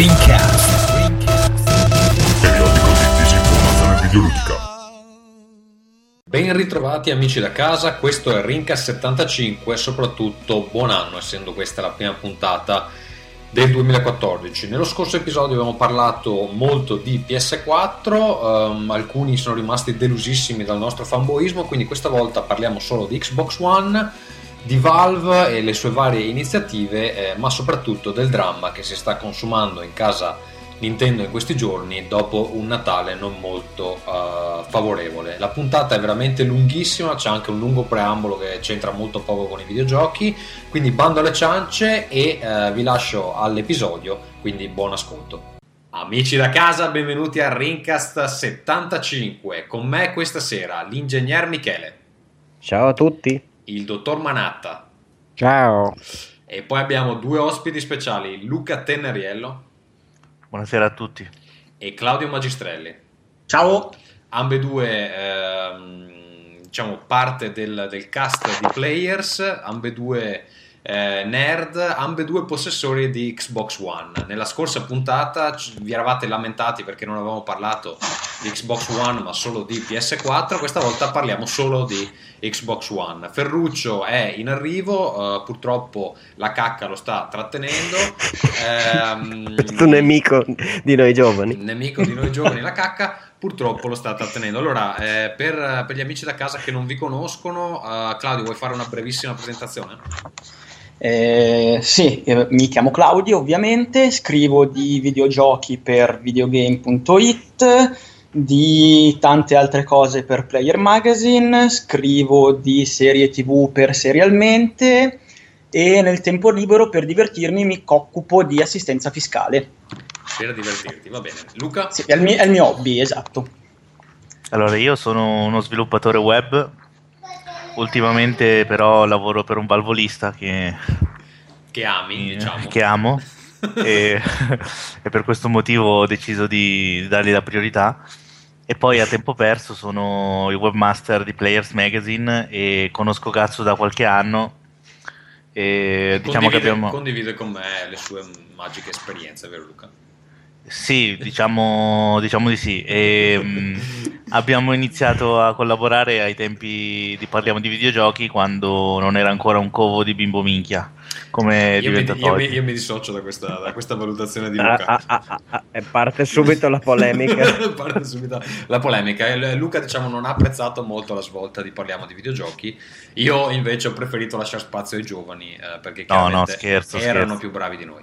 Rincast. Periodico di disinformazione videoludica. Ben ritrovati amici da casa, questo è Rincast 75 soprattutto buon anno essendo questa la prima puntata del 2014. Nello scorso episodio abbiamo parlato molto di PS4, um, ehm, alcuni sono rimasti delusissimi dal nostro fanboismo, quindi questa volta parliamo solo di Xbox One di Valve e le sue varie iniziative, eh, ma soprattutto del dramma che si sta consumando in casa Nintendo in questi giorni dopo un Natale non molto uh, favorevole. La puntata è veramente lunghissima, c'è anche un lungo preambolo che c'entra molto poco con i videogiochi, quindi bando alle ciance e uh, vi lascio all'episodio, quindi buon ascolto. Amici da casa, benvenuti a Rincast 75. Con me questa sera l'ingegner Michele. Ciao a tutti il dottor Manatta. Ciao. E poi abbiamo due ospiti speciali, Luca Tenneriello. Buonasera a tutti. E Claudio Magistrelli. Ciao. Ambedue, ehm, diciamo, parte del, del, cast di Players, ambedue eh, nerd, ambedue possessori di Xbox One. Nella scorsa puntata vi eravate lamentati perché non avevamo parlato di Xbox One ma solo di PS4, questa volta parliamo solo di Xbox One. Ferruccio è in arrivo, uh, purtroppo la cacca lo sta trattenendo. Ehm, Questo nemico di noi giovani. Nemico di noi giovani, la cacca purtroppo lo sta trattenendo. Allora, eh, per, per, gli amici da casa che non vi conoscono, uh, Claudio, vuoi fare una brevissima presentazione? Eh, sì, eh, mi chiamo Claudio ovviamente, scrivo di videogiochi per videogame.it, di tante altre cose per Player Magazine, scrivo di serie tv per Serialmente e nel tempo libero per divertirmi mi occupo di assistenza fiscale. Per divertirti, va bene. Luca? Sì, è il mio, è il mio hobby, esatto. Allora, io sono uno sviluppatore web Ultimamente però lavoro per un valvolista che, che ami, eh, diciamo. Che amo e, e, per questo motivo ho deciso di dargli la priorità. E poi a tempo perso sono il webmaster di Players Magazine e conosco Cazzo da qualche anno. E diciamo condivide, che abbiamo... condivide con me le sue magiche esperienze, vero Luca? Sì, diciamo, diciamo di sì. E, um, abbiamo iniziato a collaborare ai tempi di Parliamo di videogiochi quando non era ancora un covo di bimbo minchia come io mi, io, mi, io mi, dissocio da questa, da questa valutazione di Luca. Ah, ah, ah, ah, ah parte subito la polemica. parte subito la polemica. Luca, diciamo, non ha apprezzato molto la svolta di Parliamo di videogiochi. Io invece ho preferito lasciare spazio ai giovani eh, perché no, no, scherzo, erano scherzo. più bravi di noi.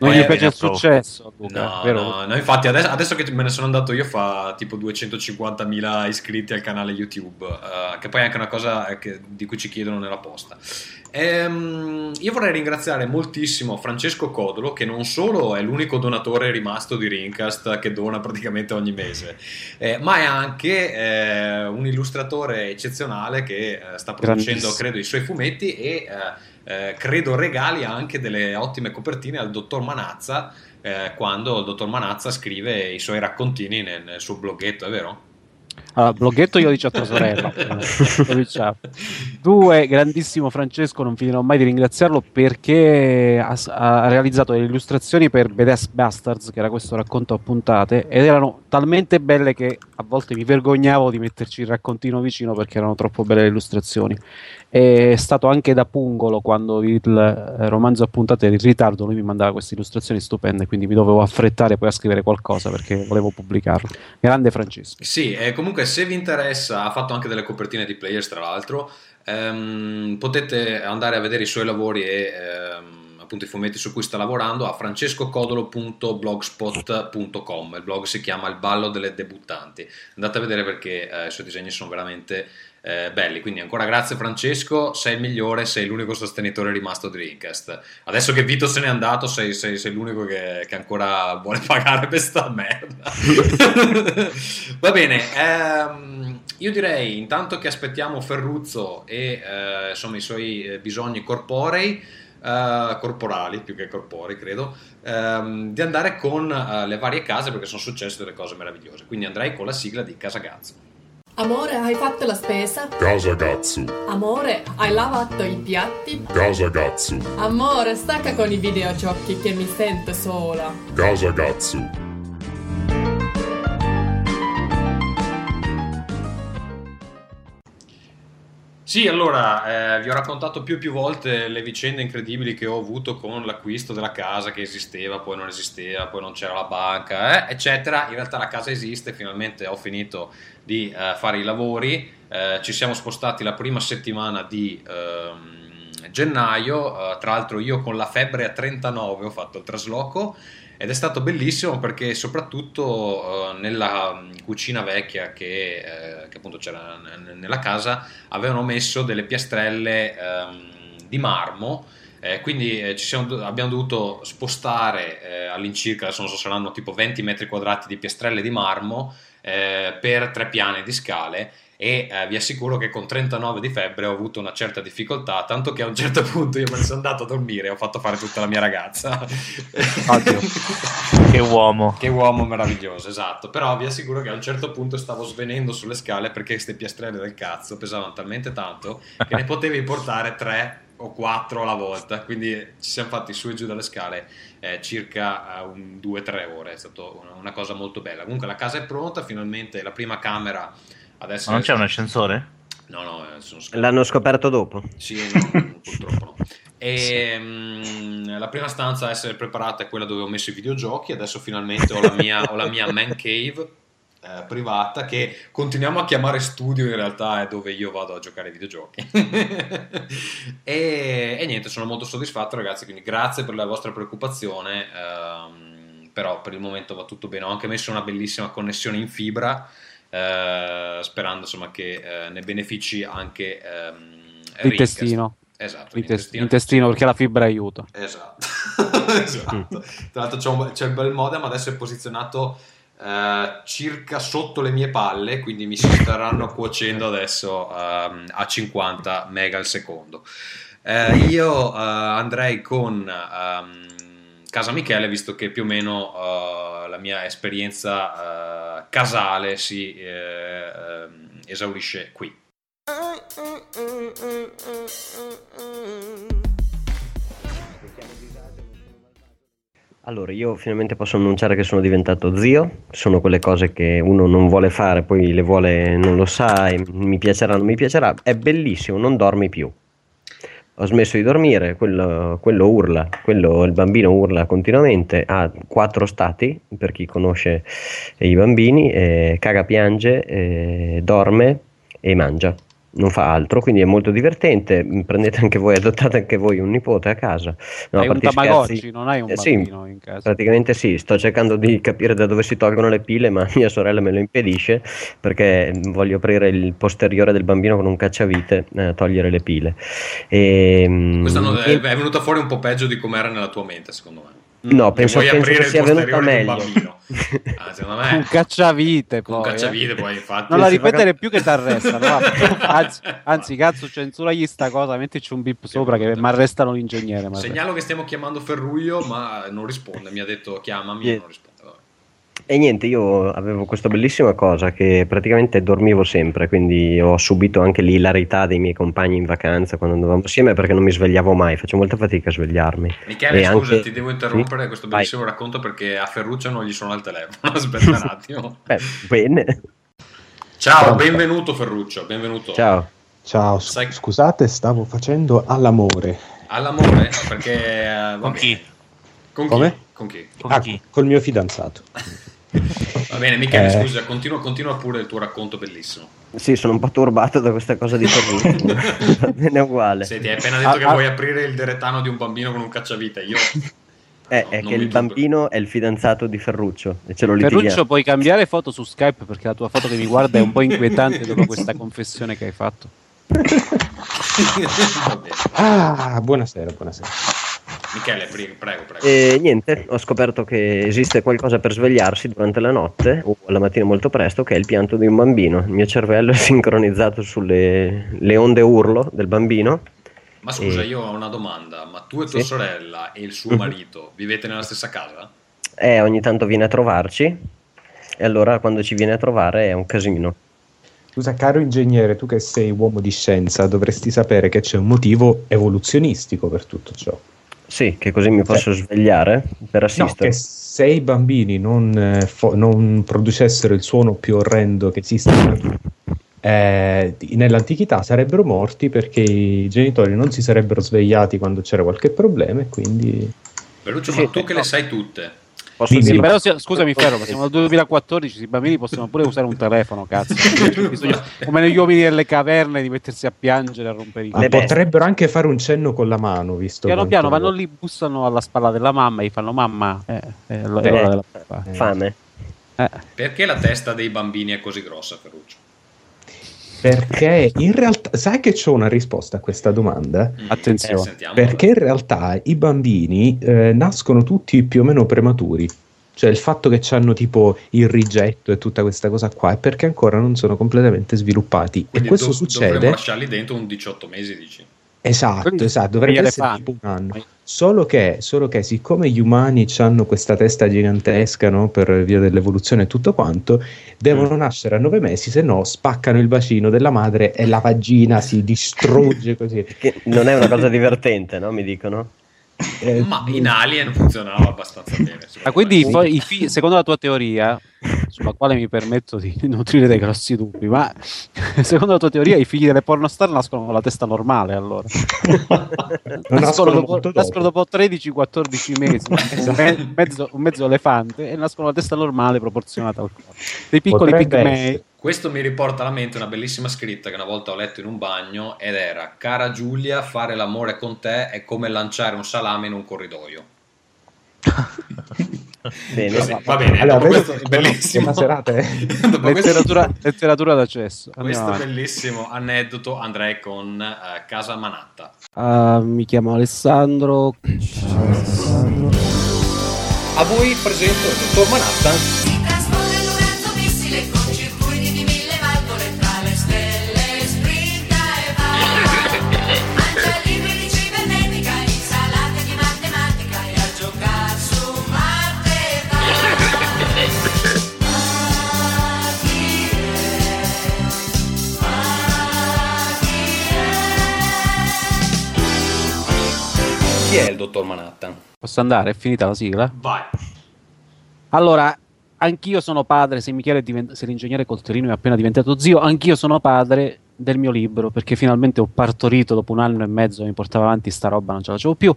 Non gli piace il successo, Luca, no, no, no, infatti adesso, adesso, che me ne sono andato io fa tipo 250.000 iscritti al canale YouTube, uh, che poi è anche una cosa che, di cui ci chiedono nella posta. Ehm, io vorrei ringraziare moltissimo Francesco Codolo, che non solo è l'unico donatore rimasto di Rincast che dona praticamente ogni mese, eh, ma è anche eh, un illustratore eccezionale che eh, sta producendo, credo, i suoi fumetti e eh, eh, credo regali anche delle ottime copertine al dottor Manazza. Eh, quando il dottor Manazza scrive i suoi raccontini nel, nel suo bloghetto, è vero? Allora, bloghetto io ho dice a tua sorella. Due, grandissimo Francesco, non finirò mai di ringraziarlo perché ha, ha realizzato delle illustrazioni per Badass Bastards, che era questo racconto a puntate, ed erano talmente belle che a volte mi vergognavo di metterci il raccontino vicino perché erano troppo belle le illustrazioni. È stato anche da Pungolo quando il eh, romanzo a puntate era in ritardo, lui mi mandava queste illustrazioni stupende, quindi mi dovevo affrettare poi a scrivere qualcosa perché volevo pubblicarlo. Grande Francesco. Sì, eh, comunque se vi interessa, ha fatto anche delle copertine di players tra l'altro, ehm, potete andare a vedere i suoi lavori e... Ehm, appunto i fumetti su cui sta lavorando a francescocodolo.blogspot.com il blog si chiama Il ballo delle debuttanti andate a vedere perché eh, i suoi disegni sono veramente eh, belli. Quindi ancora grazie Francesco, sei il migliore, sei l'unico sostenitore rimasto di Dreamcast. Adesso che Vito se n'è andato, sei, sei, sei l'unico che, che, ancora vuole pagare per sta merda. Va bene, ehm, io direi intanto che aspettiamo Ferruzzo e eh, insomma i suoi eh, bisogni corporei. Uh, corporali più che corporei credo um, di andare con uh, le varie case perché sono successe delle cose meravigliose quindi andrei con la sigla di Casa Gazzo Amore, hai fatto la spesa? Casa Gatsu. Amore, hai lavato i piatti? Casa Gatsu. Amore, stacca con i videogiochi che mi sento sola. Casa Gatsu. Sì, allora, eh, vi ho raccontato più e più volte le vicende incredibili che ho avuto con l'acquisto della casa che esisteva, poi non esisteva, poi non c'era la banca, eh, eccetera. In realtà la casa esiste, finalmente ho finito di eh, fare i lavori, eh, ci siamo spostati la prima settimana di ehm, gennaio, eh, tra l'altro io con la febbre a 39 ho fatto il trasloco ed è stato bellissimo perché soprattutto uh, nella cucina vecchia che, eh, che appunto c'era nella casa avevano messo delle piastrelle um, di marmo eh, quindi eh, siamo, abbiamo dovuto spostare eh, all'incirca, adesso non so saranno tipo 20 metri quadrati di piastrelle di marmo eh, per tre piani di scale e eh, vi assicuro che con 39 di febbre ho avuto una certa difficoltà, tanto che a un certo punto io me ne sono andato a dormire e ho fatto fare tutta la mia ragazza. Oddio. che uomo. Che uomo meraviglioso, esatto. Però vi assicuro che a un certo punto stavo svenendo sulle scale perché queste piastrelle del cazzo pesavano talmente tanto che ne potevi portare tre o quattro alla volta, quindi ci siamo fatti su e giù dalle scale eh, circa uh, un, due o tre ore, è stata una, una cosa molto bella. Comunque la casa è pronta, finalmente la prima camera Adesso Ma non c'è un ascensore? No, no, scoperto. l'hanno scoperto dopo. Sì, no, purtroppo no. E um, la prima stanza a essere preparata è quella dove ho messo i videogiochi. Adesso finalmente ho la mia, ho la mia man cave eh, privata che continuiamo a chiamare studio. In realtà è dove io vado a giocare ai videogiochi. e, e, niente, sono molto soddisfatto, ragazzi. Quindi grazie per la vostra preoccupazione. Um, però per il momento va tutto bene. Ho anche messo una bellissima connessione in fibra eh, sperando insomma, che eh, ne benefici anche ehm, l'intestino. Esatto, l'intestino. l'intestino perché la fibra aiuta. Esatto, esatto. Tra l'altro c'è, un, c'è il bel modem, adesso è posizionato Uh, circa sotto le mie palle, quindi mi si staranno cuocendo adesso uh, a 50 mega al secondo. Uh, io andrei con um, Casa Michele, visto che più o meno la mia esperienza casale si ehm, esaurisce qui. Allora, io finalmente posso annunciare che sono diventato zio, sono quelle cose che uno non vuole fare, poi le vuole, non lo sa, e mi piacerà, non mi piacerà, è bellissimo, non dormi più ho smesso di dormire, quello, quello, urla, quello, il bambino urla continuamente, ha quattro stati, per chi conosce i bambini, eh, caga, piange, eh, dorme e mangia non fa altro, quindi è molto divertente. Prendete anche voi, adottate anche voi un nipote a casa. No, hai un Tamagotchi, scherzi, non hai un bambino sì, in casa. Praticamente sì, sto cercando di capire da dove si tolgono le pile, ma mia sorella me lo impedisce perché voglio aprire il posteriore del bambino con un cacciavite a eh, togliere le pile. E, Questa non è, è venuta fuori un po' peggio di come era nella tua mente, secondo me. No, penso, penso che sia venuta meglio. Ah, me... Un cacciavite poi. Un eh. cacciavite poi, infatti. Non la ripetere più che ti arrestano. anzi, anzi, cazzo, censuragli sta cosa, mettici un bip sopra che mi arrestano l'ingegnere. Segnalo che stiamo chiamando Ferruglio, ma non risponde. Mi ha detto chiamami yeah. non risponde. E niente, io avevo questa bellissima cosa che praticamente dormivo sempre, quindi ho subito anche l'ilarità dei miei compagni in vacanza quando andavamo assieme perché non mi svegliavo mai, faccio molta fatica a svegliarmi. Michele, e scusa, anche... ti devo interrompere sì? questo bellissimo Vai. racconto perché a Ferruccio non gli sono al telefono. Aspetta un attimo. Beh, bene. Ciao, benvenuto Ferruccio, benvenuto. Ciao. Ciao, Sai... scusate, stavo facendo all'amore. All'amore? Perché... Uh, Con chi? Con Come? chi? Con chi? Con ah, chi? Col mio fidanzato. Va bene, Michele, eh... scusa, continua, continua, pure il tuo racconto bellissimo. Sì, sono un po' turbato da questa cosa di Torino. Va bene uguale. Senti, hai appena detto ah, che ah... vuoi aprire il deretano di un bambino con un cacciavite. Io... Eh, no, è che il bambino è il fidanzato di Ferruccio e ce lo litighiamo. Ferruccio, puoi cambiare foto su Skype perché la tua foto che mi guarda è un po' inquietante dopo questa confessione che hai fatto. ah, buonasera, buonasera. Michele, prego, prego. E niente, ho scoperto che esiste qualcosa per svegliarsi durante la notte o la mattina molto presto, che è il pianto di un bambino. Il mio cervello è sincronizzato sulle onde urlo del bambino. Ma scusa, e... io ho una domanda, ma tu e tua sì? sorella e il suo mhm. marito vivete nella stessa casa? Eh, ogni tanto viene a trovarci e allora quando ci viene a trovare è un casino. Scusa, caro ingegnere, tu che sei uomo di scienza, dovresti sapere che c'è un motivo evoluzionistico per tutto ciò. Sì, che così mi posso svegliare per No, assistere. che se i bambini non, eh, fo- non producessero il suono più orrendo che esiste eh, nell'antichità sarebbero morti perché i genitori non si sarebbero svegliati quando c'era qualche problema e quindi... Ferruccio, Sì, ma tu che no. le sai tutte. Posso. Sì, però se- scusami Ferro, ma siamo nel 2014, i bambini possono pure usare un telefono, cazzo. Bisogna- come negli uomini delle caverne di mettersi a piangere, a rompere i Ah, Le bestie. potrebbero anche fare un cenno con la mano, visto Piano quanto- piano vanno lì, bussano alla spalla della mamma e gli fanno mamma, eh, eh, è Eh, l'ora della papà. Fame. Eh. Perché la testa dei bambini è così grossa, Ferruccio? Perché in realtà, sai che c'ho una risposta a questa domanda? Mm, Attenzione. eh, sentiamo. Perché in realtà i bambini eh, nascono tutti più o meno prematuri. Cioè il fatto che hanno tipo il rigetto e tutta questa cosa qua è perché ancora non sono completamente sviluppati. Quindi e questo dov- succede... dovremmo lasciarli dentro un 18 mesi, dici? Esatto, Quindi- esatto, dovrebbe essere tipo un anno. Solo che, solo che siccome gli umani hanno questa testa gigantesca no, per via dell'evoluzione e tutto quanto, devono Mm. nascere a nove mesi, se no spaccano il bacino della madre e la vagina si distrugge così. Che non è una cosa divertente, no? Mi dicono. Eh, Ma in Alien funzionava abbastanza bene. Ah, quindi i fo- i figli- secondo la tua teoria, sulla quale mi permetto di nutrire dei grossi dubbi, ma secondo la tua teoria i figli delle pornostar nascono con la testa normale allora? non nascono dopo, nascono dopo 13-14 mesi, Esatto. me- mezzo, un mezzo elefante e nascono con la testa normale proporzionata al corpo. Dei piccoli pigmei. Questo mi riporta alla mente una bellissima scritta che una volta ho letto in un bagno ed era Cara Giulia, fare l'amore con te è come lanciare un salame in un corridoio. Bene. Così, va bene, Allora, dopo questo che bellissimo serata è- dopo questo- Letteratura, letteratura d'accesso. Andiamo questo avanti. bellissimo aneddoto andrei con eh, Casa Manatta. Ah, mi chiamo Alessandro. A voi presento il dottor Manatta. Chi è? Il dottor Manatta? Posso andare? È finita la sigla? Vai. Allora, anch'io sono padre, se Michele è divent- se l'ingegnere Coltellino è appena diventato zio, anch'io sono padre del mio libro, perché finalmente ho partorito dopo un anno e mezzo, mi portava avanti sta roba, non ce la facevo più.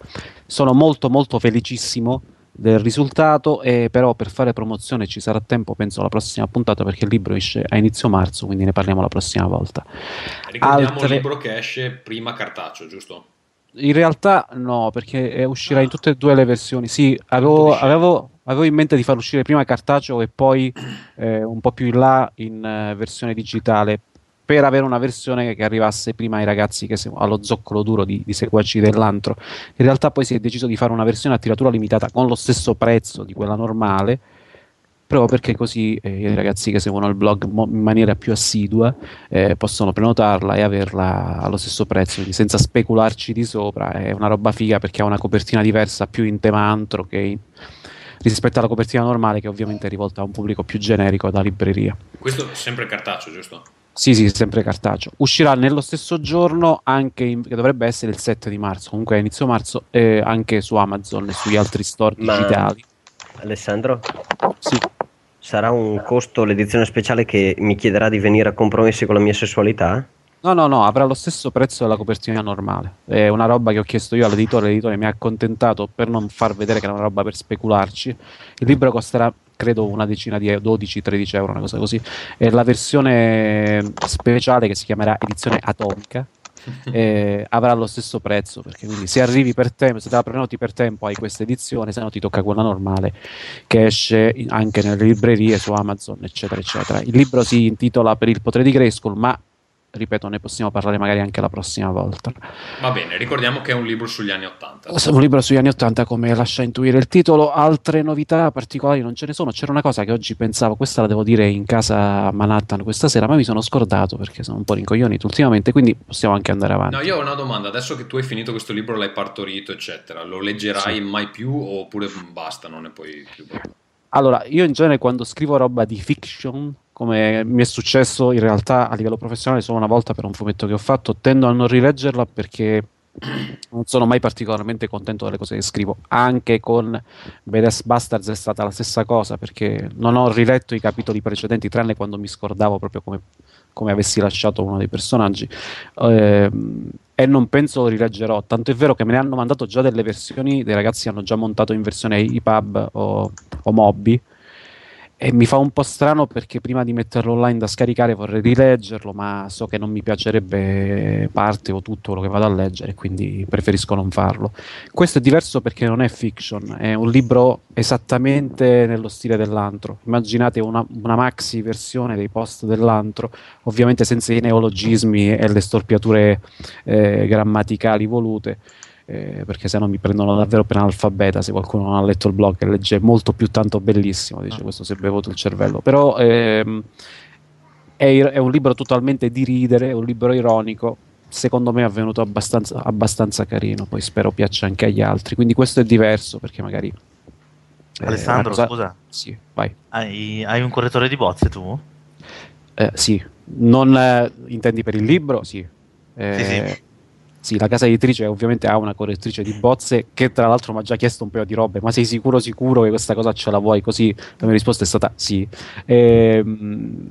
Sono molto molto felicissimo del risultato e però per fare promozione ci sarà tempo penso alla prossima puntata perché il libro esce a inizio marzo quindi ne parliamo la prossima volta Ricordiamo Altre- un libro che esce prima cartaceo, giusto? In realtà no, perché eh, uscirà in tutte e due le versioni. Sì, avevo, avevo- avevo in mente di far uscire prima cartaceo e poi eh, un po' più in là in eh, versione digitale per avere una versione che arrivasse prima ai ragazzi che se- allo zoccolo duro di, di seguaci dell'antro. In realtà poi si è deciso di fare una versione a tiratura limitata con lo stesso prezzo di quella normale proprio perché così eh, i ragazzi che seguono il blog mo- in maniera più assidua eh, possono prenotarla e averla allo stesso prezzo, quindi senza specularci di sopra. È una roba figa perché ha una copertina diversa più in tema antro che in- rispetto alla copertina normale che ovviamente è rivolta a un pubblico più generico da libreria. Questo è sempre cartaceo, giusto? Sì, sì, sempre cartaceo. Uscirà nello stesso giorno anche in- che dovrebbe essere il 7 di marzo, comunque a inizio marzo, eh, anche su Amazon e sugli altri store Ma- digitali. Alessandro, Sì. Sarà un costo l'edizione speciale che mi chiederà di venire a compromessi con la mia sessualità? No, no, no, avrà lo stesso prezzo della copertina normale. È una roba che ho chiesto io all'editore, l'editore mi ha accontentato per non far vedere che era una roba per specularci. Il libro costerà, credo, una decina di 12-13 euro, una cosa così. E la versione speciale, che si chiamerà edizione atomica, eh, avrà lo stesso prezzo perché quindi se arrivi per tempo, se te la prenoti per tempo hai questa edizione, se no ti tocca quella normale che esce anche nelle librerie su Amazon, eccetera, eccetera. Il libro si intitola Per il potere di Grayskull, ma ripeto, ne possiamo parlare magari anche la prossima volta. Va bene, ricordiamo che è un libro sugli anni Ottanta. Un libro sugli anni Ottanta, come lascia intuire il titolo. Altre novità particolari non ce ne sono. C'era una cosa che oggi pensavo, questa la devo dire in casa a Manhattan questa sera, ma mi sono scordato perché sono un po' rincoglionito ultimamente, quindi possiamo anche andare avanti. No, io ho una domanda. Adesso che tu hai finito questo libro, l'hai partorito, eccetera, lo leggerai mai più oppure basta, non ne puoi più? Allora, io in genere quando scrivo roba di fiction come mi è successo in realtà a livello professionale solo una volta per un fumetto che ho fatto, tendo a non rileggerla perché non sono mai particolarmente contento delle cose che scrivo. Anche con Badass Bastards è stata la stessa cosa perché non ho riletto i capitoli precedenti, tranne quando mi scordavo proprio come, come avessi lasciato uno dei personaggi. Ehm, e non penso lo rileggerò. Tanto è vero che me ne hanno mandato già delle versioni, dei ragazzi hanno già montato in versione EPUB o, o Mobby. E mi fa un po' strano perché prima di metterlo online da scaricare vorrei rileggerlo, ma so che non mi piacerebbe parte o tutto quello che vado a leggere, quindi preferisco non farlo. Questo è diverso perché non è fiction, è un libro esattamente nello stile dell'antro. Immaginate una, una maxi versione dei post dell'antro, ovviamente senza i neologismi e le storpiature eh, grammaticali volute eh, perché se no mi prendono davvero per analfabeta se qualcuno non ha letto il blog e legge molto più tanto bellissimo, dice questo si è bevuto il cervello, però ehm, è, è un libro totalmente di ridere, è un libro ironico, secondo me è venuto abbastanza, abbastanza carino, poi spero piaccia anche agli altri, quindi questo è diverso perché magari... eh, Alessandro, cosa- scusa, Sì, vai. hai, hai un correttore di bozze tu? Eh, sì, non eh, intendi per il libro? Sì. Eh, Sì, sì. Sì, la casa editrice ovviamente ha una correttrice di bozze che tra l'altro mi ha già chiesto un paio di robe, ma sei sicuro sicuro che questa cosa ce la vuoi? Così la mia risposta è stata sì. Ehm,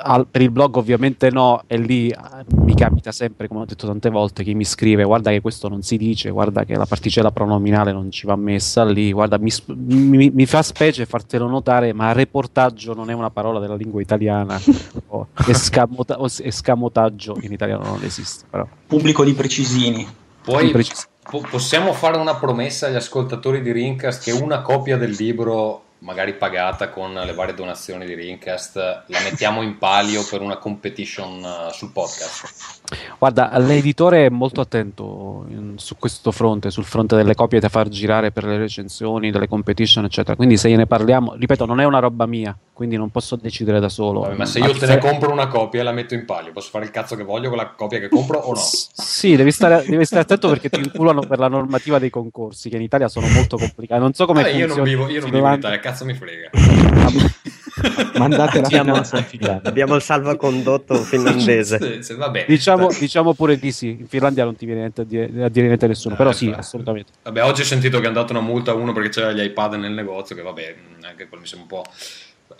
al- per il blog ovviamente no, e lì eh, mi capita sempre, come ho detto tante volte, chi mi scrive guarda che questo non si dice, guarda che la particella pronominale non ci va messa lì, guarda mi, mi- mi fa specie fartelo notare, ma reportaggio non è una parola della lingua italiana, o escamota- o escamotaggio in italiano non esiste, però. Pubblico di precisini. Poi Precis- po- possiamo fare una promessa agli ascoltatori di Rincast che una copia del libro, magari pagata con le varie donazioni di Rincast, la mettiamo in palio per una competition eh, sul podcast. Guarda, l'editore è molto attento in- su questo fronte, sul fronte delle copie da far girare per le recensioni, delle competition, eccetera. Quindi se gliene parliamo, ripeto, non è una roba mia, quindi non posso decidere da solo. Vabbè, ma se io te ne compro una copia e la metto in palio, posso fare il cazzo che voglio con la copia che compro o no? S- Sì, devi stare, devi stare attento perché ti inculano per la normativa dei concorsi, che in Italia sono molto complicati. Non so come Ah, io non funziona vivo, io non vivo in. Italia, cazzo mi frega. Mandate la Abbiamo- il salvacondotto finlandese. Sì, sì, vabbè. Diciamo, diciamo pure di sì, in Finlandia non ti viene niente a dire, a dire niente a nessuno, però Eh, sì, infatti. assolutamente. Vabbè, oggi ho sentito che hanno dato una multa a uno perché c'era gli iPad nel negozio, che vabbè, anche quello mi sembra un po'...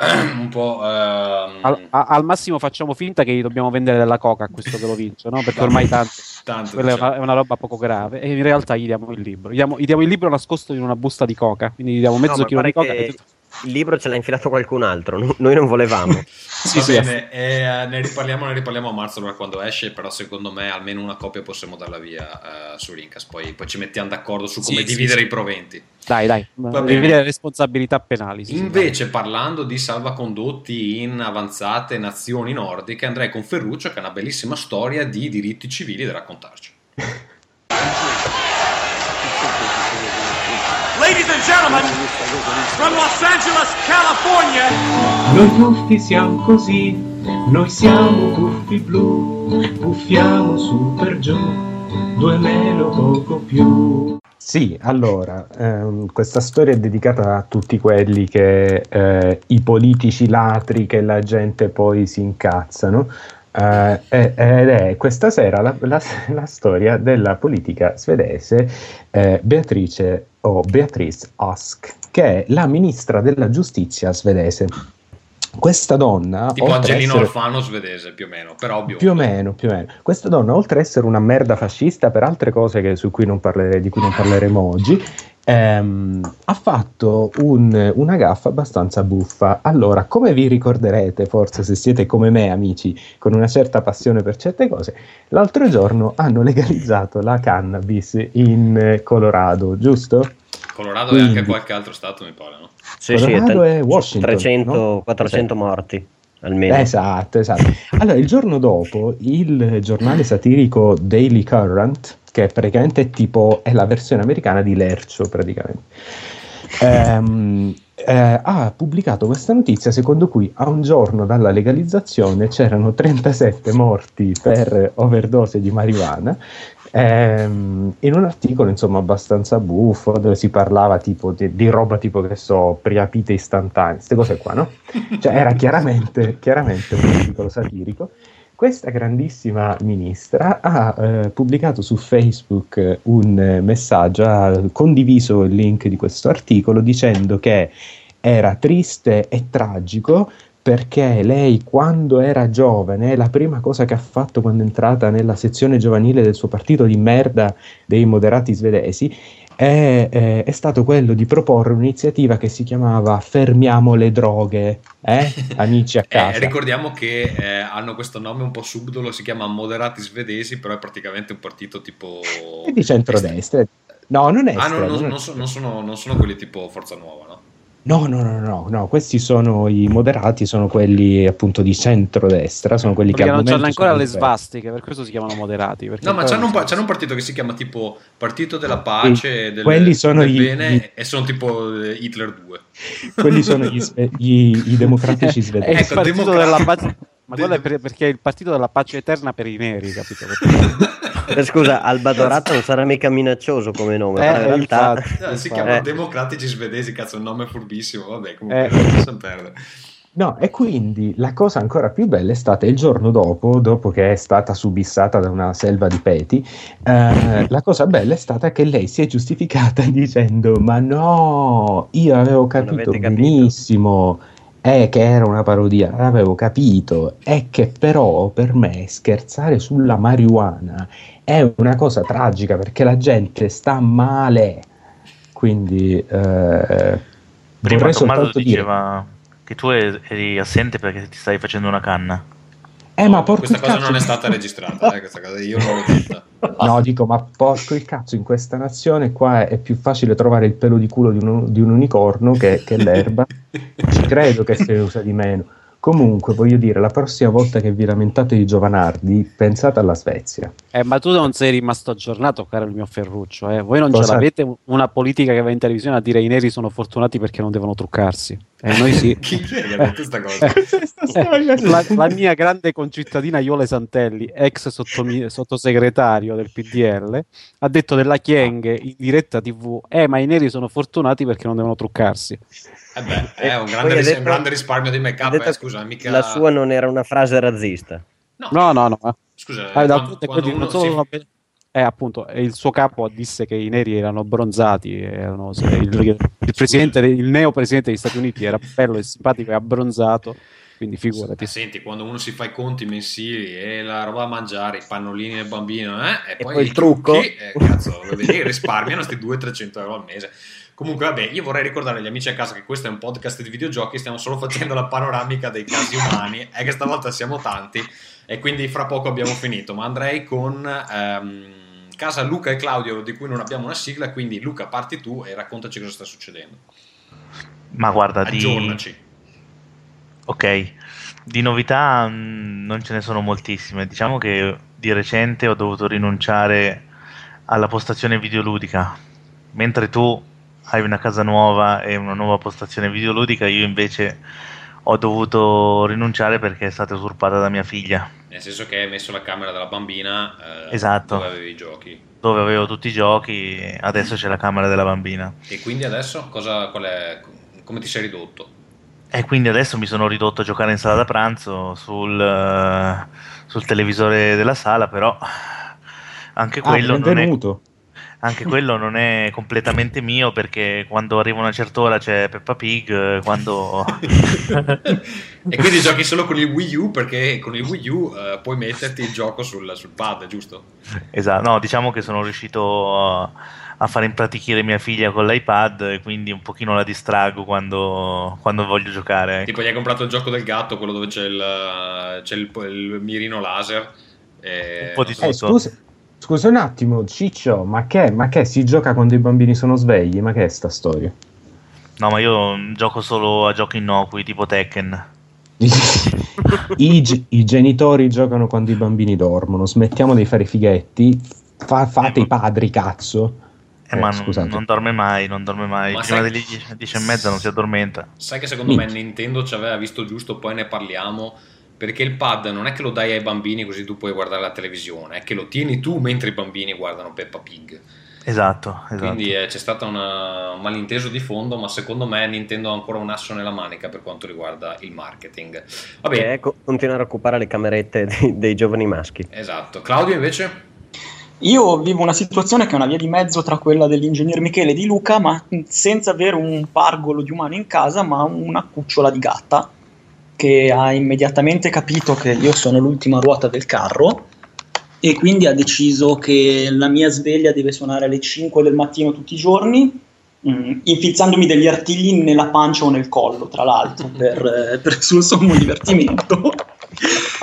un po'... ehm, Al, a- al massimo facciamo finta che gli dobbiamo vendere della coca a questo che lo vince, no? Perché ormai tanto, tanto, quella è diciamo. una, è una roba poco grave e in realtà gli diamo il libro. Gli diamo, gli diamo il libro nascosto in una busta di coca, quindi gli diamo mezzo No, chilo di coca. che e tutto- il libro ce l'ha infilato qualcun altro, no- noi non volevamo. Sì, Va sì, bene, eh, ne riparliamo, ne riparliamo a marzo allora quando esce, però secondo me almeno una copia possiamo darla via eh, su Rincas, poi, poi ci mettiamo d'accordo su come Sì, dividere sì. i proventi. Dai, dai, le responsabilità penali. sì, sì, Invece, parlando di salvacondotti in avanzate nazioni nordiche, andrei con Ferruccio che ha una bellissima storia di diritti civili da raccontarci. Ladies and gentlemen, from Los Angeles, California, Noi tuffi siamo così, noi siamo tuffi blu, puffiamo su per giù, due meno poco più. Sì, allora, ehm, questa storia è dedicata a tutti quelli che eh, i politici latri che la gente poi si incazzano. E- ed è questa sera la, la- la storia della politica svedese eh, Beatrice o Beatrice Ask, che è la ministra della giustizia svedese. Questa donna, Tipo Angelino essere- Alfano svedese, più o meno, però biondo. più o meno, più o meno. Questa donna, oltre a essere una merda fascista per altre cose che- su cui di cui non parleremo oggi, ehm, ha fatto un- una gaffa abbastanza buffa. Allora, come vi ricorderete, forse se siete come me, amici, con una certa passione per certe cose, l'altro giorno hanno legalizzato la cannabis in Colorado, giusto? Colorado e anche Quindi- qualche altro stato, mi pare, no? Sì, sì, Colorado te- e Washington, 300, no? 400 morti almeno. Esatto, esatto. Allora, il giorno dopo il giornale satirico Daily Current, che praticamente è tipo è la versione americana di Lercio, praticamente, ehm, eh, ha pubblicato questa notizia secondo cui a un giorno dalla legalizzazione c'erano 37 morti per overdose di marijuana Ehm, in un articolo insomma abbastanza buffo dove si parlava tipo di, di roba tipo che so priapite istantanee queste cose qua no? cioè era chiaramente, chiaramente un articolo satirico questa grandissima ministra ha eh, pubblicato su Facebook un messaggio, ha condiviso il link di questo articolo dicendo che era triste e tragico perché lei quando era giovane, la prima cosa che ha fatto quando è entrata nella sezione giovanile del suo partito di merda dei moderati svedesi è, è, è stato quello di proporre un'iniziativa che si chiamava Fermiamo le droghe, eh? amici a casa. Eh, ricordiamo che eh, hanno questo nome un po' subdolo, si chiama Moderati Svedesi, però è praticamente un partito tipo... È di centrodestra. No, non è Ah, estremo, non, non non so- sono, non sono quelli tipo Forza Nuova, no? No, no, no, no, no, questi sono i moderati, sono quelli appunto di centrodestra, sono quelli Perché che non hanno ancora le svastiche, per questo si chiamano moderati. No, ma c'hanno un, pa- c'hanno un partito che si chiama tipo Partito della Pace, del, quelli sono del i- bene i- e sono tipo eh, Hitler 2. Quelli sono gli, sve- gli- i democratici svedesi. il Ecco, partito democratico. della pace. Ma quello è per- perché è il partito della pace eterna per i neri, capito? Perché- Eh, Scusa, Alba Dorata non sarà mica minaccioso come nome, Eh, in realtà... infatti. Si Eh. chiama Democratici Svedesi, cazzo, è un nome furbissimo, vabbè, Eh. comunque lascia perdere. No, e quindi la cosa ancora più bella è stata il giorno dopo, dopo che è stata subissata da una selva di peti, eh, la cosa bella è stata che lei si è giustificata dicendo ma no, io avevo capito capito." Eh, che era una parodia, avevo capito, è che però per me scherzare sulla marijuana è una cosa tragica perché la gente sta male, quindi eh, Prima Tommaso soltanto dire... diceva che tu eri assente perché ti stavi facendo una canna. Eh, ma porco Questa il cosa cazzo- non è stata registrata, eh, questa cosa io non l'ho detta. No, dico, ma porco il cazzo, in questa nazione qua è più facile trovare il pelo di culo di un, di un unicorno che, che l'erba. Ci credo che se ne usa di meno. Comunque, voglio dire, la prossima volta che vi lamentate di Giovanardi, pensate alla Svezia. Eh, ma tu non sei rimasto aggiornato, caro il mio Ferruccio. Eh? Voi non ce Cosa? l'avete una politica che va in televisione a dire i neri sono fortunati perché non devono truccarsi. E noi sì. Chi è che ha detto questa cosa? Eh, la, la mia grande concittadina Iole Santelli, ex sottomi- sottosegretario del PDL, ha detto della Chieng in diretta TV: Eh, ma i neri sono fortunati perché non devono truccarsi. Eh beh, è un Poi grande, ris- detto- un grande risparmio di make up, detto eh, scusa, mica... La sua non era una frase razzista. No, no, no. Scusa, Ah, eh, d'altronde quando, quando quelli non uno non be- eh, appunto, il suo capo disse che i neri erano bronzati, erano, il, il presidente, il neo presidente degli Stati Uniti era bello e simpatico e abbronzato, quindi figurati. Senti, quando uno si fa i conti mensili e la roba da mangiare, i pannolini del bambino, eh, e, E poi, poi il trucco. trucchi, eh, cazzo, vedi, risparmiano questi 200-300 euro al mese. Comunque, vabbè, io vorrei ricordare agli amici a casa che questo è un podcast di videogiochi, stiamo solo facendo la panoramica dei casi umani, e che stavolta siamo tanti, e quindi fra poco abbiamo finito. Ma andrei con ehm, casa Luca e Claudio, di cui non abbiamo una sigla, quindi Luca, parti tu e raccontaci cosa sta succedendo. Ma guarda, di, Aggiornaci. ok, di novità mh, non ce ne sono moltissime. Diciamo che di recente ho dovuto rinunciare alla postazione videoludica. Mentre tu hai una casa nuova e una nuova postazione videoludica, io invece ho dovuto rinunciare perché è stata usurpata da mia figlia, Nel senso che hai messo la camera della bambina eh, Esatto. dove avevi i giochi. dove avevo tutti i giochi, adesso c'è la camera della bambina. E quindi adesso cosa, qual è, come ti sei ridotto? E quindi adesso mi sono ridotto a giocare in sala da pranzo sul, eh, sul televisore della sala, però anche Ah, quello, non è, benvenuto. Anche quello non è completamente mio perché quando arriva una certa ora c'è Peppa Pig, eh, quando... E quindi giochi solo con il Wii U perché con il Wii U eh, puoi metterti il gioco sul, sul pad, giusto? esatto, no, diciamo che sono riuscito a, a fare impratichire mia figlia con l'iPad e quindi un pochino la distrago quando, quando voglio giocare. ecco. Tipo gli hai comprato il gioco del gatto, quello dove c'è il, c'è il, il mirino laser. E, Un po' di non Eh, scusa, un attimo, Ciccio, ma che, ma che si gioca quando i bambini sono svegli? Ma che è sta storia? No, ma io gioco solo a giochi innocui tipo Tekken. I, ge- i genitori giocano quando i bambini dormono. Smettiamo di fare i fighetti. Fa- fate Eh, i padri, cazzo. Eh, Eh, ma non, scusate. non dorme mai, non dorme mai. Ma Prima sai- delle 10 e mezza non si addormenta. Sai che secondo me Minchia. Nintendo ci aveva visto giusto, poi ne parliamo. Perché il pad non è che lo dai ai bambini così tu puoi guardare la televisione, è che lo tieni tu mentre i bambini guardano Peppa Pig. Esatto, esatto. Quindi eh, c'è stato una- un malinteso di fondo, ma secondo me Nintendo ha ancora un asso nella manica per quanto riguarda il marketing. Vabbè, Che è co- continuare a occupare le camerette dei, dei giovani maschi. esatto. Claudio invece? Io vivo una situazione che è una via di mezzo tra quella dell'ingegner Michele e di Luca, ma senza avere un pargolo di umano in casa, ma una cucciola di gatta che ha immediatamente capito che io sono l'ultima ruota del carro e quindi ha deciso che la mia sveglia deve suonare alle 5 del mattino tutti i giorni, mm, infilzandomi degli artigli nella pancia o nel collo, tra l'altro, per, eh, per il suo sommo divertimento.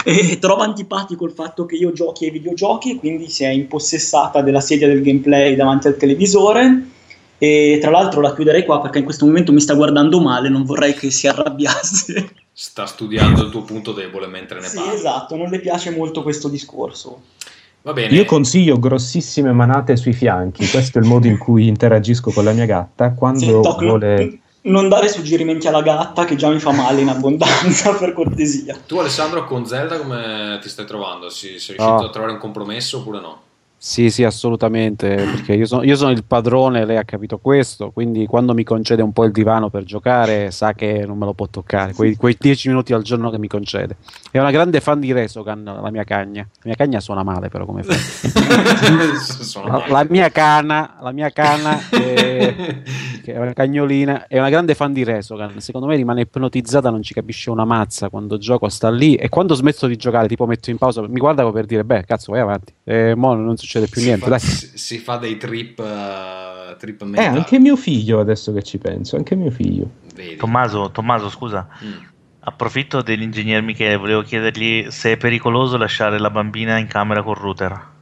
E trova antipatico il fatto che io giochi ai videogiochi, quindi si è impossessata della sedia del gameplay davanti al televisore. E tra l'altro la chiuderei qua perché in questo momento mi sta guardando male, non vorrei che si arrabbiasse. Sta studiando il tuo punto debole mentre ne Sì, parli. esatto, non le piace molto questo discorso. Va bene. Io consiglio grossissime manate sui fianchi, questo è il modo in cui interagisco con la mia gatta Sì, quando non- vuole... non dare suggerimenti alla gatta che già mi fa male in abbondanza, per cortesia. Tu Alessandro con Zelda come ti stai trovando? Si- sei riuscito No. a trovare un compromesso oppure no? Sì, sì, assolutamente, perché io sono, io sono il padrone, lei ha capito questo, quindi quando mi concede un po' il divano per giocare sa che non me lo può toccare, quei, quei 10 minuti al giorno che mi concede. È una grande fan di Resogan, la mia cagna. La mia cagna suona male però come fa. La, la mia cana, la mia cana è, che è una cagnolina, è una grande fan di Resogan. Secondo me rimane ipnotizzata, non ci capisce una mazza quando gioco, sta lì e quando smetto di giocare, tipo metto in pausa, mi guarda per dire, beh, cazzo, vai avanti. E mo non succede più si, niente, fa, si- fa dei trip, eh, trip Eh, mentali. anche mio figlio adesso che ci penso, anche mio figlio. Vedi? Tommaso, Tommaso, scusa. Mm. Approfitto dell'ingegner Michele, volevo chiedergli se è pericoloso lasciare la bambina in camera col router.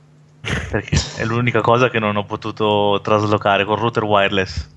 Perché è l'unica cosa che non ho potuto traslocare col router wireless.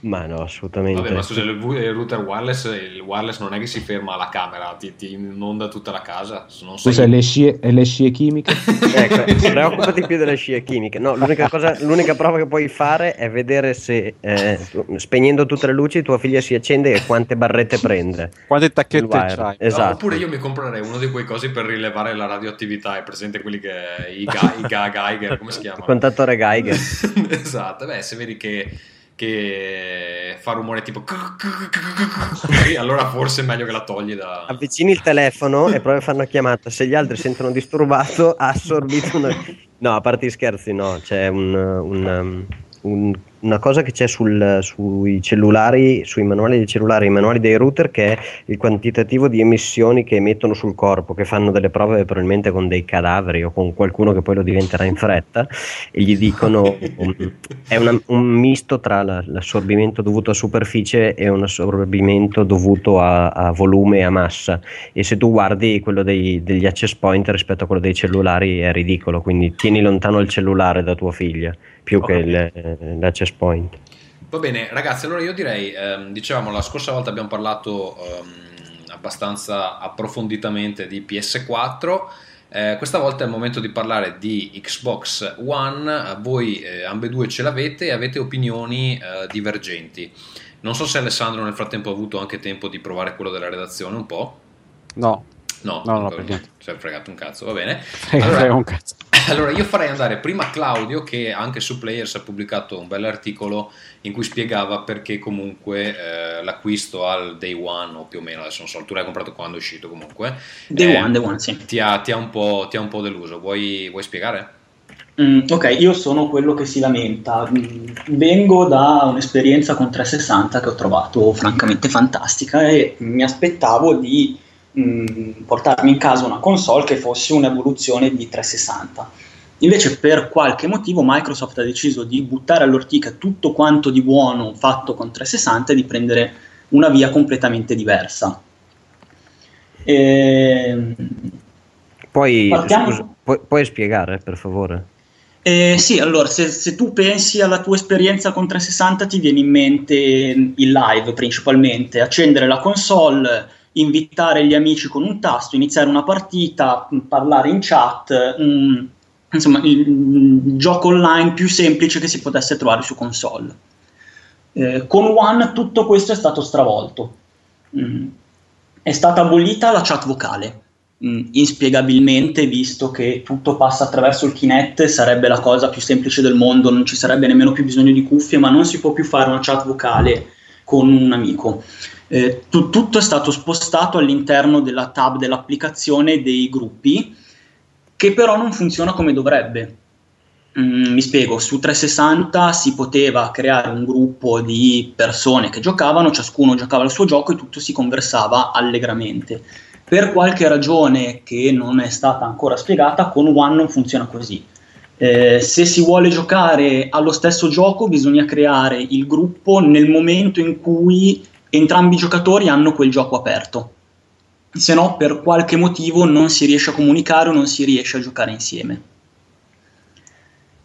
Ma no, assolutamente. Vabbè, ma scusa, il, il router wireless, il wireless non è che si ferma alla camera, ti, ti inonda tutta la casa. Se non sei- Scusa, le scie, le scie chimiche? Ecco, preoccupati più delle scie chimiche. No, l'unica, cosa, l'unica prova che puoi fare è vedere se eh, spegnendo tutte le luci tua figlia si accende e quante barrette prende. Quante Il tacchette c'hai? No, Esatto. oppure io mi comprerei uno di quei cosi per rilevare la radioattività. È presente quelli che. i, ga, i ga- Geiger, come si Il chiamano? contatore Geiger. esatto, beh, se vedi che, che fa rumore tipo. allora forse è meglio che la togli da. Avvicini il telefono e provi a fare una chiamata. Se gli altri sentono disturbato, ha assorbito una... No, a parte gli scherzi, no. C'è un, un, um, un- una cosa che c'è sul- sui cellulari, sui manuali dei cellulari, i manuali dei router, che è il quantitativo di emissioni che emettono sul corpo, che fanno delle prove probabilmente con dei cadaveri o con qualcuno che poi lo diventerà in fretta, e gli dicono um, è una- un misto tra la- l'assorbimento dovuto a superficie e un assorbimento dovuto a, a volume e a massa. E se tu guardi quello dei- degli access point rispetto a quello dei cellulari è ridicolo, quindi tieni lontano il cellulare da tua figlia più che il- l'access point. Va bene, ragazzi, allora io direi, ehm, dicevamo, la scorsa volta abbiamo parlato ehm, abbastanza approfonditamente di PS4. eh, questa volta è il momento di parlare di Xbox One. Voi eh, ambedue ce l'avete e avete opinioni eh, divergenti. Non so se Alessandro nel frattempo ha avuto anche tempo di provare quello della redazione un po'. No, No, No, no, ancora per no. niente. si è fregato un cazzo, va bene. Allora, un cazzo. allora, io farei andare prima Claudio, che anche su Players ha pubblicato un bell'articolo in cui spiegava perché comunque eh, l'acquisto al day one, o più o meno, adesso non so, tu l'hai comprato quando è uscito comunque. Day eh, one, day one, sì. Ti ha, ti ha un, po', ti ha un po' deluso. Vuoi, vuoi spiegare? Mm, ok, io sono quello che si lamenta. Mm, Vengo da un'esperienza con 360 che ho trovato francamente fantastica e mi aspettavo di mm, portarmi in casa una console che fosse un'evoluzione di 360. Invece, per qualche motivo, Microsoft ha deciso di buttare all'ortica tutto quanto di buono fatto con 360 e di prendere una via completamente diversa. Ehm, Poi, scusa, puoi, puoi spiegare per favore? Eh, sì, allora, se, se tu pensi alla tua esperienza con 360 ti viene in mente il live principalmente, accendere la console, invitare gli amici con un tasto, iniziare una partita, mh, parlare in chat, mh, insomma il, il gioco online più semplice che si potesse trovare su console. Eh, con One tutto questo è stato stravolto. Mm. È stata abolita la chat vocale. mh, inspiegabilmente, visto che tutto passa attraverso il Kinect, sarebbe la cosa più semplice del mondo, non ci sarebbe nemmeno più bisogno di cuffie, ma non si può più fare una chat vocale con un amico. Eh, tu- tutto è stato spostato all'interno della tab dell'applicazione dei gruppi, che però non funziona come dovrebbe. Mm, mi spiego, su 360 si poteva creare un gruppo di persone che giocavano, ciascuno giocava il suo gioco e tutto si conversava allegramente. Per qualche ragione che non è stata ancora spiegata, con One non funziona così. Eh, se si vuole giocare allo stesso gioco, bisogna creare il gruppo nel momento in cui entrambi i giocatori hanno quel gioco aperto. Se no, per qualche motivo non si riesce a comunicare o non si riesce a giocare insieme.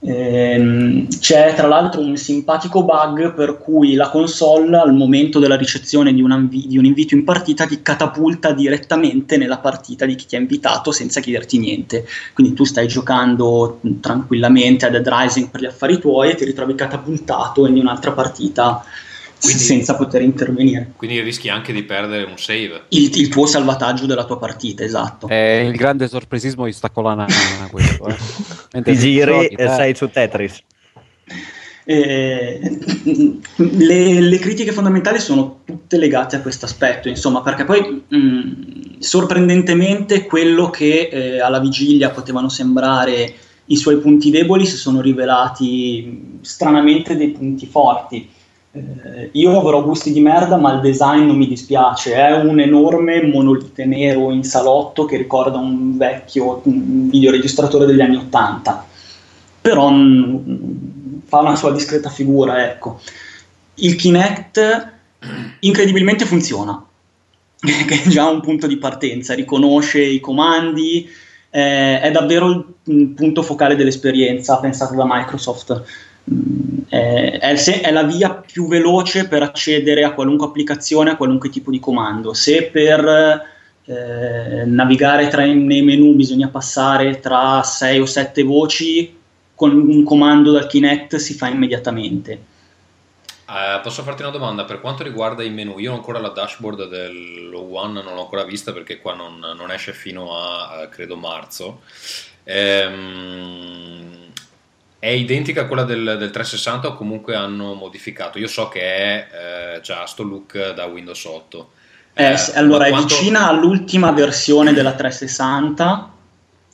Ehm, c'è tra l'altro un simpatico bug per cui la console al momento della ricezione di un, anvi- di un invito in partita ti catapulta direttamente nella partita di chi ti ha invitato senza chiederti niente. Quindi tu stai giocando mh, tranquillamente a Dead Rising per gli affari tuoi e ti ritrovi catapultato in un'altra partita Quindi- senza poter intervenire. Quindi rischi anche di perdere un save. Il, il tuo salvataggio della tua partita, esatto. È il grande sorpresismo di stacco la nana questo, eh. Mentre Ti giri e eh. sei su Tetris. Eh, le, le critiche fondamentali sono tutte legate a questo aspetto, insomma, perché poi mh, sorprendentemente quello che eh, alla vigilia potevano sembrare i suoi punti deboli si sono rivelati stranamente dei punti forti. Eh, io avrò gusti di merda, ma il design non mi dispiace. È un enorme monolite nero in salotto che ricorda un vecchio videoregistratore degli anni Ottanta. Però mm, fa una sua discreta figura, ecco. Il Kinect incredibilmente funziona, che è già un punto di partenza, riconosce i comandi, eh, è davvero il punto focale dell'esperienza pensato da Microsoft. Mm, è, è è la via più veloce per accedere a qualunque applicazione, a qualunque tipo di comando. Se per eh, navigare tra nei menu bisogna passare tra 6 o 7 voci, con un comando dal Kinect si fa immediatamente. Eh, posso farti una domanda per quanto riguarda i menu? Io ho ancora la dashboard dello One, non l'ho ancora vista perché qua non, non esce fino a eh, credo marzo. Ehm, è identica a quella del, del 360 o comunque hanno modificato? Io so che è, eh, c'ha sto look da Windows 8. Eh, Eh, allora, ma è quanto- vicina all'ultima versione della 360,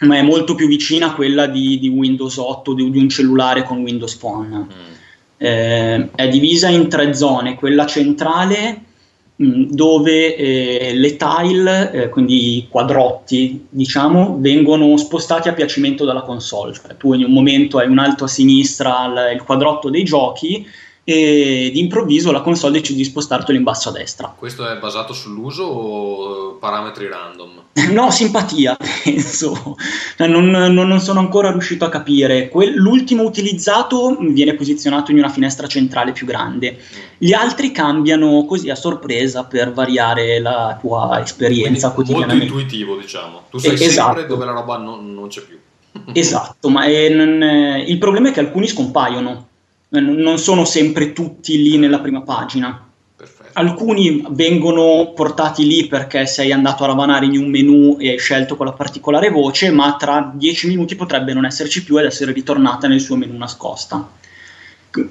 ma è molto più vicina a quella di, di Windows 8, di, di un cellulare con Windows Phone. Mm. Eh, è divisa in tre zone, quella centrale dove eh, le tile, eh, quindi i quadrotti, diciamo, vengono spostati a piacimento dalla console. Cioè, tu in un momento hai un alto a sinistra il, il quadrotto dei giochi e d'improvviso la console decide di spostartelo in basso a destra. Questo è basato sull'uso o parametri random? No, simpatia, penso. Cioè, Non, non- non sono ancora riuscito a capire. Quel- l'ultimo utilizzato viene posizionato in una finestra centrale più grande. Gli altri cambiano così a sorpresa per variare la tua esperienza Molto quotidianamente. intuitivo, diciamo. Tu sai Eh, sempre esatto. dove la roba non, non c'è più. Esatto, ma eh, non- eh, il problema è che alcuni scompaiono, Eh, non non sono sempre tutti lì nella prima pagina. Alcuni vengono portati lì perché sei andato a ravanare in un menu e hai scelto quella particolare voce, ma tra dieci minuti potrebbe non esserci più ed essere ritornata nel suo menu nascosta.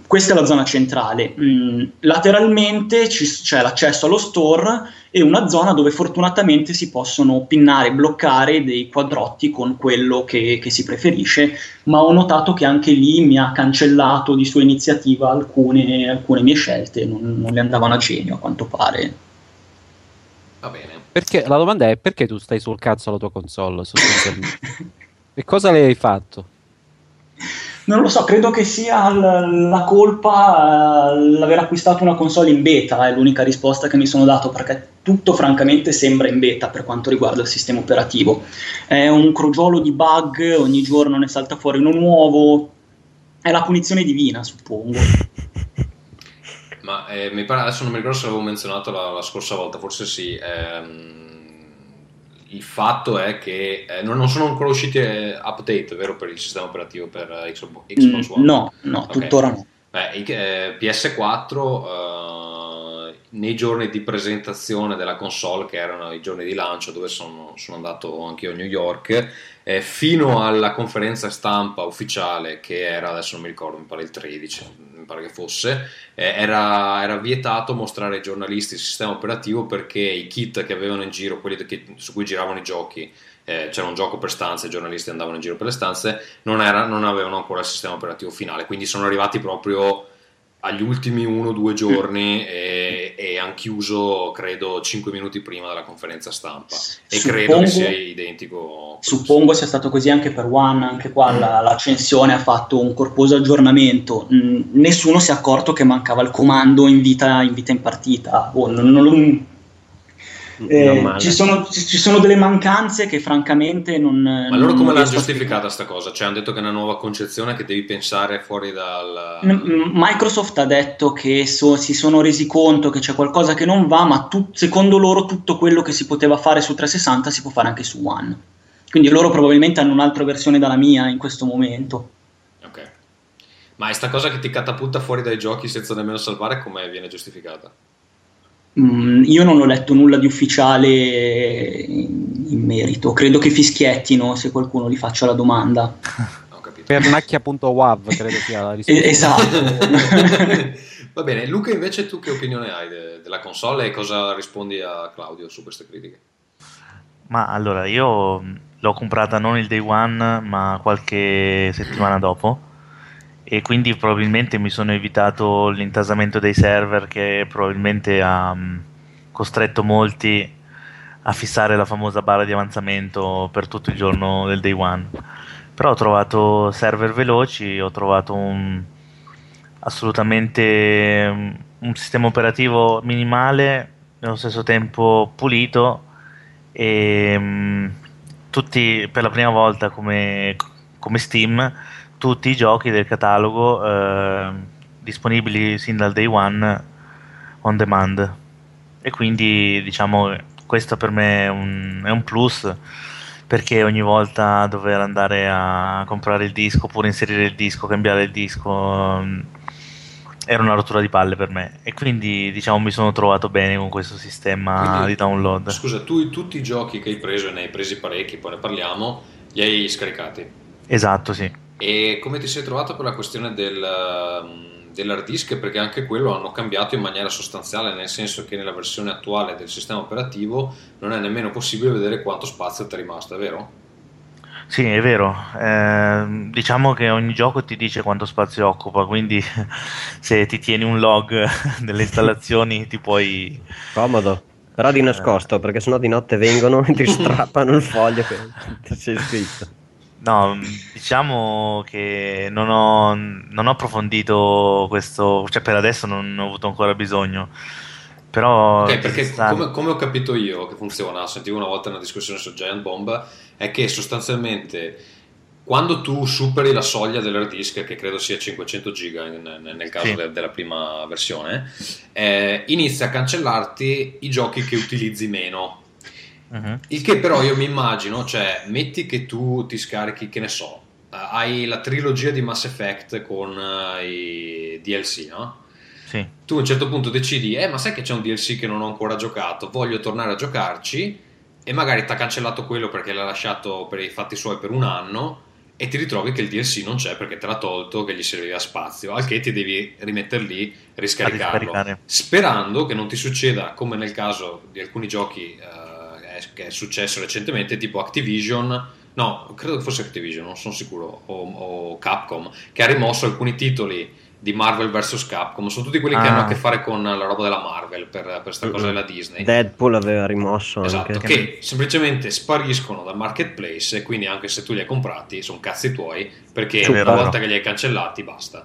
Questa è la zona centrale. Mm, lateralmente ci- c'è l'accesso allo store e una zona dove fortunatamente si possono pinnare, bloccare dei quadrotti con quello che, che si preferisce, ma ho notato che anche lì mi ha cancellato di sua iniziativa alcune, alcune mie scelte, non, non le andavano a genio a quanto pare. Va bene. Perché, la domanda è perché tu stai sul cazzo alla tua console e cosa le hai fatto? Non lo so, credo che sia la colpa eh, l'aver acquistato una console in beta, è l'unica risposta che mi sono dato perché tutto francamente sembra in beta per quanto riguarda il sistema operativo. È un crogiolo di bug, ogni giorno ne salta fuori uno nuovo, è la punizione divina, suppongo. Ma eh, mi pare, adesso non mi ricordo se l'avevo menzionato la, la scorsa volta, forse sì. ehm, il fatto è che eh, non, non sono ancora usciti eh, update, vero, per il sistema operativo per eh, Xbox, Mm, One? no, no, Ok. tuttora no. Beh, eh, PS4 eh, nei giorni di presentazione della console, che erano i giorni di lancio, dove sono, sono andato anche io a New York, eh, fino alla conferenza stampa ufficiale, che era adesso non mi ricordo, mi pare il 13, mi pare che fosse, eh, era, era vietato mostrare ai giornalisti il sistema operativo perché i kit che avevano in giro, quelli che- su cui giravano i giochi, eh, c'era un gioco per stanze, i giornalisti andavano in giro per le stanze, non, era- non avevano ancora il sistema operativo finale, quindi sono arrivati proprio agli ultimi uno o due giorni e, e hanno chiuso credo 5 minuti prima della conferenza stampa e credo Suppongo- che sia identico Suppongo sia stato così anche per One, anche qua la- l'accensione ha fatto un corposo aggiornamento. Mm, nessuno si è accorto che mancava il comando in vita in, vita in partita. Oh, non- non- eh, Non male. ci, sono, ci- sono delle mancanze che francamente non. ma loro come l'hanno giustificata sta cosa? cioè hanno detto che è una nuova concezione che devi pensare fuori dal M- Microsoft ha detto che so- si sono resi conto che c'è qualcosa che non va, ma tu- secondo loro tutto quello che si poteva fare su 360 si può fare anche su One. Quindi loro probabilmente hanno un'altra versione dalla mia in questo momento. ok ma è sta cosa che ti catapulta fuori dai giochi senza nemmeno salvare come viene giustificata? Mm, io non ho letto nulla di ufficiale in, in merito, credo che fischiettino se qualcuno gli faccia la domanda. Pernacchia.wav credo sia la risposta. Eh, esatto. Va bene, Luca invece tu che opinione hai de- della console e cosa rispondi a Claudio su queste critiche? Ma allora, io l'ho comprata non il day one, ma qualche settimana dopo. E quindi probabilmente mi sono evitato l'intasamento dei server che probabilmente ha mh, costretto molti a fissare la famosa barra di avanzamento per tutto il giorno del day one. Però ho trovato server veloci, ho trovato un, assolutamente mm, un sistema operativo minimale, nello stesso tempo pulito e mm, tutti per la prima volta come, come Steam tutti i giochi del catalogo eh, disponibili sin dal day one on demand e quindi diciamo questo per me è un, è un plus perché ogni volta dover andare a comprare il disco oppure inserire il disco, cambiare il disco mm, era una rottura di palle per me e quindi diciamo mi sono trovato bene con questo sistema Quindi, di download. Scusa, tu tutti i giochi che hai preso, e ne hai presi parecchi, poi ne parliamo, li hai scaricati. Esatto, sì. E come ti sei trovato per la questione del, um, dell'hard disk? Perché anche quello hanno cambiato in maniera sostanziale, nel senso che nella versione attuale del sistema operativo non è nemmeno possibile vedere quanto spazio ti è rimasto, è vero? Sì, è vero. Eh, diciamo che ogni gioco ti dice quanto spazio occupa, quindi se ti tieni un log delle installazioni ti puoi... Comodo. Però di nascosto, perché sennò di notte vengono e ti strappano il foglio che ti sei scritto. No, diciamo che non ho, non ho approfondito questo, cioè per adesso non ho avuto ancora bisogno. Però Ok, perché sta- come, come ho capito io che funziona, sentivo una volta una discussione su Giant Bomb, è che sostanzialmente quando tu superi la soglia dell'hard disk, che credo sia 500 giga in- nel caso Sì. de- della prima versione, eh, inizia a cancellarti i giochi che utilizzi meno. Mhm. Il che però io mi immagino, cioè, metti che tu ti scarichi, che ne so, eh, hai la trilogia di Mass Effect con eh, i DLC, no? Sì. Tu a un certo punto decidi, eh, ma sai che c'è un DLC che non ho ancora giocato, voglio tornare a giocarci, e magari ti ha cancellato quello perché l'ha lasciato per i fatti suoi per un anno, e ti ritrovi che il DLC non c'è perché te l'ha tolto, che gli serviva spazio, al che ti devi rimettere lì, riscaricarlo, sperando che non ti succeda come nel caso di alcuni giochi è- che è successo recentemente, tipo Activision, no, credo che fosse Activision, non sono sicuro, o, o Capcom, che ha rimosso alcuni titoli di Marvel vs Capcom, sono tutti quelli che Ah. hanno a che fare con la roba della Marvel, per, questa cosa della Disney. Deadpool aveva rimosso Esatto, anche. che semplicemente spariscono dal marketplace e quindi anche se tu li hai comprati sono cazzi tuoi perché una volta che li hai cancellati basta.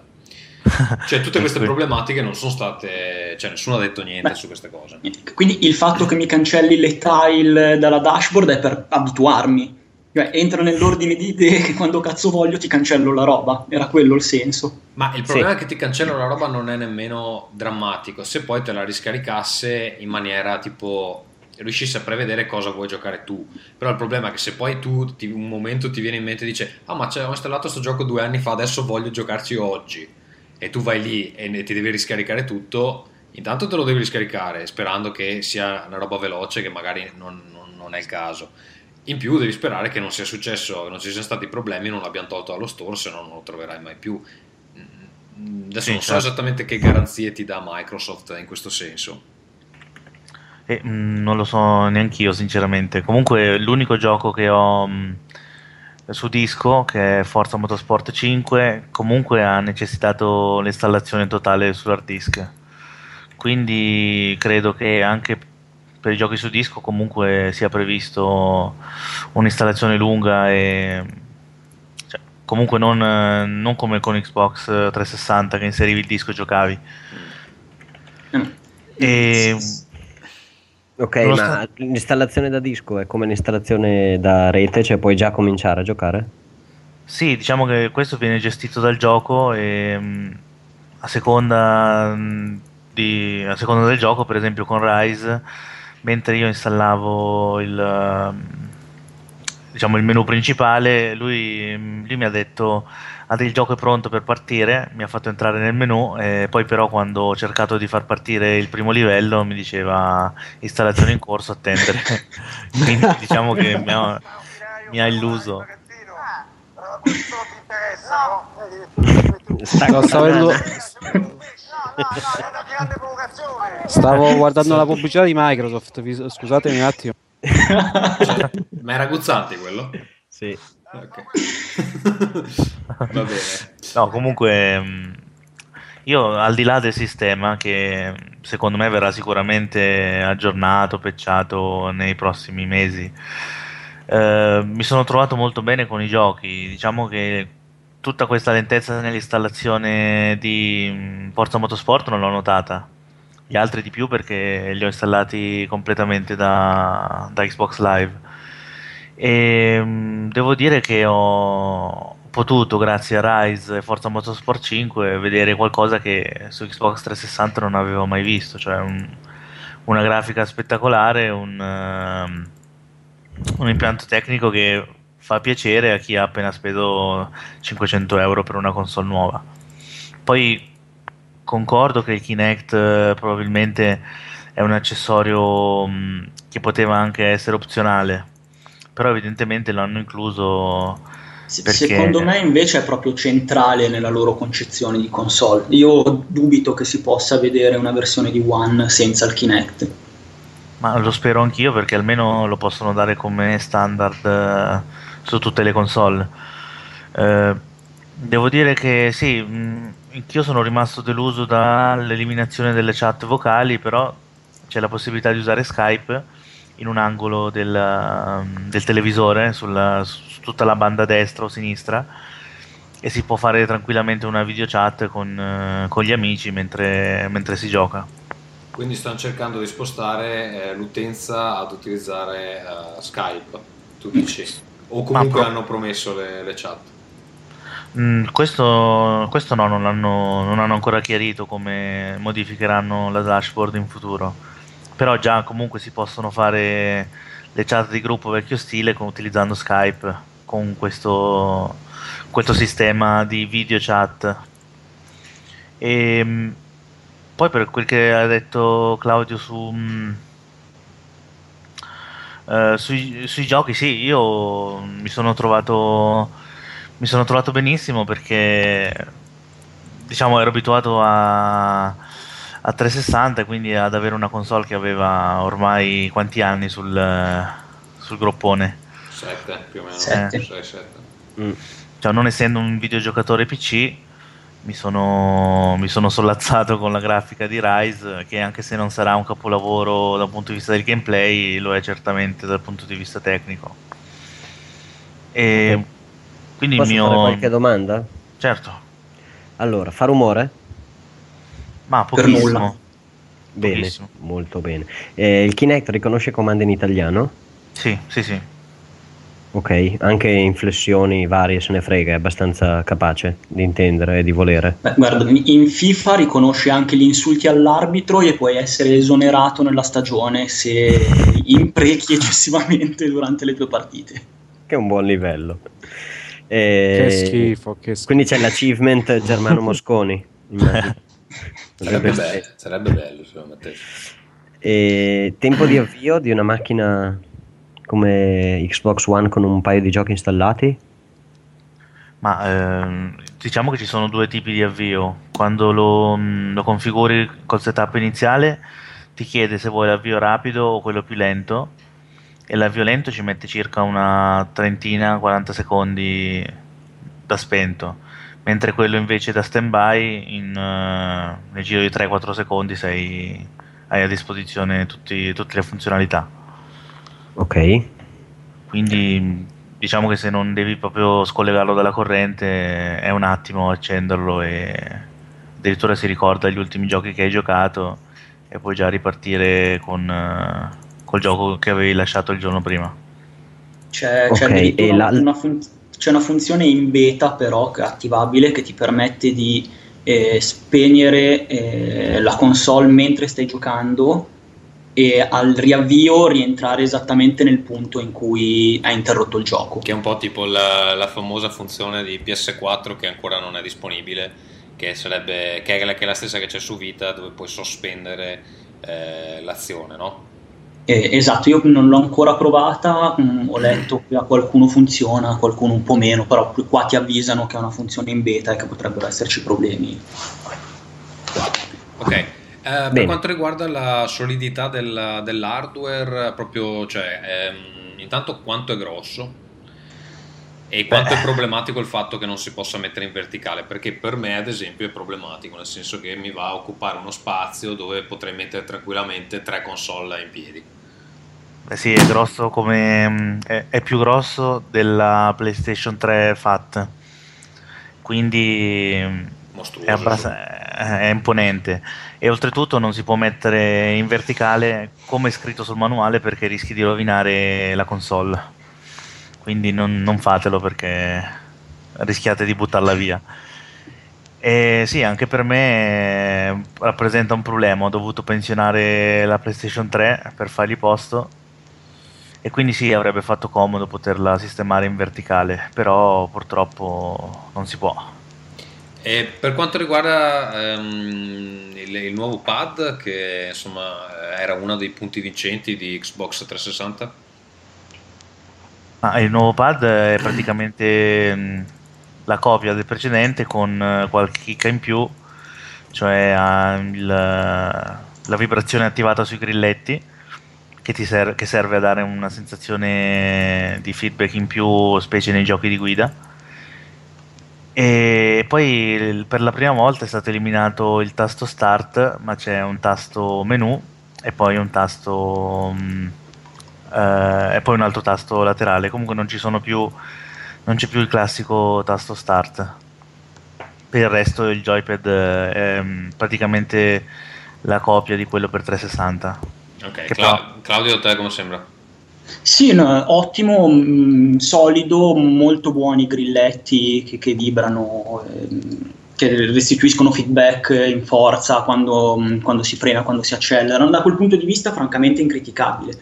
Cioè tutte queste Sì. problematiche non sono state, cioè nessuno ha detto niente su queste cose. Quindi il fatto che mi cancelli le tile dalla dashboard è per abituarmi. Cioè, entra nell'ordine di idee che quando cazzo voglio ti cancello la roba. Era quello il senso. Ma il problema è che ti cancella la roba non è nemmeno drammatico, se poi te la riscaricasse in maniera tipo riuscissi a prevedere cosa vuoi giocare tu. Però il problema è che se poi tu ti- un momento ti viene in mente e dice "Ah, ma c'è- ho installato questo gioco due anni fa, adesso voglio giocarci oggi". E tu vai lì e ti devi riscaricare tutto, Intanto te lo devi riscaricare sperando che sia una roba veloce che magari non, non- non è il caso. In più devi sperare che non sia successo, non ci siano stati problemi, non l'abbiano tolto dallo store, se no non lo troverai mai più. Mm, Adesso Sì, non so certo. esattamente che garanzie ti dà Microsoft in questo senso. Eh, mm, non lo so neanch'io, sinceramente. Comunque, l'unico gioco che ho mh, su disco, che è Forza Motorsport 5, comunque ha necessitato l'installazione totale sull'hard disk. Quindi credo che anche per i giochi su disco comunque sia previsto un'installazione lunga e cioè, comunque non, eh, non come con Xbox 360 che inserivi il disco e giocavi. E Ok, ma sta- l'installazione da disco è come l'installazione da rete, cioè puoi già cominciare a giocare? Sì, diciamo che questo viene gestito dal gioco e mh, a seconda, mh, di- a seconda del gioco, per esempio con Rise, mentre io installavo il, ehm, diciamo, il menu principale, lui, lui mi ha detto ah, il gioco è pronto per partire, mi ha fatto entrare nel menu e poi però quando ho cercato di far partire il primo livello mi diceva installazione in corso, attendere. Quindi diciamo che mi ha, mi ha illuso. No, stavo, guardando la pubblicità di Microsoft. Scusatemi un attimo. Ma era Guzzanti quello? Sì. Va bene. No, comunque mh, io al di là del sistema che secondo me verrà sicuramente aggiornato, pecciato nei prossimi mesi, eh, mi sono trovato molto bene con i giochi. Diciamo che tutta questa lentezza nell'installazione di mh, Forza Motorsport non l'ho notata. Gli altri di più perché li ho installati completamente da, da Xbox Live. E mh, devo dire che ho potuto, grazie a Rise e Forza Motorsport 5, vedere qualcosa che su Xbox 360 non avevo mai visto, cioè un- una grafica spettacolare, un, ehm, un impianto tecnico che fa piacere a chi ha appena speso 500 euro per una console nuova. Poi concordo che il Kinect eh, probabilmente è un accessorio mh, che poteva anche essere opzionale, però evidentemente l'hanno incluso perché Secondo me invece è proprio centrale nella loro concezione di console. Io dubito che si possa vedere una versione di One senza il Kinect. Ma lo spero anch'io perché almeno lo possono dare come standard eh, su tutte le console. Eh, devo dire che sì, mh, anch'io sono rimasto deluso dall'eliminazione delle chat vocali, però c'è la possibilità di usare Skype in un angolo del, ehm, del televisore, sulla- su tutta la banda destra o sinistra, e si può fare tranquillamente una video chat con, eh, con gli amici mentre- mentre si gioca. Quindi stanno cercando di spostare eh, l'utenza ad utilizzare eh, Skype, tu dici? O comunque pro- hanno promesso le, le chat? Mm, questo, questo no, non non hanno ancora chiarito come modificheranno la dashboard in futuro. Però già comunque si possono fare le chat di gruppo vecchio stile con- utilizzando Skype con questo, questo sistema di video chat. E mm, poi per quel che ha detto Claudio su, mm, eh, sui, sui giochi, sì, io mi sono trovato mi sono trovato benissimo perché diciamo ero abituato a, a 360 quindi ad avere una console che aveva ormai quanti anni sul, sul groppone 7 più o meno. Sette. 6, 7. cioè non essendo un videogiocatore PC mi sono, mi sono sollazzato con la grafica di Rise che anche se non sarà un capolavoro dal punto di vista del gameplay lo è certamente dal punto di vista tecnico e quindi Posso il mio fare qualche domanda? certo Allora, fa rumore? Ma Per nulla. Bene, Pochissimo. molto bene. Eh, il Kinect riconosce comandi in italiano? Sì, sì, sì. Ok, anche inflessioni varie se ne frega, è abbastanza capace di intendere e di volere. Beh, guarda, in FIFA riconosce anche gli insulti all'arbitro e puoi essere esonerato nella stagione se imprechi eccessivamente durante le tue partite. Che è un buon livello. Eh, Che schifo, che schifo. Quindi c'è l'achievement Germano Mosconi. Sarebbe bello, sarebbe bello se lo mettessi. E tempo di avvio di una macchina come Xbox One con un paio di giochi installati? Ma ehm, diciamo che ci sono due tipi di avvio. Quando lo, mh, lo configuri col setup iniziale, ti chiede se vuoi l'avvio rapido o quello più lento. E l'avvio lento ci mette circa una trentina, 40 secondi da spento. Mentre quello invece da standby, in, eh, nel giro di 3-4 secondi sei, hai a disposizione tutti- tutte le funzionalità. Ok. Quindi diciamo che se non devi proprio scollegarlo dalla corrente è un attimo accenderlo e addirittura si ricorda gli ultimi giochi che hai giocato e puoi già ripartire con eh, col gioco che avevi lasciato il giorno prima. C'è, Ok, c'è addirittura la- una, fun- c'è una funzione in beta però che è attivabile che ti permette di eh, spegnere eh, la console mentre stai giocando e al riavvio rientrare esattamente nel punto in cui hai interrotto il gioco. Che è un po' tipo la, la famosa funzione di PS4 che ancora non è disponibile, che, sarebbe, che, è, la, che è la stessa che c'è su Vita, dove puoi sospendere eh, l'azione, no? Eh, esatto, io non l'ho ancora provata, mm, ho letto che a qualcuno funziona, a qualcuno un po' meno, però qua ti avvisano che è una funzione in beta e che potrebbero esserci problemi. Ok. Eh, per quanto riguarda la solidità del- dell'hardware, proprio, cioè, ehm, intanto quanto è grosso e quanto è problematico il fatto che non si possa mettere in verticale, perché per me, ad esempio, è problematico, nel senso che mi va a occupare uno spazio dove potrei mettere tranquillamente tre console in piedi. Beh sì, è grosso come mm, è, è più grosso della PlayStation 3 Fat. Quindi mm, Mostruoso. è, abbast- è imponente e oltretutto non si può mettere in verticale come è scritto sul manuale perché rischi di rovinare la console quindi non, non fatelo perché rischiate di buttarla via. E sì anche per me eh, rappresenta un problema. Ho dovuto pensionare la PlayStation 3 per fargli posto. E quindi sì avrebbe fatto comodo poterla sistemare in verticale però purtroppo non si può. E per quanto riguarda ehm, il, il nuovo pad, che insomma era uno dei punti vincenti di Xbox 360, Ah, il nuovo pad è praticamente mh, la copia del precedente con eh, qualche chicca in più, cioè ha il, la vibrazione attivata sui grilletti che, ser- che serve a dare una sensazione di feedback in più, specie nei giochi di guida. E poi per la prima volta è stato eliminato il tasto start, ma c'è un tasto menu e poi un tasto mh, eh, e poi un altro tasto laterale. Comunque non ci sono più non c'è più il classico tasto start. Per il resto il joypad eh, è mh, praticamente la copia di quello per 360. Ok, Cla- Claudio, a te come sembra? Sì, no, ottimo, mm, solido, molto buoni grilletti che, che vibrano, ehm, che restituiscono feedback in forza quando, mm, quando si frena, quando si accelera. Da quel punto di vista, francamente, incriticabile.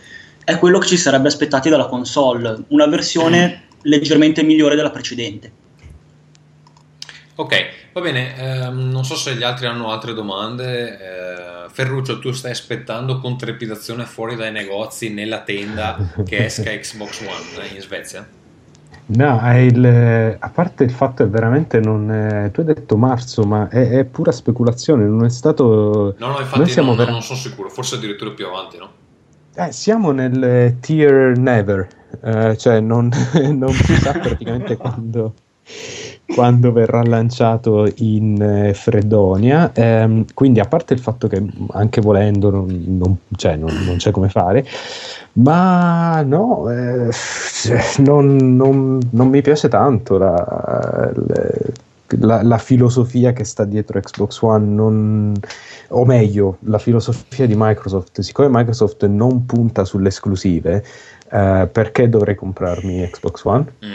È quello che ci sarebbe aspettati dalla console, una versione leggermente migliore della precedente. Ok, va bene, ehm, non so se gli altri hanno altre domande. Eh, Ferruccio, tu stai aspettando con trepidazione fuori dai negozi nella tenda che esca Xbox One in Svezia? No, è il- a parte il fatto è veramente non è- tu hai detto marzo, ma è, è pura speculazione, non è stato... No, no, Noi infatti siamo non, vera- non sono sicuro, forse addirittura più avanti, no? Eh, siamo nel eh, tier never, eh, cioè non, non si sa praticamente quando, quando verrà lanciato in eh, Fredonia. Ehm, quindi, a parte il fatto che anche volendo non, non- cioè, non- non c'è come fare, ma no, eh, cioè, non, non- non mi piace tanto la, la- la filosofia che sta dietro Xbox One. non- o meglio, la filosofia di Microsoft, siccome Microsoft non punta sulle esclusive, eh, perché dovrei comprarmi Xbox One? Mm.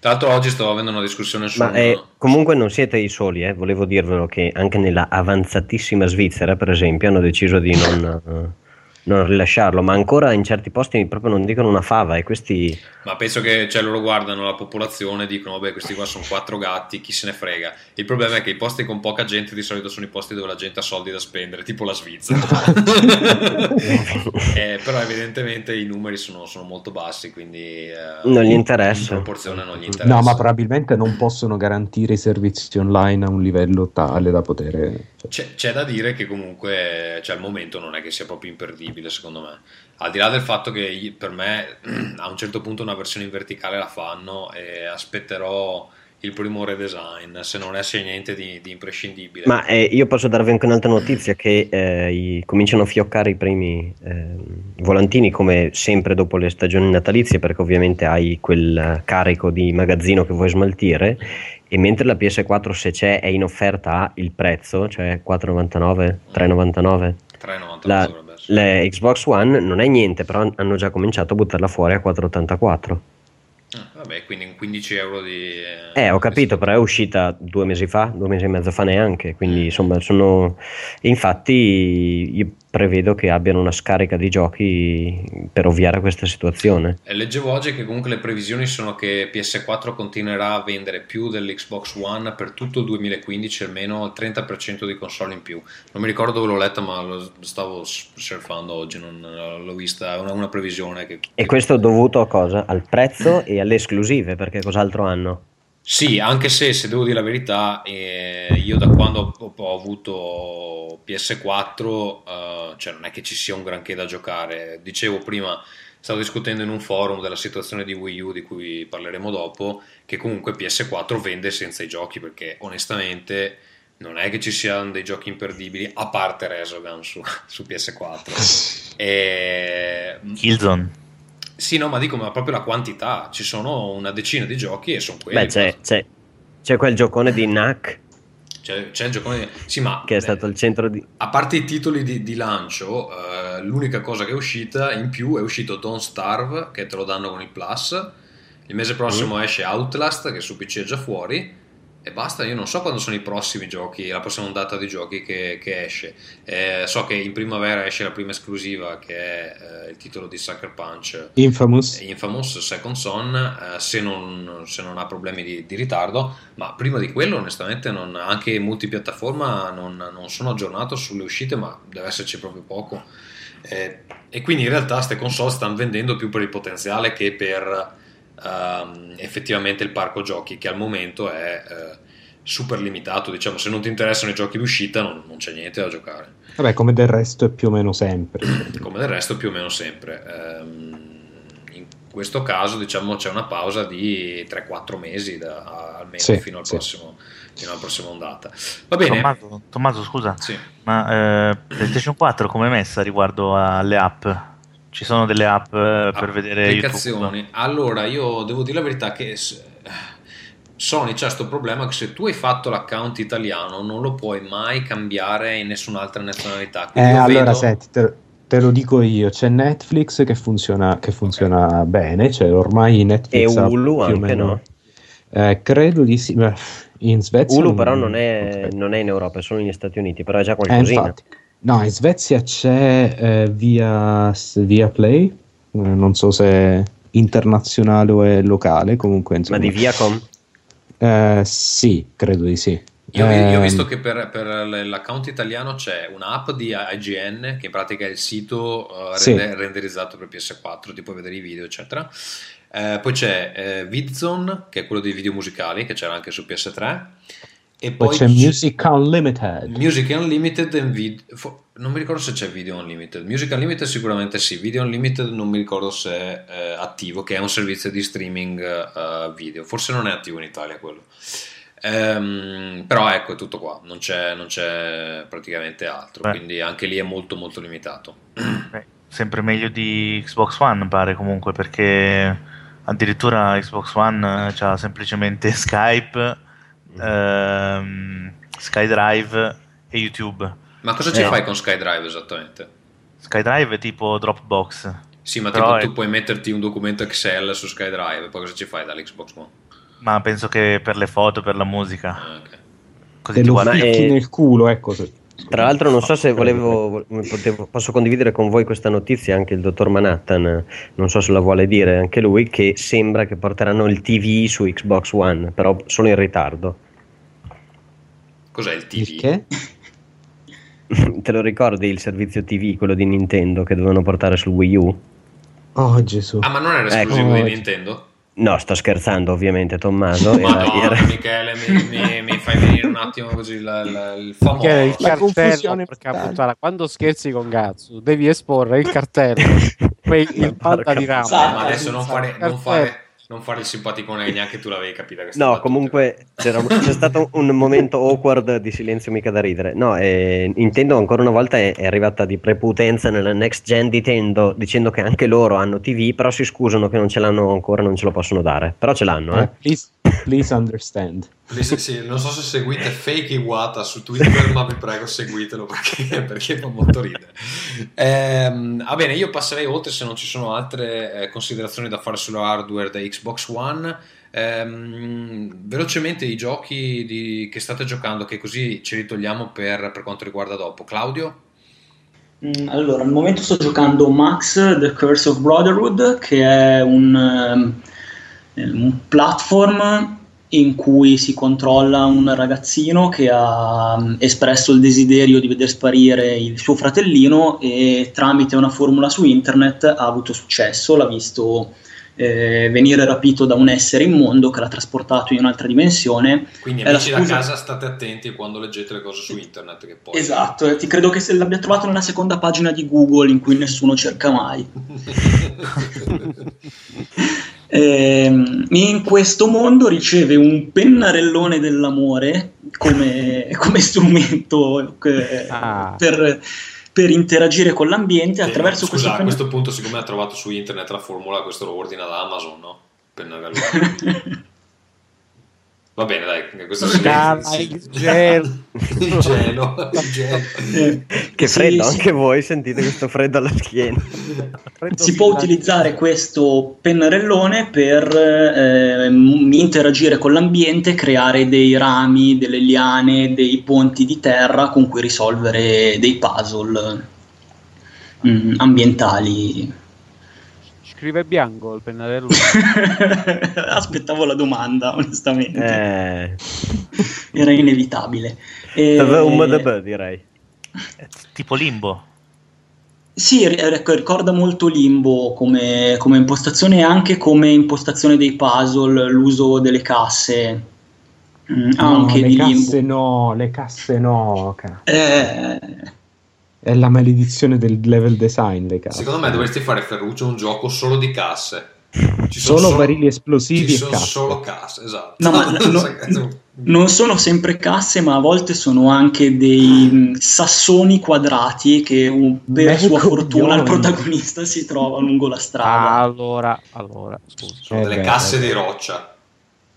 Tra l'altro oggi stavo avendo una discussione su... Ma eh, comunque non siete i soli, eh. volevo dirvelo che anche nella avanzatissima Svizzera, per esempio, hanno deciso di non, eh, non rilasciarlo, ma ancora in certi posti proprio non dicono una fava e questi... Ma penso che cioè, loro guardano la popolazione e dicono, vabbè, questi qua sono quattro gatti, chi se ne frega. Il problema è che i posti con poca gente di solito sono i posti dove la gente ha soldi da spendere, tipo la Svizzera. Eh, però evidentemente i numeri sono, sono molto bassi, quindi... eh, Non gli In interessa. proporzione non gli interessa. No, ma probabilmente non possono garantire i servizi online a un livello tale da poter... C'è, c'è da dire che comunque cioè, al momento non è che sia proprio imperdibile secondo me. Al di là del fatto che per me a un certo punto una versione in verticale la fanno e aspetterò il primo redesign se non esce niente di, di imprescindibile. Ma eh, io posso darvi anche un'altra notizia che eh, i- cominciano a fioccare i primi ehm, volantini come sempre dopo le stagioni natalizie perché ovviamente hai quel eh, carico di magazzino che vuoi smaltire e mentre la PS4 se c'è è in offerta a il prezzo, cioè 4,99, 3,99 3,99 la. Le Xbox One non è niente però hanno già cominciato a buttarla fuori a 4,84 Ah, vabbè quindi un 15 euro di Eh, ho capito, però è uscita due mesi fa, due mesi e mezzo fa neanche, quindi insomma sono... Infatti io prevedo che abbiano una scarica di giochi per ovviare a questa situazione. E leggevo oggi che comunque le previsioni sono che PS4 continuerà a vendere più dell'Xbox One per tutto il 2015, almeno il 30% di console in più. Non mi ricordo dove l'ho letta, ma lo stavo surfando oggi, non l'ho vista, è una, una previsione che... E questo è dovuto a cosa? Al prezzo e alle esclusive, perché cos'altro hanno? Sì, anche se, se devo dire la verità, eh, io da quando ho, ho avuto PS4, eh, cioè non è che ci sia un granché da giocare. Dicevo prima, stavo discutendo in un forum della situazione di Wii U, di cui parleremo dopo, che comunque PS4 vende senza i giochi, perché onestamente non è che ci siano dei giochi imperdibili, a parte Resogun su, su PS4. E... Killzone. Sì, no, ma dico, ma proprio la quantità. Ci sono una decina di giochi e sono quelli. Beh, c'è, c'è- c'è quel giocone di NAC C'è, c'è il giocone di... Sì, ma che è stato il centro di... a parte i titoli di, di lancio, eh, l'unica cosa che è uscita in più è uscito Don't Starve, che te lo danno con il Plus. Il mese prossimo Mm. esce Outlast, che su PC è già fuori. E basta, io non so quando sono i prossimi giochi, la prossima ondata di giochi che, che esce. Eh, so che in primavera esce la prima esclusiva, che è eh, il titolo di Sucker Punch. Infamous. Infamous Second Son eh, se, non, se non ha problemi di, di ritardo ma prima di quello onestamente non, anche in multipiattaforma non, non sono aggiornato sulle uscite ma deve esserci proprio poco Eh, e quindi in realtà queste console stanno vendendo più per il potenziale che per ehm, effettivamente il parco giochi che al momento è eh, super limitato diciamo se non ti interessano i giochi d'uscita non, non c'è niente da giocare Vabbè, come del resto è più o meno sempre. come del resto più o meno sempre. Ehm, in questo caso diciamo c'è una pausa di 3-4 mesi da- almeno Sì, fino, al sì. prossimo, fino alla prossima ondata. Va bene. Tommaso, Tommaso, scusa, Sì. ma eh, PlayStation 4 come è messa riguardo alle app? Ci sono delle app eh, per vedere YouTube? Applicazioni. Allora, io devo dire la verità che Sony c'ha questo problema che se tu hai fatto l'account italiano non lo puoi mai cambiare in nessun'altra nazionalità. Eh, allora, vedo- senti, te, te lo dico io, c'è Netflix che funziona, che funziona bene, cioè ormai Netflix E Hulu più o anche, meno- no? Eh, credo di sì, in Svezia... Hulu non- però non è, non è in Europa, è solo negli Stati Uniti, però è già Eh, qualcosina. infatti. No, in Svezia c'è eh, via, via Play, eh, non so se è internazionale o è locale, comunque Ma insomma. di Viacom? Eh, sì, credo di sì. Io, ho vi- io ho Ehm, visto che per, per l'account italiano c'è un'app di IGN che in pratica è il sito eh, Sì. rende- renderizzato per PS4, ti puoi vedere i video, eccetera. Eh, poi c'è eh, Vidzone, che è quello dei video musicali, che c'era anche su PS3. E Poi poi c'è Music Unlimited. Music Unlimited e non mi ricordo se c'è Video Unlimited. Music Unlimited sicuramente sì, Video Unlimited non mi ricordo se è eh, attivo, che è un servizio di streaming eh, video. Forse non è attivo in Italia quello. Ehm, però ecco, è tutto qua, non c'è, non c'è praticamente altro, Beh. quindi anche lì è molto molto limitato. Beh, sempre meglio di Xbox One pare comunque perché addirittura Xbox One ha semplicemente Skype, ehm, SkyDrive e YouTube. Ma cosa ci Eh. fai con SkyDrive esattamente? SkyDrive è tipo Dropbox. Sì, ma tipo è- tu puoi metterti un documento Excel su SkyDrive, e poi cosa ci fai dall'Xbox One? Ma penso che per le foto, per la musica. Ah, ok. Così Te lo guardi. Ma ficchi è- nel culo, ecco. se- Tra l'altro non so se volevo, potevo- posso condividere con voi questa notizia, anche il dottor Manhattan, non so se la vuole dire anche lui, che sembra che porteranno il TV su Xbox One, però solo in ritardo. Cos'è il TV? Che? Te lo ricordi il servizio TV, quello di Nintendo che dovevano portare sul Wii U? Oh Gesù. Ah, ma non era Ecco. esclusivo di Oh, Nintendo? No, sto scherzando ovviamente Tommaso. Era- Madonna, era- Michele, mi, mi- mi fai venire un attimo così la- la- il famoso. Michele, il cartello, confusione porca puttana, quando scherzi con Gatsu devi esporre il cartello, il panda di ramo. Ma adesso non fare, non fare, non fare il simpaticone, che neanche tu l'avevi capita questa No, battuta. comunque c'era- c'è stato un momento awkward di silenzio mica da ridere. No, eh, Nintendo ancora una volta è, è arrivata di prepotenza nella next gen Nintendo dicendo che anche loro hanno TV, però si scusano che non ce l'hanno ancora, non ce lo possono dare. Però ce l'hanno, Eh, eh. please, please understand. Sì, sì, non so se seguite Fake Iwata su Twitter, ma vi prego seguitelo perché, perché fa molto ridere. Ehm, va bene, io passerei oltre se non ci sono altre eh, considerazioni da fare sulla hardware da Xbox One. Ehm, velocemente i giochi di- che state giocando, che così ci ritogliamo per, per quanto riguarda dopo. Claudio? Mm, Allora, al momento sto giocando Max The Curse of Brotherhood, che è un, ehm, un platform in cui si controlla un ragazzino che ha mm, espresso il desiderio di vedere sparire il suo fratellino e tramite una formula su internet ha avuto successo, l'ha visto eh, venire rapito da un essere immondo che l'ha trasportato in un'altra dimensione Quindi amici da scusa- casa state attenti quando leggete le cose su internet che poi... Esatto, ti credo che se l'abbia trovato nella seconda pagina di Google in cui nessuno cerca mai. Ehm, in questo mondo riceve un pennarellone dell'amore come, come strumento eh, Ah. per, per interagire con l'ambiente Sì, attraverso scusa, a questo questo punto, siccome ha trovato su internet la formula, questo lo ordina da Amazon, no? Pennarellone. Va bene, dai, questo Calma, silenzio- il gelo. il gelo, il gelo. Eh, Che sì, freddo, sì. anche voi sentite questo freddo alla schiena. Si può utilizzare questo pennarellone per ehm, interagire con l'ambiente, creare dei rami, delle liane, dei ponti di terra con cui risolvere dei puzzle mm, ambientali. Scrive bianco il pennarello. Aspettavo la domanda, onestamente, Eh, era inevitabile. E- un MDB direi. Tipo limbo. Sì, ecco, ricorda molto Limbo come, come impostazione e anche come impostazione dei puzzle, l'uso delle casse. mm, No, anche le di casse Limbo. no, le casse no. ca- Eh, È la maledizione del level design, le casse. Secondo me dovresti fare Ferruccio un gioco solo di casse. Ci Solo barili esplosivi ci e sono casse. solo casse, esatto. No, ma no- non sono sempre casse, ma a volte sono anche dei mm, sassoni quadrati che per Beh, sua fortuna il protagonista si trova lungo la strada. allora, allora, scusa. Sono Eh delle beh, casse eh di beh. roccia.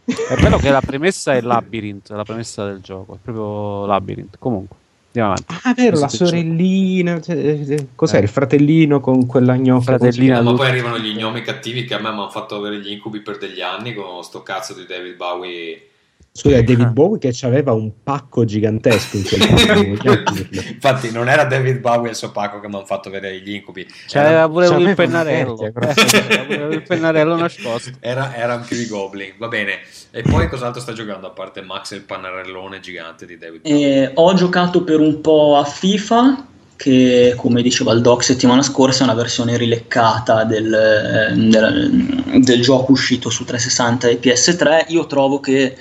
È bello che la premessa è il labyrinth, la premessa del gioco, è proprio labyrinth. Comunque, andiamo avanti. Ah, vero, la Questo sorellina. cioè, eh, Cos'è Eh. il fratellino con quella gnocca? Fratellina. No, ma adulto. poi arrivano gli gnomi cattivi che a me mi hanno fatto avere gli incubi per degli anni con sto cazzo di David Bowie. Scusa, è David Bowie che aveva un pacco gigantesco in quel. Infatti, non era David Bowie il suo pacco che mi hanno fatto vedere gli incubi. C'aveva pure c'aveva il pennarello. Eh, c'aveva il pennarello nascosto. Era, era anche i Goblin, va bene. E poi cos'altro sta giocando a parte Max e il pannarellone gigante di David Bowie? E ho giocato per un po' a FIFA, che come diceva il doc settimana scorsa è una versione rileccata del, eh, del- del gioco uscito su 360 e PS3. Io trovo che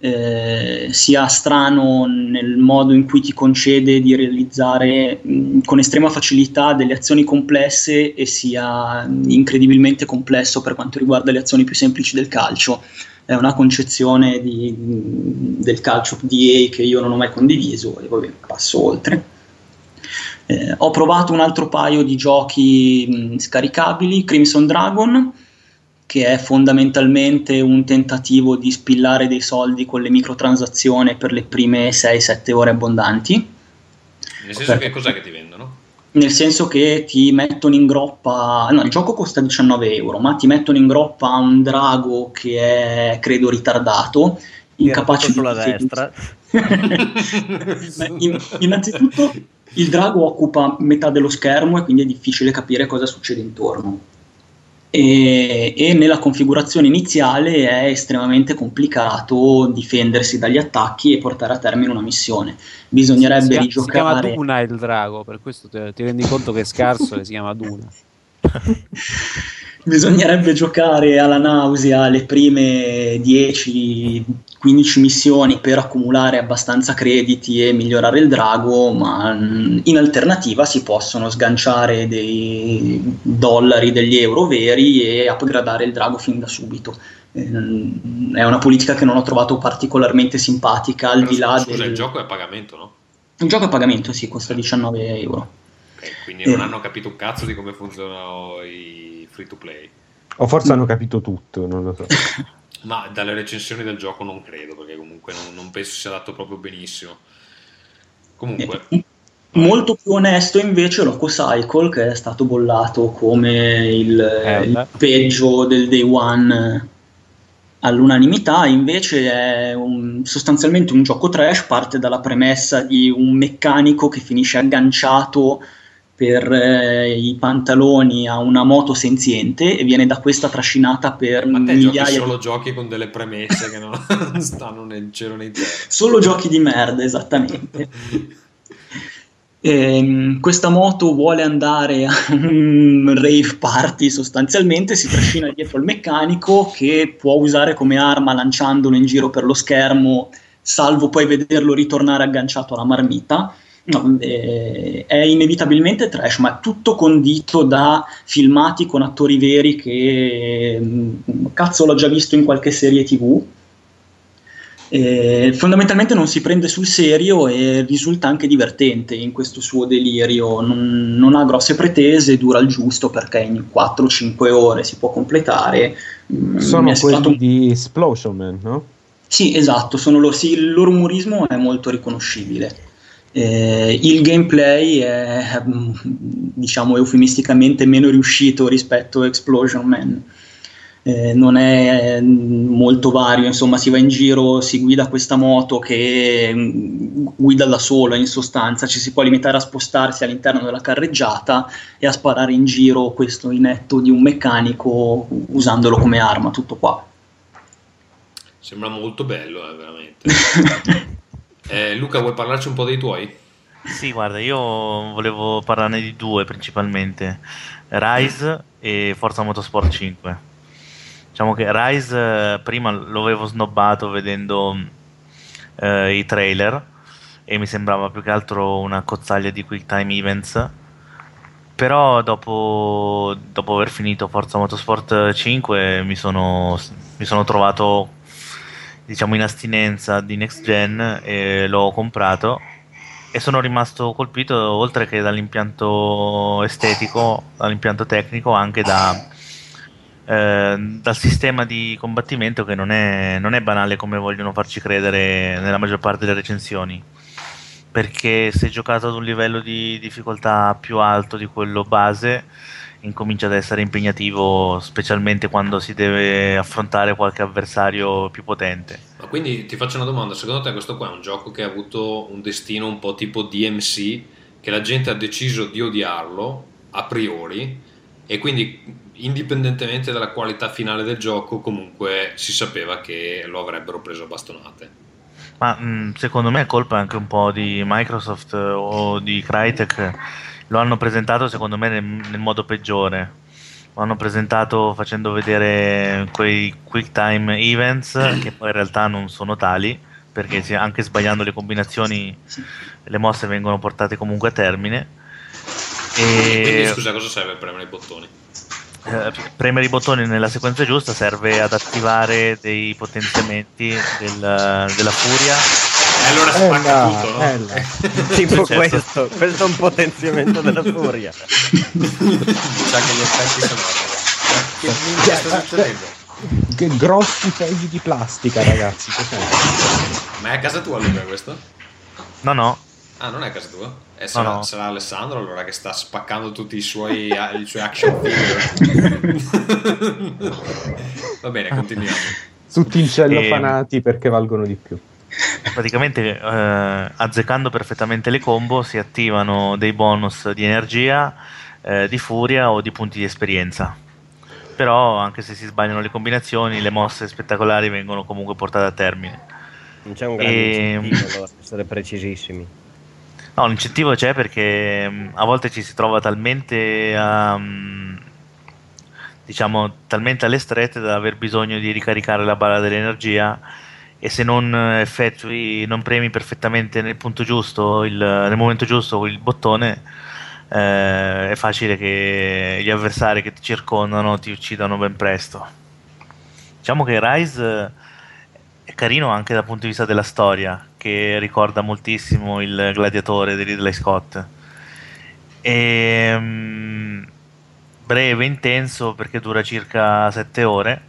eh, sia strano nel modo in cui ti concede di realizzare mh, con estrema facilità delle azioni complesse e sia incredibilmente complesso per quanto riguarda le azioni più semplici del calcio è una concezione di- del calcio EA che io non ho mai condiviso e vabbè, passo oltre. Eh, ho provato un altro paio di giochi mh, scaricabili, Crimson Dragon, che è fondamentalmente un tentativo di spillare dei soldi con le microtransazioni per le prime 6-7 ore abbondanti Nel senso perché- che cos'è che ti vendono? nel senso che ti mettono in groppa, no, il gioco costa 19 euro, ma ti mettono in groppa un drago che è credo ritardato incapaci sulla di destra. In- innanzitutto il drago occupa metà dello schermo e quindi è difficile capire cosa succede intorno. E, e nella configurazione iniziale è estremamente complicato difendersi dagli attacchi e portare a termine una missione. Bisognerebbe si, si chiama rigiocare. Duna il drago, per questo te- ti rendi conto che è scarso e si chiama Duna. Bisognerebbe giocare alla nausea le prime 10-15 missioni per accumulare abbastanza crediti e migliorare il drago, ma mm, in alternativa si possono sganciare dei dollari, degli euro veri e upgradare il drago fin da subito. Eh, È una politica che non ho trovato particolarmente simpatica al Però, di là scusa, del... il gioco è a pagamento, no? Il gioco a pagamento, sì, costa 19 euro. Ok, quindi Eh. non hanno capito un cazzo di come funzionano i free to play. O forse hanno capito tutto, non lo so. Ma dalle recensioni del gioco non credo, perché comunque non, non penso sia adatto proprio benissimo. Comunque, Molto più onesto invece Loco Cycle che è stato bollato come il, Eh, il peggio del day one eh, all'unanimità, invece è un- sostanzialmente un gioco trash, parte dalla premessa di un meccanico che finisce agganciato per eh, i pantaloni a una moto senziente e viene da questa trascinata per ma te giochi migliaia di solo giochi con delle premesse che non stanno nel cielo né in terra. Solo giochi di merda, esattamente. Ehm, questa moto vuole andare a un rave party sostanzialmente, si trascina dietro il meccanico che può usare come arma lanciandolo in giro per lo schermo, salvo poi vederlo ritornare agganciato alla marmita. No, eh, è inevitabilmente trash, ma è tutto condito da filmati con attori veri che mm, cazzo l'ho già visto in qualche serie tv. Eh, fondamentalmente non si prende sul serio e risulta anche divertente in questo suo delirio. Non, non ha grosse pretese, dura il giusto perché in 4-5 ore si può completare. Mm, Sono quelli un- di Explosion Man, no? Sì, esatto, sono loro- sì, il loro umorismo è molto riconoscibile. Eh, il gameplay è, diciamo, eufemisticamente meno riuscito rispetto a Explosion Man. Eh, non è mm, molto vario, insomma, si va in giro, si guida questa moto che mm, guida da sola in sostanza, ci si può limitare a spostarsi all'interno della carreggiata e a sparare in giro questo inetto di un meccanico usandolo come arma, tutto qua. Sembra molto bello, eh, veramente. Eh, Luca, vuoi parlarci un po' dei tuoi? Sì, guarda, io volevo parlarne di due principalmente, Rise e Forza Motorsport 5. Diciamo che Rise eh, prima lo avevo snobbato vedendo eh, i trailer e mi sembrava più che altro una cozzaglia di quick time events. Però dopo, dopo aver finito Forza Motorsport 5 mi sono, mi sono trovato diciamo in astinenza di next gen e l'ho comprato e sono rimasto colpito oltre che dall'impianto estetico, dall'impianto tecnico, anche da, eh, dal sistema di combattimento che non è, non è banale come vogliono farci credere nella maggior parte delle recensioni. Perché se giocato ad un livello di difficoltà più alto di quello base, incomincia ad essere impegnativo, specialmente quando si deve affrontare qualche avversario più potente. Ma quindi ti faccio una domanda, secondo te questo qua è un gioco che ha avuto un destino un po' tipo DMC, che la gente ha deciso di odiarlo a priori e quindi indipendentemente dalla qualità finale del gioco comunque si sapeva che lo avrebbero preso a bastonate. Ma mh, secondo me è colpa anche un po' di Microsoft eh, o di Crytek. Lo hanno presentato secondo me nel, nel modo peggiore. Lo hanno presentato facendo vedere quei quick time events che poi in realtà non sono tali, perché anche sbagliando le combinazioni le mosse vengono portate comunque a termine. E quindi scusa, cosa serve premere i bottoni? eh, premere i bottoni nella sequenza giusta serve ad attivare dei potenziamenti del- della furia allora spacca là, tutto, no? là. Tipo Certo. questo, questo è un potenziamento della furia. Sa che gli effetti sono... Che minchia sta succedendo? Che grossi pezzi di plastica, ragazzi. Ma è a casa tua Luca questo? No, no, Ah, non è a casa tua? Eh, sarà, No, no. sarà Alessandro allora che sta spaccando tutti i suoi, i suoi action figure. Va bene, continuiamo. Tutti in cello E- fanati perché valgono di più. Praticamente eh, azzeccando perfettamente le combo si attivano dei bonus di energia, eh, di furia o di punti di esperienza. Però anche se si sbagliano le combinazioni, le mosse spettacolari vengono comunque portate a termine. Non c'è un grande E- incentivo allora, per essere precisissimi. No, l'incentivo c'è perché mh, a volte ci si trova talmente mh, diciamo talmente alle strette da aver bisogno di ricaricare la balla dell'energia e se non eh, effettui, non premi perfettamente nel punto giusto, il- nel momento giusto il bottone, eh, è facile che gli avversari che ti circondano ti uccidano ben presto. Diciamo che Rise eh, è carino anche dal punto di vista della storia, che ricorda moltissimo il gladiatore di Ridley Scott. E, mm, breve, intenso perché dura circa 7 ore.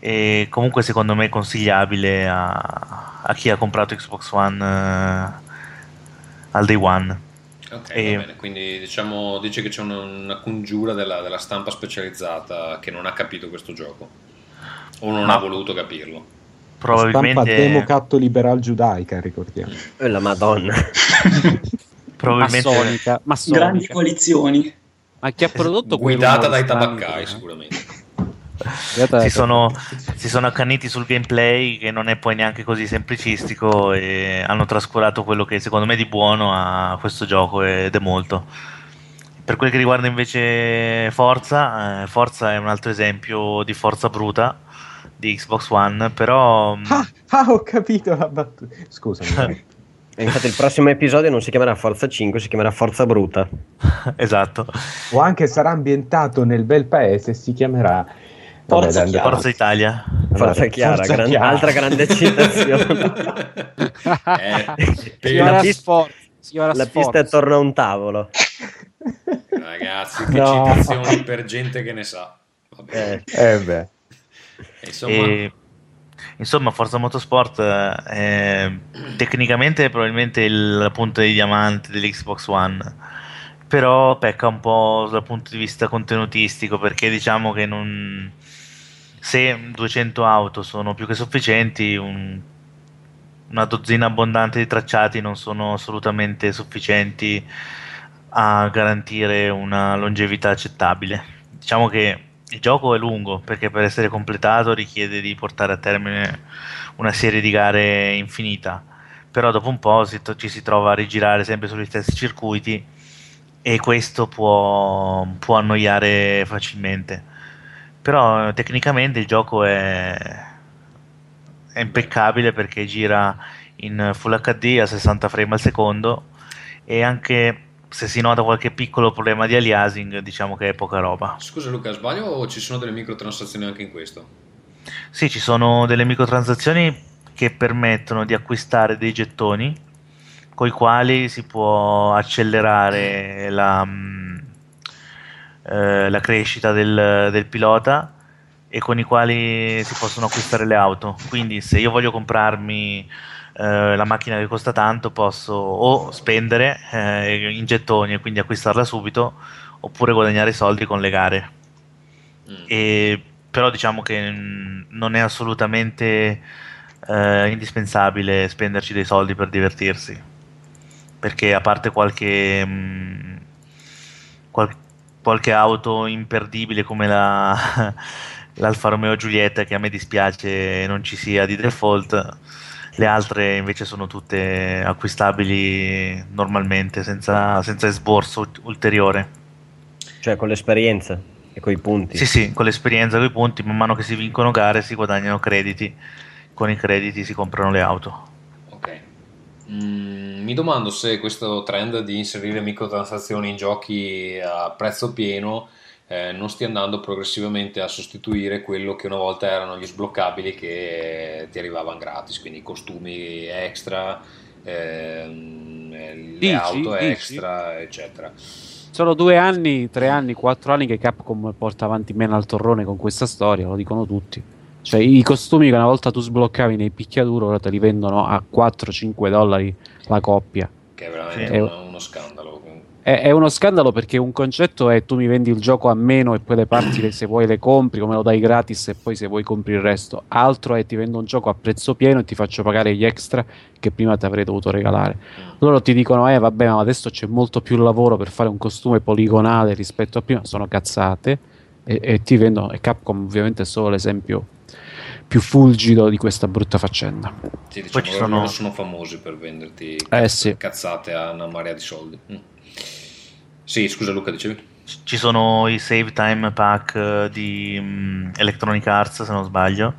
E comunque, secondo me, è consigliabile a, a chi ha comprato Xbox One eh, al day one. Ok, E- va bene, quindi diciamo, dice che c'è una, una congiura della, della stampa specializzata che non ha capito questo gioco o non Ma- ha voluto capirlo. Stampa Probabilmente, democatto liberal giudaica, ricordiamo. Eh, la madonna. probabilmente Massonica, massonica. Grandi coalizioni. Ma chi ha prodotto Guidata dai tabaccai eh? sicuramente. Si sono, si sono accanniti sul gameplay che non è poi neanche così semplicistico e hanno trascurato quello che secondo me di buono ha questo gioco ed è molto. Per quel che riguarda invece Forza, eh, Forza è un altro esempio di forza bruta di Xbox One, però mh, Ah, ah, ho capito la battuta. Scusami. E infatti il prossimo episodio non si chiamerà Forza 5, si chiamerà Forza Bruta. esatto, o anche sarà ambientato nel bel paese e si chiamerà Forza Vabbè, Forza Italia. Forza Chiara, Forza gran- Chiara. altra grande citazione. Eh, Signora La pista- La pista è attorno a un tavolo. Ragazzi, che No. citazioni per gente che ne sa. Vabbè. Eh, Eh beh. Insomma, E, insomma, Forza Motorsport eh, è tecnicamente è probabilmente il- la punta di diamante dell'Xbox One, però pecca un po' dal punto di vista contenutistico perché diciamo che non, se 200 auto sono più che sufficienti, un- una dozzina abbondante di tracciati non sono assolutamente sufficienti a garantire una longevità accettabile. Diciamo che il gioco è lungo perché per essere completato richiede di portare a termine una serie di gare infinita, però dopo un po' si to- ci si trova a rigirare sempre sugli stessi circuiti e questo può, può annoiare facilmente. Però tecnicamente il gioco è, è impeccabile perché gira in Full HD a 60 frame al secondo e anche se si nota qualche piccolo problema di aliasing diciamo che è poca roba. scusa Luca, sbaglio o ci sono delle microtransazioni anche in questo? Sì, ci sono delle microtransazioni che permettono di acquistare dei gettoni con i quali si può accelerare la, mm, eh, la crescita del, del pilota e con i quali si possono acquistare le auto. Quindi se io voglio comprarmi eh, la macchina che costa tanto posso o spendere eh, in gettoni e quindi acquistarla subito oppure guadagnare soldi con le gare. Mm. E, però diciamo che mm, non è assolutamente eh, indispensabile spenderci dei soldi per divertirsi perché a parte qualche mm, qual- qualche auto imperdibile come la l'Alfa Romeo Giulietta che a me dispiace non ci sia di default le altre invece sono tutte acquistabili normalmente senza, senza esborso ult- ulteriore Cioè con l'esperienza e coi punti. sì, sì, con l'esperienza, con i punti, man mano che si vincono gare si guadagnano crediti, con i crediti si comprano le auto. Mm, mi domando se questo trend di inserire microtransazioni in giochi a prezzo pieno eh, non stia andando progressivamente a sostituire quello che una volta erano gli sbloccabili che ti arrivavano gratis, quindi costumi extra, ehm, le Dici? auto Dici? extra, eccetera. Sono due anni, tre anni, quattro anni che Capcom porta avanti meno al torrone con questa storia, lo dicono tutti. Cioè, i costumi che una volta tu sbloccavi nei picchiaduro, ora te li vendono a 4-5 dollari la coppia. Che è veramente Sì. uno, uno scandalo. È, è uno scandalo perché un concetto è tu mi vendi il gioco a meno e poi le parti se vuoi le compri o me lo dai gratis e poi se vuoi compri il resto. Altro è ti vendo un gioco a prezzo pieno e ti faccio pagare gli extra che prima ti avrei dovuto regalare. Loro ti dicono eh vabbè ma adesso c'è molto più lavoro per fare un costume poligonale rispetto a prima, sono cazzate e, e ti vendono e Capcom ovviamente è solo l'esempio più fulgido di questa brutta faccenda. Sì, Poi diciamo, ci loro sono- sono famosi per venderti Eh sì. cazzate a una marea di soldi. Mm. Sì, scusa Luca, dicevi? Ci sono i save time pack eh, di mm, Electronic Arts, se non sbaglio,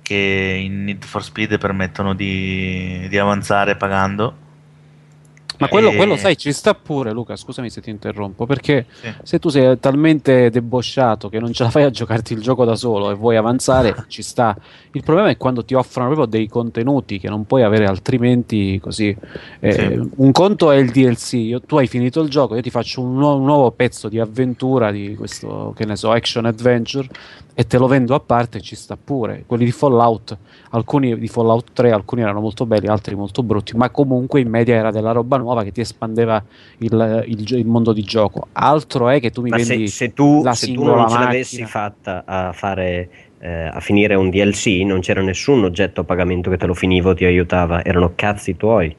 che in Need for Speed permettono di, di avanzare pagando. Ma quello, E- quello, sai, ci sta pure, Luca. Scusami se ti interrompo. Perché Sì. se tu sei talmente debosciato che non ce la fai a giocarti il gioco da solo e vuoi avanzare, ci sta. Il problema è quando ti offrono proprio dei contenuti che non puoi avere altrimenti così. Eh, Sì. Un conto è il DLC. Io- tu hai finito il gioco, io ti faccio un, nuovo- un nuovo pezzo di avventura di questo, che ne so, action adventure e te lo vendo a parte ci sta pure. Quelli di Fallout, alcuni di Fallout 3, alcuni erano molto belli, altri molto brutti, ma comunque in media era della roba nuova che ti espandeva il, il il mondo di gioco. Altro è che tu mi Ma se, vendi se tu, la se tu non ce l'avessi fatta a fare eh, a finire un DLC, non c'era nessun oggetto a pagamento che te lo finiva o ti aiutava, erano cazzi tuoi.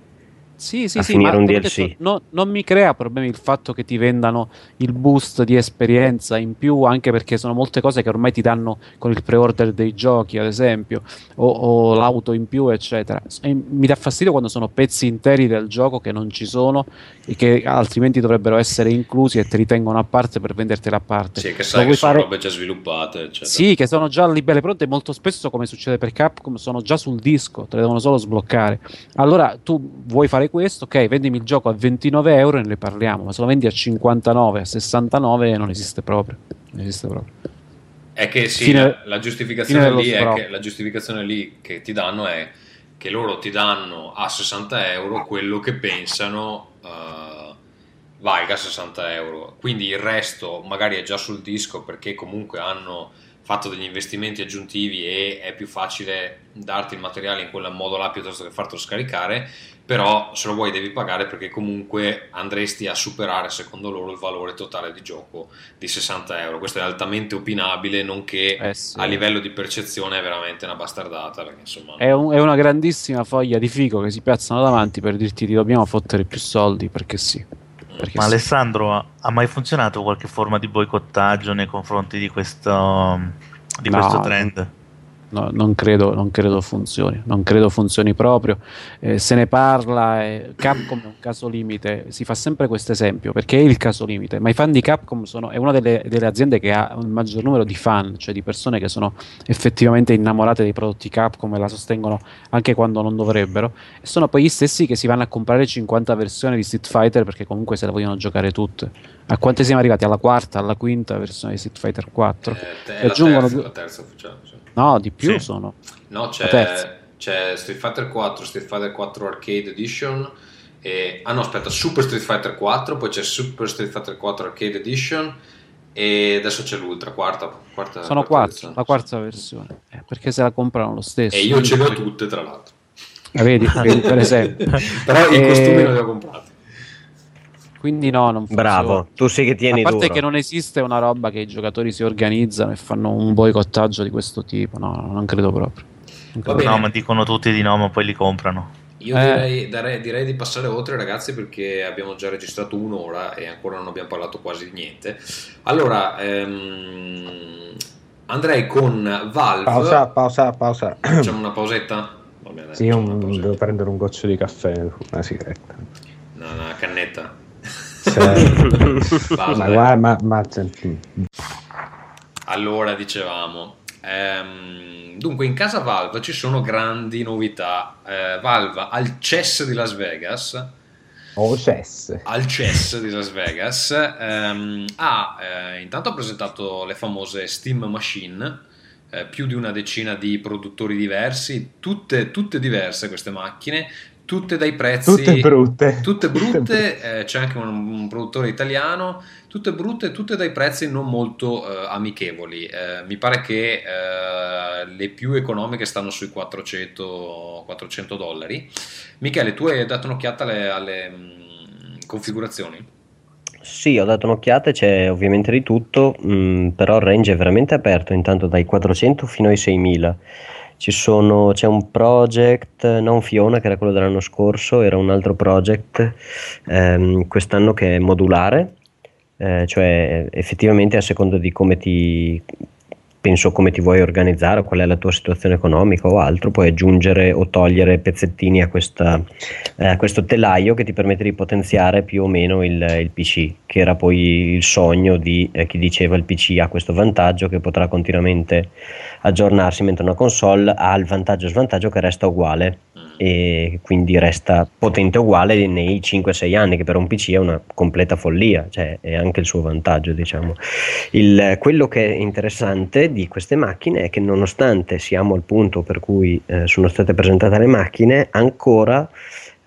Sì, sì, a sì, finire ma un DLC. detto, no- non mi crea problemi il fatto che ti vendano il boost di esperienza in più, anche perché sono molte cose che ormai ti danno con il pre-order dei giochi, ad esempio, o, o l'auto in più, eccetera. E mi dà fastidio quando sono pezzi interi del gioco che non ci sono e che altrimenti dovrebbero essere inclusi e te li tengono a parte per venderteli a parte. Sì, che sai che vuoi sono fare- robe già sviluppate, eccetera. Sì, che sono già lì belle pronte. Molto spesso, come succede per Capcom, sono già sul disco, te le devono solo sbloccare. Allora tu vuoi fare questo, ok, vendimi il gioco a 29 euro e ne parliamo, ma se lo vendi a 59, a 69 non esiste proprio. Non esiste proprio. È che sì, Fine- la, giustificazione lì è che, la giustificazione lì che ti danno è che loro ti danno a 60 euro quello che pensano eh, valga 60 euro. Quindi il resto magari è già sul disco perché comunque hanno fatto degli investimenti aggiuntivi e è più facile darti il materiale in quel modo là piuttosto che fartelo scaricare però se lo vuoi devi pagare perché comunque andresti a superare secondo loro il valore totale di gioco di 60 euro questo è altamente opinabile nonché Eh sì. a livello di percezione è veramente una bastardata perché insomma È, un- è una grandissima foglia di fico che si piazzano davanti per dirti ti dobbiamo fottere più soldi perché sì. Perché Ma sì. Alessandro, ha mai funzionato qualche forma di boicottaggio nei confronti di questo, di No, questo trend? No, non, credo, non credo funzioni, non credo funzioni proprio. Eh, se ne parla, eh, Capcom è un caso limite, si fa sempre questo esempio perché è il caso limite, ma i fan di Capcom sono, è una delle, delle aziende che ha il maggior numero di fan, cioè di persone che sono effettivamente innamorate dei prodotti Capcom e la sostengono anche quando non dovrebbero, e sono poi gli stessi che si vanno a comprare 50 versioni di Street Fighter perché comunque se le vogliono giocare tutte. A quante siamo arrivati? Alla quarta, alla quinta versione di Street Fighter 4? eh, è E la aggiungono terza, due- la terza ufficiale sì. No, di più Sì. sono. No, La c'è, c'è Street Fighter 4, Street Fighter 4 Arcade Edition. E, ah no, aspetta, Super Street Fighter 4, poi c'è Super Street Fighter 4 Arcade Edition. E adesso c'è l'Ultra, quarta. quarta Sono quarta la quarta versione. Eh, perché se la comprano lo stesso. E io ce le ho tutte, tra l'altro. Ah, vedi, vedi, per esempio. Però i Eh, costumi non li ho comprati. Quindi no, non funziona. Bravo, tu sei che tieni A parte duro. che non esiste una roba che i giocatori si organizzano e fanno un boicottaggio di questo tipo. No, non credo proprio. Non credo. No, ma dicono tutti di no, ma poi li comprano. Io Eh. direi, darei- direi di passare oltre, ragazzi, perché abbiamo già registrato un'ora e ancora non abbiamo parlato quasi di niente. Allora, ehm, andrei con Valve. Pausa, pausa, pausa. Facciamo una pausetta? Va bene, Sì, pausetta. devo prendere un goccio di caffè, una sigaretta. Una, una cannetta. Pausa, ma, guarda, ma, ma Allora, dicevamo. ehm, dunque, in casa Valve ci sono grandi novità. Eh, Valve al CES di Las Vegas oh, cesse. al CES di Las Vegas ehm, ha eh, intanto ha presentato le famose Steam Machine eh, più di una decina di produttori diversi tutte, tutte diverse queste macchine tutte dai prezzi Tutte brutte. tutte brutte eh, c'è anche un, un produttore italiano tutte brutte tutte dai prezzi non molto eh, amichevoli Eh, mi pare che eh, le più economiche stanno sui 400, 400 dollari Michele tu hai dato un'occhiata alle, alle, mm, configurazioni? Sì, ho dato un'occhiata, e c'è ovviamente di tutto, mh, però il range è veramente aperto, intanto dai 400 fino ai 6000. Ci sono, c'è un project, non Fiona che era quello dell'anno scorso, era un altro project ehm, quest'anno che è modulare, eh, cioè effettivamente a seconda di come ti penso come ti vuoi organizzare, qual è la tua situazione economica o altro, puoi aggiungere o togliere pezzettini a, questa, eh, a questo telaio che ti permette di potenziare più o meno il, il PC, che era poi il sogno di eh, chi diceva il PC ha questo vantaggio che potrà continuamente aggiornarsi, mentre una console ha il vantaggio e svantaggio che resta uguale e quindi resta potente uguale nei 5-6 anni che per un PC è una completa follia cioè è anche il suo vantaggio diciamo. Il, quello che è interessante di queste macchine è che nonostante siamo al punto per cui eh, sono state presentate le macchine ancora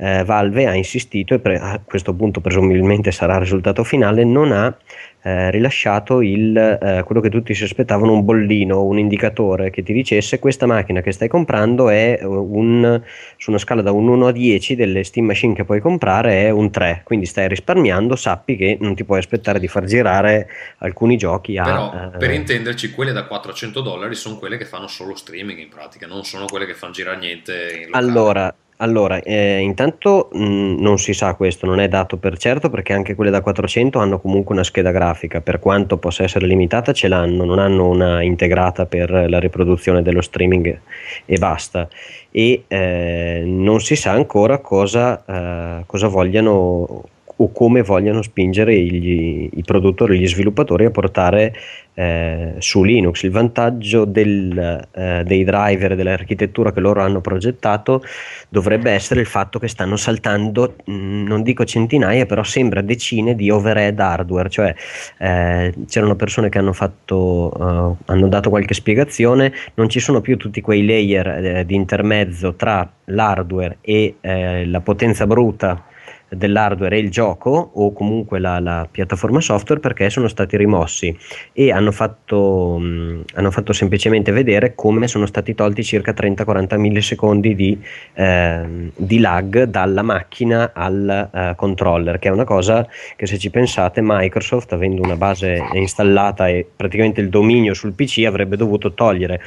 eh, Valve ha insistito e pre- a questo punto presumibilmente sarà il risultato finale non ha eh, rilasciato il, eh, quello che tutti si aspettavano, un bollino, un indicatore che ti dicesse questa macchina che stai comprando è eh, un, su una scala da un 1 a 10 delle Steam Machine che puoi comprare è un 3, quindi stai risparmiando, sappi che non ti puoi aspettare di far girare alcuni giochi a... Però eh, per intenderci, quelle da 400 dollari sono quelle che fanno solo streaming in pratica, non sono quelle che fanno girare niente. Allora, allora, eh, intanto mh, non si sa questo, non è dato per certo perché anche quelle da 400 hanno comunque una scheda grafica, per quanto possa essere limitata ce l'hanno, non hanno una integrata per la riproduzione dello streaming e basta. E eh, non si sa ancora cosa, eh, cosa vogliano o come vogliano spingere gli- i produttori, gli sviluppatori a portare eh, su Linux. Il vantaggio del, eh, dei driver e dell'architettura che loro hanno progettato dovrebbe essere il fatto che stanno saltando, mh, non dico centinaia, però sembra decine di overhead hardware, cioè eh, c'erano persone che hanno fatto, eh, hanno dato qualche spiegazione, non ci sono più tutti quei layer eh, di intermezzo tra l'hardware e eh, la potenza bruta dell'hardware e il gioco o comunque la, la piattaforma software perché sono stati rimossi e hanno fatto, mh, hanno fatto semplicemente vedere come sono stati tolti circa 30-40 millisecondi di, ehm, di lag dalla macchina al eh, controller che è una cosa che se ci pensate Microsoft avendo una base installata e praticamente il dominio sul PC avrebbe dovuto togliere.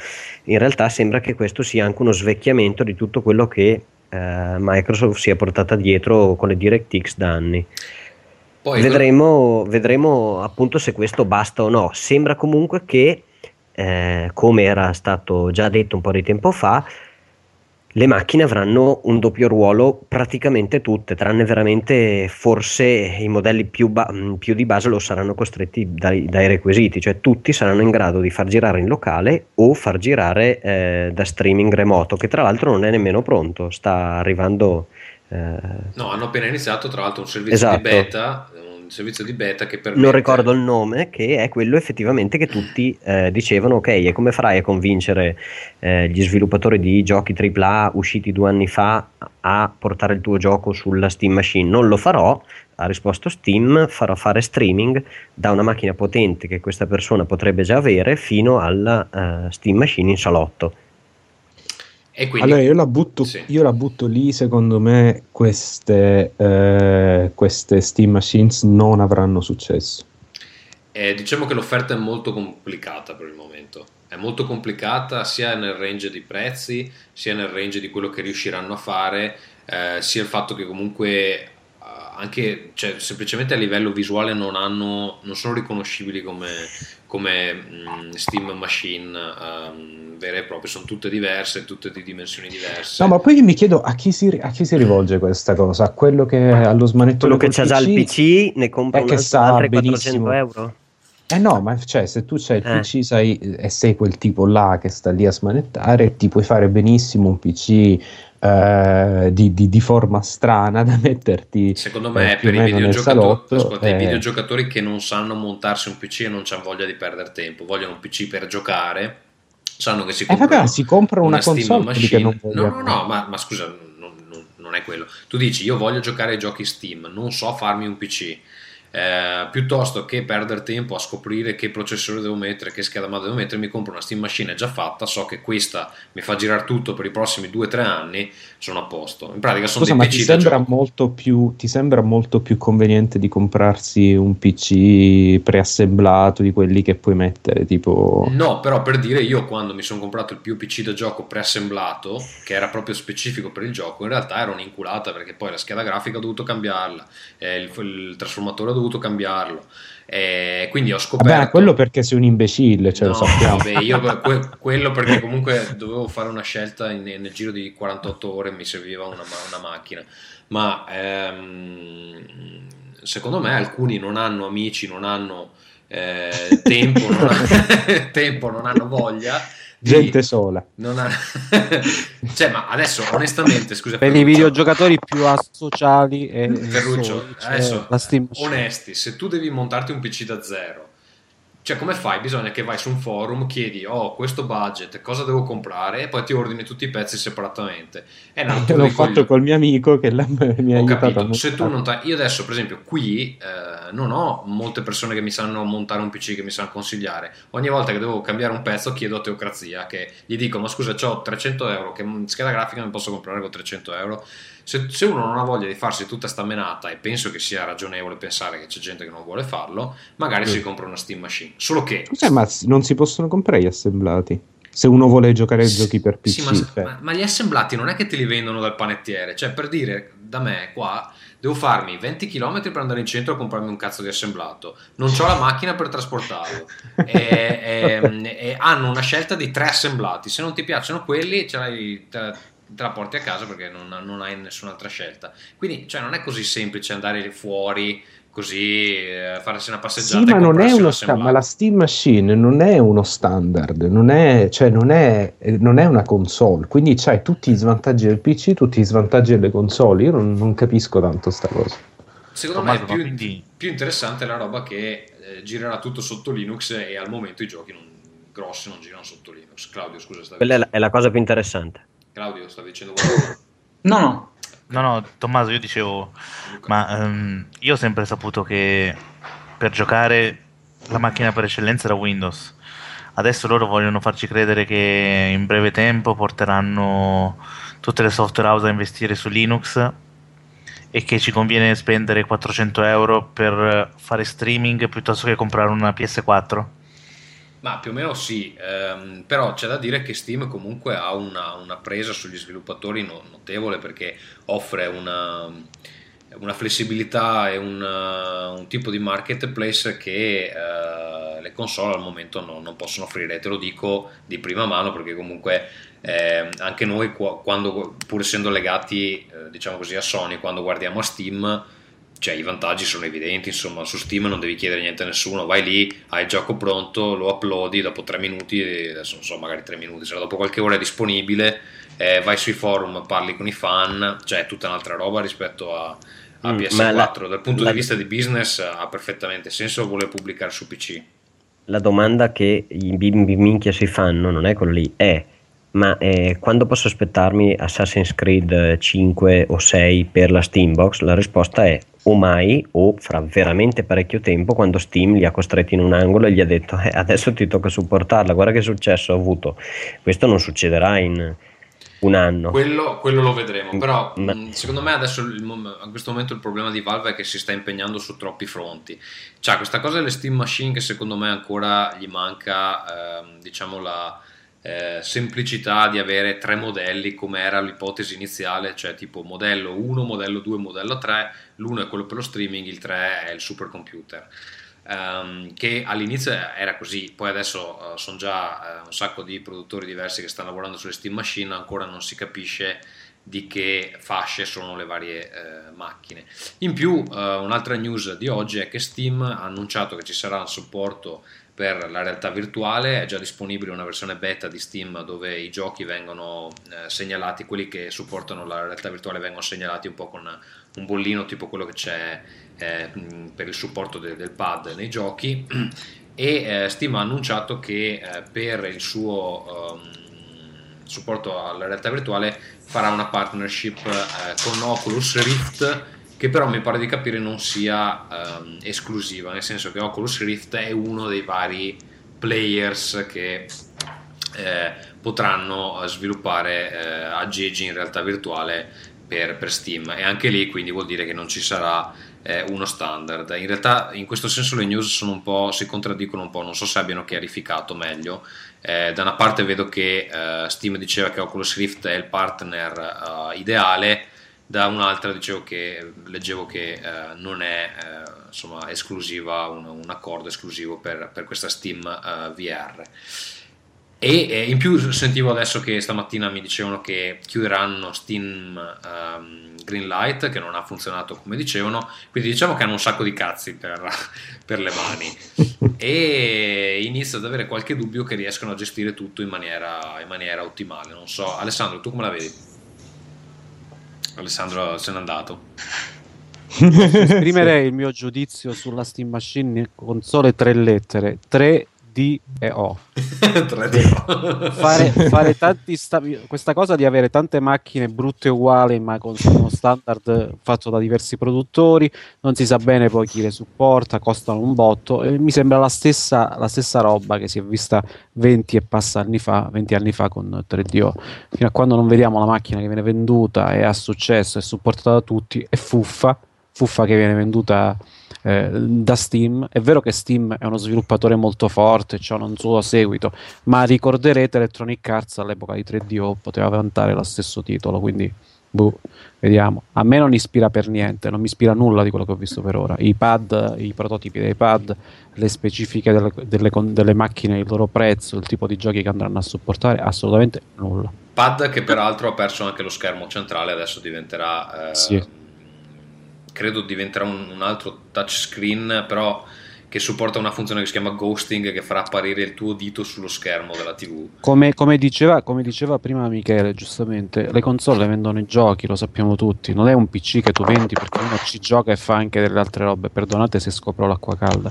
In realtà sembra che questo sia anche uno svecchiamento di tutto quello che eh, Microsoft si è portata dietro con le DirectX da anni. Poi vedremo, vedremo appunto se questo basta o no. Sembra comunque che, eh, come era stato già detto un po' di tempo fa, le macchine avranno un doppio ruolo praticamente tutte, tranne veramente forse i modelli più, ba- mh, più di base lo saranno costretti dai, dai requisiti, cioè tutti saranno in grado di far girare in locale o far girare eh, da streaming remoto, che tra l'altro non è nemmeno pronto, sta arrivando... eh, No, hanno appena iniziato tra l'altro un servizio Esatto. di beta, servizio di beta che permette... non ricordo il nome, che è quello effettivamente che tutti eh, dicevano: Ok, e come farai a convincere eh, gli sviluppatori di giochi AAA usciti due anni fa a portare il tuo gioco sulla Steam Machine? Non lo farò. Ha risposto Steam, farò fare streaming da una macchina potente che questa persona potrebbe già avere fino alla eh, Steam Machine in salotto. E quindi... Allora io la, butto, Sì. io la butto lì, secondo me queste, eh, queste Steam Machines non avranno successo. Eh, diciamo che l'offerta è molto complicata per il momento. È molto complicata sia nel range di prezzi, sia nel range di quello che riusciranno a fare, eh, sia il fatto che comunque anche cioè, semplicemente a livello visuale non, hanno, non sono riconoscibili come, come mm, Steam Machine ehm, vere e proprie, sono tutte diverse, tutte di dimensioni diverse. No, ma poi io mi chiedo a chi si, a chi si rivolge questa cosa? A quello che ha lo smanettone Quello che c'ha già il PC ne compra è un altro sa altri 400 benissimo. euro. Eh no, ma cioè, se tu c'hai il Eh. PC sai, e sei quel tipo là che sta lì a smanettare, ti puoi fare benissimo un PC eh, di, di- di forma strana da metterti Secondo eh, me più per i videogiocatori, ascolta, i eh, videogiocatori che non sanno montarsi un PC e non hanno voglia di perdere tempo, vogliono un PC per giocare, sanno che si eh, comprano vabbè, si comprano una, Steam console che non machine. No, no, no, ma, ma scusa, non, non- non è quello. Tu dici io voglio giocare ai giochi Steam, non so farmi un PC. Eh, piuttosto che perdere tempo a scoprire che processore devo mettere, che scheda madre devo mettere, mi compro una Steam Machine già fatta, so che questa mi fa girare tutto per i prossimi 2-3 anni, sono a posto. In pratica sono Scusa, dei ma PC ti sembra, molto più, ti sembra molto più conveniente di comprarsi un PC preassemblato di quelli che puoi mettere tipo... No, però per dire io quando mi sono comprato il più PC da gioco preassemblato, che era proprio specifico per il gioco, in realtà era un'inculata perché poi la scheda grafica ho dovuto cambiarla, eh, il, il trasformatore ho dovuto cambiarlo. eh, quindi ho scoperto... Vabbè, quello perché sei un imbecille, cioè lo No, sappiamo. vabbè, io que- quello perché comunque dovevo fare una scelta in- nel giro di 48 ore mi serviva una, ma- una macchina. Ma ehm, secondo me alcuni non hanno amici, non hanno eh, tempo, non ha- tempo, non hanno voglia. Gente sola. ha- cioè, ma adesso onestamente, scusa, Per i Ferruccio, videogiocatori più asociali e Ferruccio, c'è adesso onesti, se tu devi montarti un PC da zero, cioè come fai? Bisogna che vai su un forum, chiedi, oh, questo budget, cosa devo comprare? E poi ti ordini tutti i pezzi separatamente. È un altro L'ho fatto col mio amico che l'ha- mi ha Ho capito, se tu non io adesso per esempio qui eh, non ho molte persone che mi sanno montare un PC che mi sanno consigliare ogni volta che devo cambiare un pezzo chiedo a Teocrazia che gli dico ma scusa ho 300 euro che scheda grafica mi posso comprare con 300 euro se, se uno non ha voglia di farsi tutta sta menata e penso che sia ragionevole pensare che c'è gente che non vuole farlo magari Mm. si compra una Steam Machine solo che Cos'è, ma non si possono comprare gli assemblati? Se uno vuole giocare ai giochi per PC. Sì, ma, cioè. ma- ma gli assemblati non è che te li vendono dal panettiere, cioè per dire da me qua devo farmi 20 km per andare in centro a comprarmi un cazzo di assemblato, non ho la macchina per trasportarlo e, e- e hanno una scelta di tre assemblati, se non ti piacciono quelli ce l'hai- te, te la porti a casa perché non, non hai nessun'altra scelta. Quindi cioè, non è così semplice andare fuori così, eh, farsi una passeggiata. Sì, ma non è uno sta- ma la Steam Machine non è uno standard, non è, cioè non è, non è una console, quindi c'hai tutti i svantaggi del PC, tutti i svantaggi delle console. Io non, non capisco tanto sta cosa. Secondo Tommaso, me ma più, quindi- più interessante è la roba che eh, girerà tutto sotto Linux e al momento i giochi non- grossi non girano sotto Linux. Claudio, scusa, stavi, Quella è la, è la cosa più interessante. Claudio, stavi dicendo qualcosa? No, no. No, no, Tommaso, io dicevo, ma ehm, io ho sempre saputo che per giocare la macchina per eccellenza era Windows. Adesso loro vogliono farci credere che in breve tempo porteranno tutte le software house a investire su Linux e che ci conviene spendere 400 euro per fare streaming piuttosto che comprare una PS4. Ma più o meno sì, ehm, però c'è da dire che Steam comunque ha una, una presa sugli sviluppatori no- notevole perché offre una, una flessibilità e un, uh, un tipo di marketplace che eh, le console al momento no- non possono offrire. Te lo dico di prima mano perché comunque eh, anche noi qua- quando, pur essendo legati eh, diciamo così a Sony, quando guardiamo a Steam cioè i vantaggi sono evidenti, insomma, su Steam non devi chiedere niente a nessuno, vai lì, hai il gioco pronto, lo uploadi dopo tre minuti, adesso non so, magari tre minuti, se dopo qualche ora è disponibile, eh, vai sui forum, parli con i fan, cioè è tutta un'altra roba rispetto a, a Mm, PS4. ma la- Dal punto la- di vista di business ha perfettamente senso voler pubblicare su PC. La domanda che i bimbi minchia si fanno non è quello lì, è ma eh, quando posso aspettarmi Assassin's Creed eh, 5 o 6 per la Steambox? La risposta è o mai o fra veramente parecchio tempo quando Steam li ha costretti in un angolo e gli ha detto "Eh, adesso ti tocca supportarla, guarda che successo ho avuto. Questo non succederà in un anno. Quello, quello lo vedremo, però Ma- mh, secondo me adesso il a questo momento il problema di Valve è che si sta impegnando su troppi fronti. C'ha questa cosa delle Steam Machine che secondo me ancora gli manca, ehm, diciamo, la eh, semplicità di avere tre modelli come era l'ipotesi iniziale, cioè tipo modello 1, modello 2, modello 3, l'uno è quello per lo streaming, il 3 è il supercomputer. Ehm, che all'inizio era così, poi adesso eh, sono già eh, un sacco di produttori diversi che stanno lavorando sulle Steam Machine, ancora non si capisce di che fasce sono le varie eh, macchine. In più, un'altra news di oggi è che Steam ha annunciato che ci sarà un supporto per la realtà virtuale, è già disponibile una versione beta di Steam dove i giochi vengono eh, segnalati, quelli che supportano la realtà virtuale vengono segnalati un po' con un bollino tipo quello che c'è eh, per il supporto de- del pad nei giochi. E eh, Steam ha annunciato che eh, per il suo ehm, supporto alla realtà virtuale farà una partnership eh, con Oculus Rift che però mi pare di capire non sia ehm, esclusiva, nel senso che Oculus Rift è uno dei vari players che eh, potranno eh, sviluppare eh, aggeggi in realtà virtuale per, per Steam e anche lì quindi vuol dire che non ci sarà eh, uno standard. In realtà in questo senso le news sono un po', si contraddicono un po', non so se abbiano chiarificato meglio. Eh, da una parte vedo che eh, Steam diceva che Oculus Rift è il partner ideale, da un'altra dicevo che, leggevo che eh, non è eh, insomma, esclusiva, un, un accordo esclusivo per, per questa Steam eh, VR. E eh, in più sentivo adesso che stamattina mi dicevano che chiuderanno Steam ehm, Greenlight, che non ha funzionato come dicevano, quindi diciamo che hanno un sacco di cazzi per, per le mani. e inizio ad avere qualche dubbio che riescano a gestire tutto in maniera, in maniera ottimale. Non so, Alessandro, tu come la vedi? Alessandro se n'è andato. Esprimerei il mio giudizio sulla Steam Machine con sole tre lettere, tre D e O. D. fare, fare tanti sta- questa cosa di avere tante macchine brutte uguali, ma con uno standard fatto da diversi produttori, non si sa bene poi chi le supporta, costano un botto. E mi sembra la stessa, la stessa roba che si è vista 20 e passa anni fa, 20 anni fa con 3DO. Fino a quando non vediamo la macchina che viene venduta e ha successo, è supportata da tutti, è fuffa, fuffa che viene venduta eh, da Steam. È vero che Steam è uno sviluppatore molto forte, c'è un suo seguito, ma ricorderete Electronic Arts all'epoca di 3DO poteva vantare lo stesso titolo, quindi boh, vediamo. A me non ispira per niente, non mi ispira nulla di quello che ho visto per ora. I pad, i prototipi dei pad, le specifiche delle, delle, delle macchine, il loro prezzo, il tipo di giochi che andranno a supportare, assolutamente nulla. Pad che peraltro ha perso anche lo schermo centrale, adesso diventerà... Eh, Sì. Credo diventerà un, un altro touchscreen, però che supporta una funzione che si chiama ghosting che farà apparire il tuo dito sullo schermo della TV. Come, come diceva, come diceva prima Michele, giustamente, le console vendono i giochi, lo sappiamo tutti. Non è un PC che tu vendi perché uno ci gioca e fa anche delle altre robe. Perdonate se scopro l'acqua calda.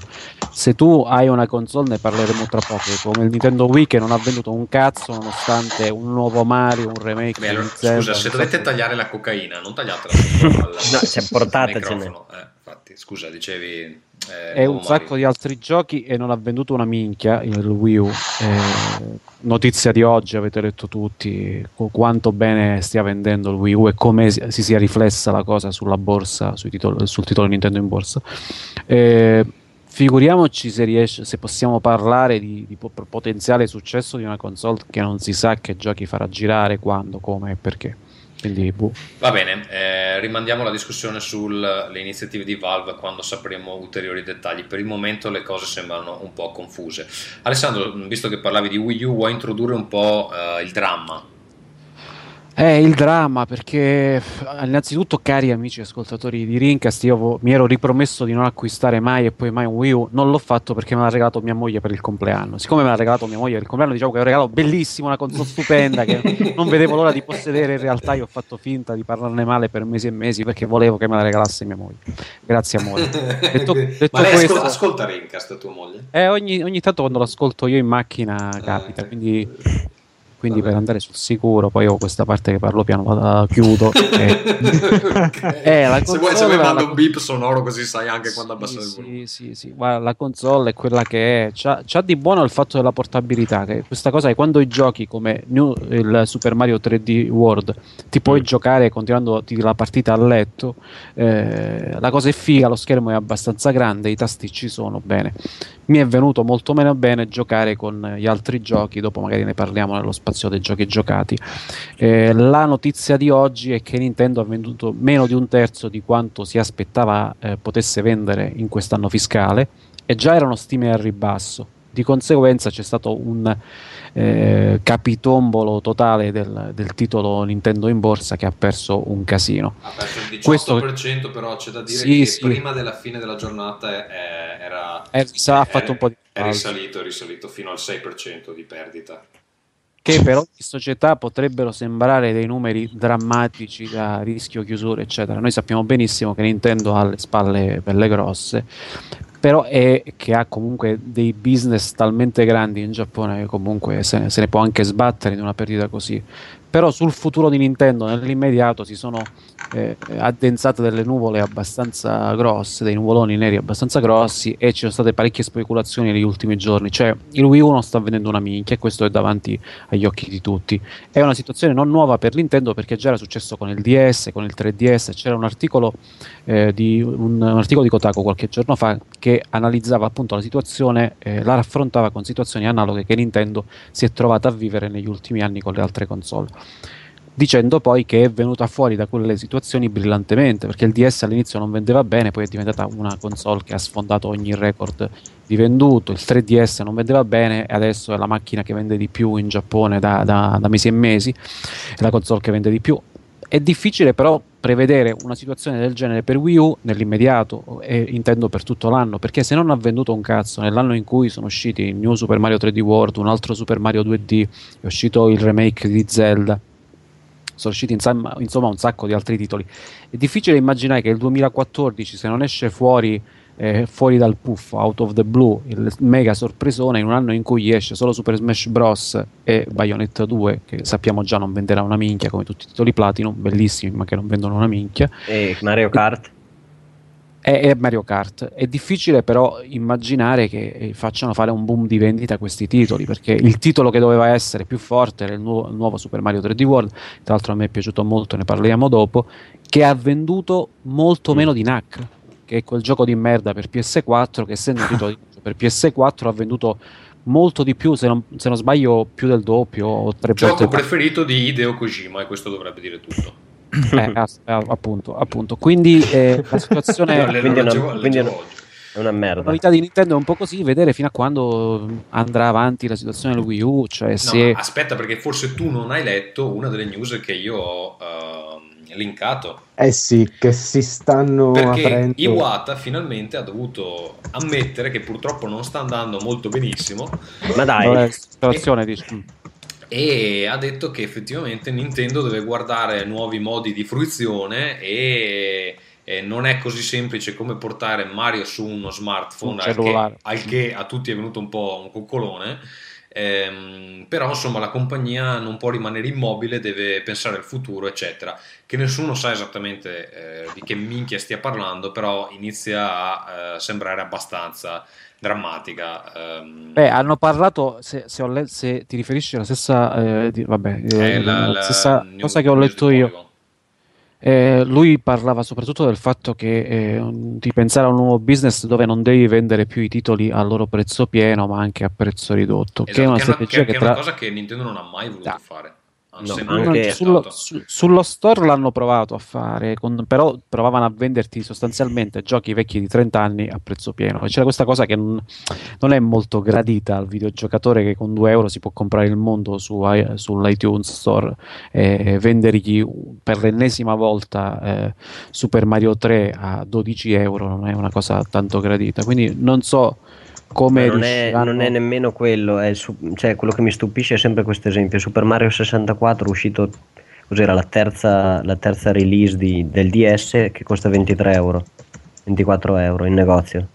Se tu hai una console, ne parleremo tra poco. Come il Nintendo Wii che non ha venduto un cazzo, nonostante un nuovo Mario, un remake. Beh, allora, di Zelda, scusa, se dovete tagliare la cocaina, non tagliatela No, cioè, portatecene. Eh, infatti, scusa, dicevi... eh, e un sacco di altri giochi e non ha venduto una minchia il Wii U. Eh, notizia di oggi, avete letto tutti qu- quanto bene stia vendendo il Wii U e come si, si sia riflessa la cosa sulla borsa, titoli- sul titolo Nintendo in borsa. Eh, figuriamoci se, riesce, se possiamo parlare di, di po- potenziale successo di una console che non si sa che giochi farà girare, quando, come e perché. Quindi. Va bene, eh, rimandiamo la discussione sulle iniziative di Valve quando sapremo ulteriori dettagli. Per il momento le cose sembrano un po' confuse. Alessandro, visto che parlavi di Wii U, vuoi introdurre un po' eh, il dramma? È il dramma perché f- innanzitutto cari amici ascoltatori di Rincast io vo- mi ero ripromesso di non acquistare mai e poi mai un Wii U. Non l'ho fatto perché me l'ha regalato mia moglie per il compleanno. Siccome me l'ha regalato mia moglie per il compleanno diciamo che è un regalo bellissimo una console stupenda che non vedevo l'ora di possedere. In realtà io ho fatto finta di parlarne male per mesi e mesi perché volevo che me la regalasse mia moglie. Grazie amore. Detto, detto Ma lei questo ascol- ascolta Rincast, tua moglie? eh, ogni, ogni tanto quando l'ascolto io in macchina capita, quindi, quindi per andare sul sicuro, poi ho questa parte che parlo piano, la chiudo. e- Eh, la Se vuoi, se vuoi manda la- un beep sonoro così sai anche quando abbassare il volume. Sì, sì, sì, guarda, la console è quella che è. C'ha, c'ha di buono il fatto della portabilità. Che questa cosa è quando i giochi come New- il Super Mario 3D World ti puoi Mm. giocare continuando la partita a letto. eh, la cosa è figa, lo schermo è abbastanza grande, i tasti ci sono bene. Mi è venuto molto meno bene giocare con gli altri giochi, dopo magari ne parliamo nello spazio dei giochi giocati. Eh, la notizia di oggi è che Nintendo ha venduto meno di un terzo di quanto si aspettava eh, potesse vendere in quest'anno fiscale e già erano stime al ribasso. Di conseguenza c'è stato un eh, capitombolo totale del, del titolo Nintendo in borsa che ha perso un casino. Ha perso il 18%, Questo- però c'è da dire Sì, che sì. prima della fine della giornata era, è risalito, è risalito fino al 6% di perdita. Che per ogni società potrebbero sembrare dei numeri drammatici da rischio chiusura, eccetera. Noi sappiamo benissimo che Nintendo ha alle spalle belle grosse, però è che ha comunque dei business talmente grandi in Giappone che comunque se se ne può anche sbattere in una perdita così. Però sul futuro di Nintendo nell'immediato si sono eh, addensate delle nuvole abbastanza grosse, dei nuvoloni neri abbastanza grossi e ci sono state parecchie speculazioni negli ultimi giorni, cioè il Wii U non sta vendendo una minchia e questo è davanti agli occhi di tutti. È una situazione non nuova per Nintendo perché già era successo con il DS, con il 3DS, c'era un articolo, eh, di, un, un articolo di Kotaku qualche giorno fa che analizzava appunto la situazione, eh, la raffrontava con situazioni analoghe che Nintendo si è trovata a vivere negli ultimi anni con le altre console dicendo poi che è venuta fuori da quelle situazioni brillantemente, perché il DS all'inizio non vendeva bene, poi è diventata una console che ha sfondato ogni record di venduto, il 3DS non vendeva bene e adesso è la macchina che vende di più in Giappone da, da- da mesi e mesi, è la console che vende di più. È difficile però prevedere una situazione del genere per Wii U nell'immediato, e intendo per tutto l'anno, perché se non ha venduto un cazzo nell'anno in cui sono usciti New Super Mario 3D World, un altro Super Mario 2D, è uscito il remake di Zelda, sono usciti insomma, insomma un sacco di altri titoli. È difficile immaginare che il 2014, se non esce fuori, eh, fuori dal puff, out of the blue, il mega sorpresone in un anno in cui esce solo Super Smash Bros. e Bayonetta 2, che sappiamo già non venderà una minchia come tutti i titoli Platinum, bellissimi ma che non vendono una minchia. E Mario Kart? È, è Mario Kart. È difficile però immaginare che eh, facciano fare un boom di vendita a questi titoli, perché il titolo che doveva essere più forte era il nuovo, il nuovo Super Mario 3D World, tra l'altro a me è piaciuto molto, ne parliamo dopo, che ha venduto molto meno di NAC, che è quel gioco di merda per PS4 che essendo un titolo per PS4 ha venduto molto di più, se non, se non sbaglio più del doppio o tre Gioco volte preferito di Hideo Kojima e questo dovrebbe dire tutto. eh, eh, appunto, appunto. Quindi eh, la situazione quindi una, quindi è una- è una La merda. novità di Nintendo è un po' così, vedere fino a quando andrà avanti la situazione del Wii U, cioè No, se... aspetta, perché forse tu non hai letto una delle news che io ho ehm, linkato. Eh sì, che si stanno Perché aprendo. Iwata finalmente ha dovuto ammettere che purtroppo non sta andando molto benissimo Ma dai, Vabbè, situazione dici, e ha detto che effettivamente Nintendo deve guardare nuovi modi di fruizione e, e non è così semplice come portare Mario su uno smartphone Un al che, cellulare. al che a tutti è venuto un po' un coccolone Ehm, però insomma la compagnia non può rimanere immobile deve pensare al futuro eccetera che nessuno sa esattamente eh, di che minchia stia parlando però inizia a eh, sembrare abbastanza drammatica ehm, Beh, hanno parlato, se, se le- se ti riferisci alla stessa, eh, di- vabbè, eh, la- la la stessa cosa che ho letto io. Polygon. Eh, lui parlava soprattutto del fatto che eh, di pensare a un nuovo business dove non devi vendere più i titoli al loro prezzo pieno, ma anche a prezzo ridotto, che è Esatto, una che è una, che- che, è una tra- cosa che Nintendo non ha mai voluto Da. fare. Ha No, anche- sullo, su- sullo store l'hanno provato a fare, con- però provavano a venderti sostanzialmente giochi vecchi di 30 anni a prezzo pieno. E c'era questa cosa che non, non è molto gradita al videogiocatore che con 2 euro si può comprare il mondo su, sull'iTunes Store e vendergli per l'ennesima volta eh, Super Mario 3 a 12 euro non è una cosa tanto gradita. Quindi non so come non, è, non è nemmeno quello, è su- cioè, quello che mi stupisce è sempre questo esempio. Super Mario 64 è uscito, cos'era la terza, la terza release di- del DS che costa 23 euro, 24 euro in negozio.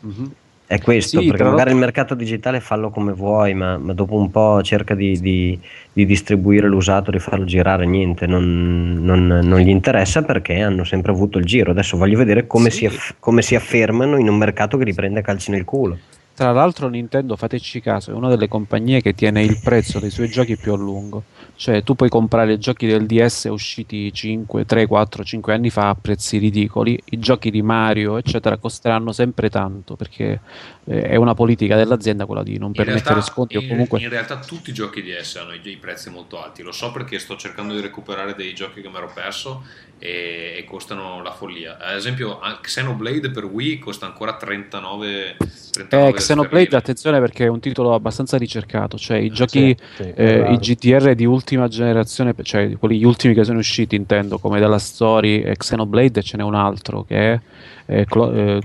Mhm. È questo, Sì, perché magari il mercato digitale fallo come vuoi, ma, ma dopo un po' cerca di, di- di distribuire l'usato, di farlo girare, niente, non, non- non gli interessa perché hanno sempre avuto il giro. Adesso voglio vedere come, Sì. si, aff- come si affermano in un mercato che li prende a calci nel culo. Tra l'altro Nintendo, fateci caso, è una delle compagnie che tiene il prezzo dei suoi giochi più a lungo. Cioè tu puoi comprare i giochi del DS usciti 5, 3, 4, 5 anni fa a prezzi ridicoli, i giochi di Mario eccetera costeranno sempre tanto perché eh, è una politica dell'azienda quella di non In permettere realtà, sconti o in- comunque... in realtà tutti i giochi DS hanno i, i prezzi molto alti, lo so perché sto cercando di recuperare dei giochi che mi ero perso e, e costano la follia. Ad esempio Xenoblade per Wii costa ancora 39, 39 Eh, Xenoblade, sterline. attenzione perché è un titolo abbastanza ricercato, cioè i giochi, Sì, sì, eh, i GTR di ultima generazione, cioè quelli gli ultimi che sono usciti intendo, come dalla Story e Xenoblade, ce n'è un altro che è eh, Clo- eh,